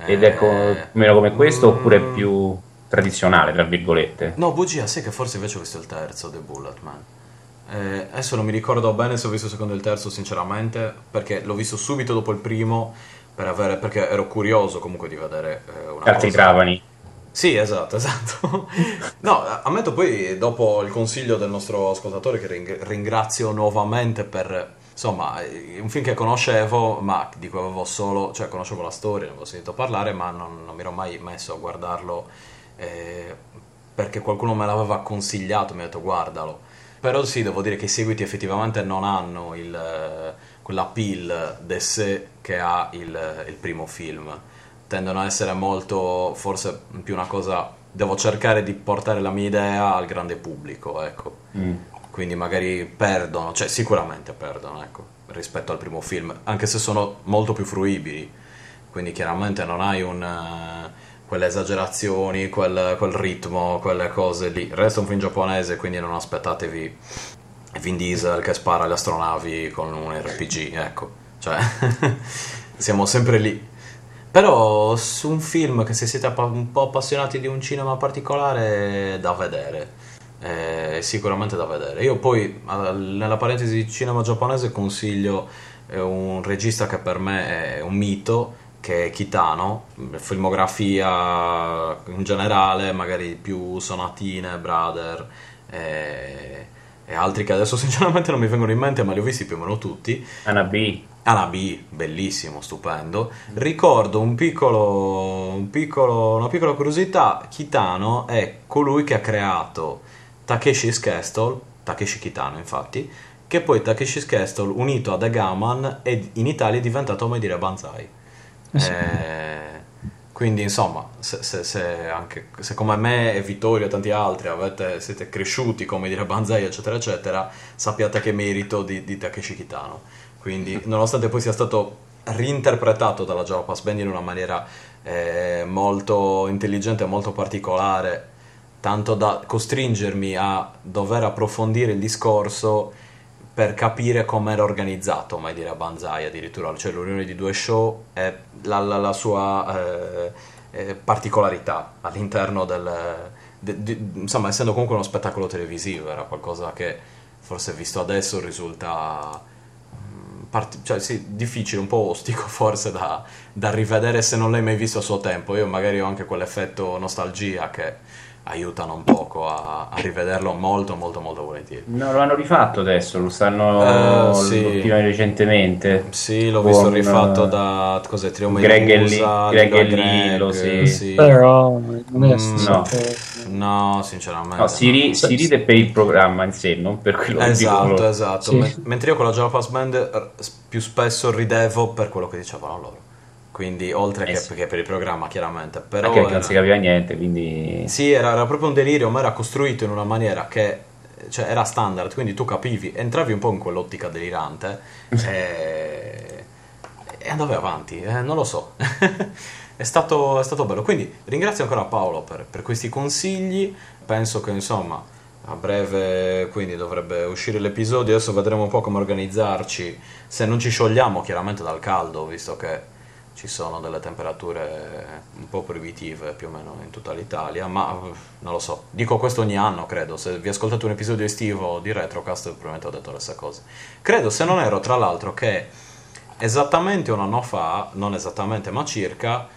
Ed è co- Eh, meno come questo mm, oppure più tradizionale, tra virgolette? No, bugia, sai che forse invece ho visto il terzo, The Bullet Man. Eh, adesso non mi ricordo bene se ho visto il secondo e il terzo, sinceramente, perché l'ho visto subito dopo il primo, per avere, perché ero curioso comunque di vedere eh, una Altri cosa. Trapani. Sì, esatto, esatto. no, ammetto poi, dopo il consiglio del nostro ascoltatore, che ring- ringrazio nuovamente per... Insomma, è un film che conoscevo, ma di cui avevo solo... Cioè, conoscevo la storia, ne avevo sentito parlare, ma non, non mi ero mai messo a guardarlo eh, perché qualcuno me l'aveva consigliato, mi ha detto guardalo. Però sì, devo dire che i seguiti effettivamente non hanno il, eh, quell'appeal de sé che ha il, il primo film. Tendono a essere molto, forse più una cosa, devo cercare di portare la mia idea al grande pubblico, ecco. Mm. Quindi magari perdono, cioè sicuramente perdono, ecco, rispetto al primo film, anche se sono molto più fruibili. Quindi chiaramente non hai un... eh, quelle esagerazioni, quel, quel ritmo, quelle cose lì. Resta un film giapponese, quindi non aspettatevi Vin Diesel che spara le astronavi con un RPG, ecco. Cioè, siamo sempre lì. Però su un film che se siete un po' appassionati di un cinema particolare da vedere. È sicuramente da vedere. Io poi, nella parentesi cinema giapponese, consiglio eh, un regista che per me è un mito, che è Kitano, filmografia in generale, magari più sonatine, Brother e, e altri che adesso sinceramente non mi vengono in mente, ma li ho visti più o meno tutti. Anna B. Ana B, bellissimo, stupendo. Ricordo un piccolo, un piccolo- una piccola curiosità: Kitano è colui che ha creato Takeshi's Castle, Takeshi Kitano, infatti, che poi Takeshi's Castle unito a The Gaman e in Italia è diventato come dire Banzai. Eh sì. Eh, quindi insomma, se, se- se anche, se come me e Vittorio e tanti altri avete, siete cresciuti come dire Banzai eccetera eccetera, sappiate che merito di, di Takeshi Kitano. Quindi nonostante poi sia stato reinterpretato dalla Java Pass Band in una maniera eh, molto intelligente e molto particolare, tanto da costringermi a dover approfondire il discorso per capire come era organizzato mai dire a Banzai addirittura cioè l'unione di due show è la, la- la sua eh, eh, particolarità all'interno del de- di- insomma essendo comunque uno spettacolo televisivo era qualcosa che forse visto adesso risulta mm, parti- cioè, sì, difficile, un po' ostico forse da, da rivedere se non l'hai mai visto a suo tempo. Io magari ho anche quell'effetto nostalgia che aiutano un poco a, a rivederlo molto, molto, molto volentieri. No, lo hanno rifatto adesso, lo stanno Eh, sì. recentemente. Sì, l'ho Con, visto rifatto eh, da cos'è, Trio Greg e Greg e Lillo, Greg, sì. Però non è Mm, stessa no. No, sinceramente. No, si, ri- no. si ride per il programma in sé, non per quello che Esatto, esatto. Sì. Me- mentre io con la Java Pass Band più spesso ridevo per quello che dicevano loro. Quindi, oltre Eh che, sì. che per il programma, chiaramente. Però Anche perché non era- si capiva niente, quindi... Sì, era, era proprio un delirio, ma era costruito in una maniera che cioè, era standard, quindi tu capivi, entravi un po' in quell'ottica delirante e, e andavi avanti, eh, non lo so. è, stato, è stato bello. Quindi ringrazio ancora Paolo per, per questi consigli. Penso che insomma a breve quindi dovrebbe uscire l'episodio. Adesso vedremo un po' come organizzarci. Se non ci sciogliamo chiaramente dal caldo, visto che ci sono delle temperature un po' proibitive più o meno in tutta l'Italia, ma eh, non lo so, dico questo ogni anno credo, se vi ascoltate un episodio estivo di Retrocast probabilmente ho detto le stesse cose. Credo, se non ero, tra l'altro, che esattamente un anno fa, non esattamente ma circa,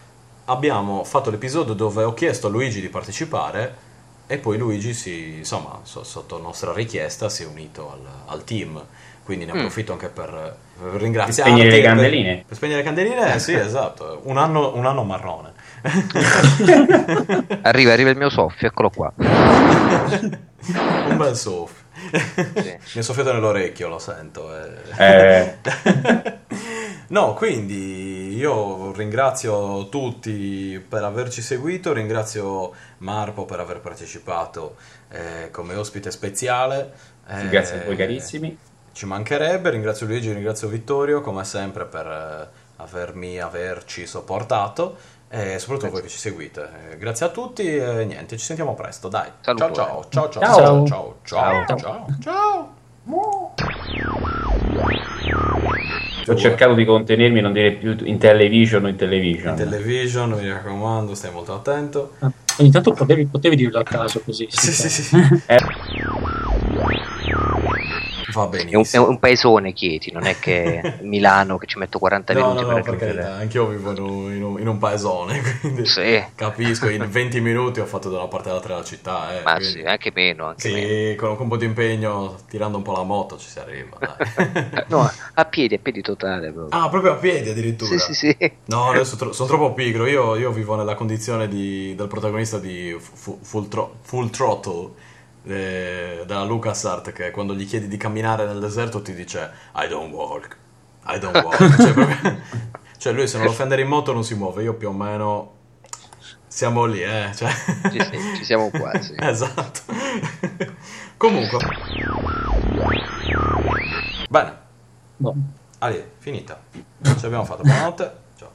abbiamo fatto l'episodio dove ho chiesto a Luigi di partecipare e poi Luigi, si, insomma, so- sotto nostra richiesta, si è unito al, al team. Quindi ne Mm. approfitto anche per, per ringraziarti. spegnere le per- candeline. Per, spegnere le candeline, sì, esatto. Un anno, un anno marrone. arriva, arriva il mio soffio, eccolo qua. Un bel soffio. Sì. Mi è soffiato nell'orecchio, lo sento. Eh. Eh. no, quindi io ringrazio tutti per averci seguito, ringrazio Marpo per aver partecipato eh, come ospite speciale. Grazie a voi carissimi. Ci mancherebbe, ringrazio Luigi, ringrazio Vittorio come sempre per eh, avermi, averci sopportato e soprattutto grazie. voi che ci seguite. Eh, grazie a tutti e niente, ci sentiamo presto, dai. Salutore. Eh. Ciao ciao ciao ciao ciao ciao ciao ciao. ciao. ciao. Ho cercato di contenermi, non dire più in television o in television. In television, mi raccomando, stai molto attento. Ah, ogni tanto potevi, potevi dirlo a caso così. sì, sì, sì. sì. Va benissimo. È un, è un, paesone Chieti, non è che Milano che ci metto 40 no, minuti no, per no, perché anch'io vivo in un, in, un, in un, paesone, quindi sì. capisco, in 20 minuti ho fatto da una parte all'altra della città. Eh, Ma quindi... sì, anche meno. Anche sì, meno. Con, con, un po' di impegno, tirando un po' la moto ci si arriva. no, a piedi, a piedi totale. Proprio. Ah, proprio a piedi addirittura? Sì, sì, sì. No, adesso tro- sono troppo pigro, io, io, vivo nella condizione di, del protagonista di Full, full, tro- full Throttle eh, da LucasArt che quando gli chiedi di camminare nel deserto ti dice I don't walk, I don't walk. cioè, proprio, cioè, lui se non lo offendere in moto non si muove, io più o meno siamo lì, eh. Cioè... Ci, ci siamo quasi. esatto. Comunque. Bene. No. Ali, finita. Ce l'abbiamo fatta. Buonanotte. Ciao.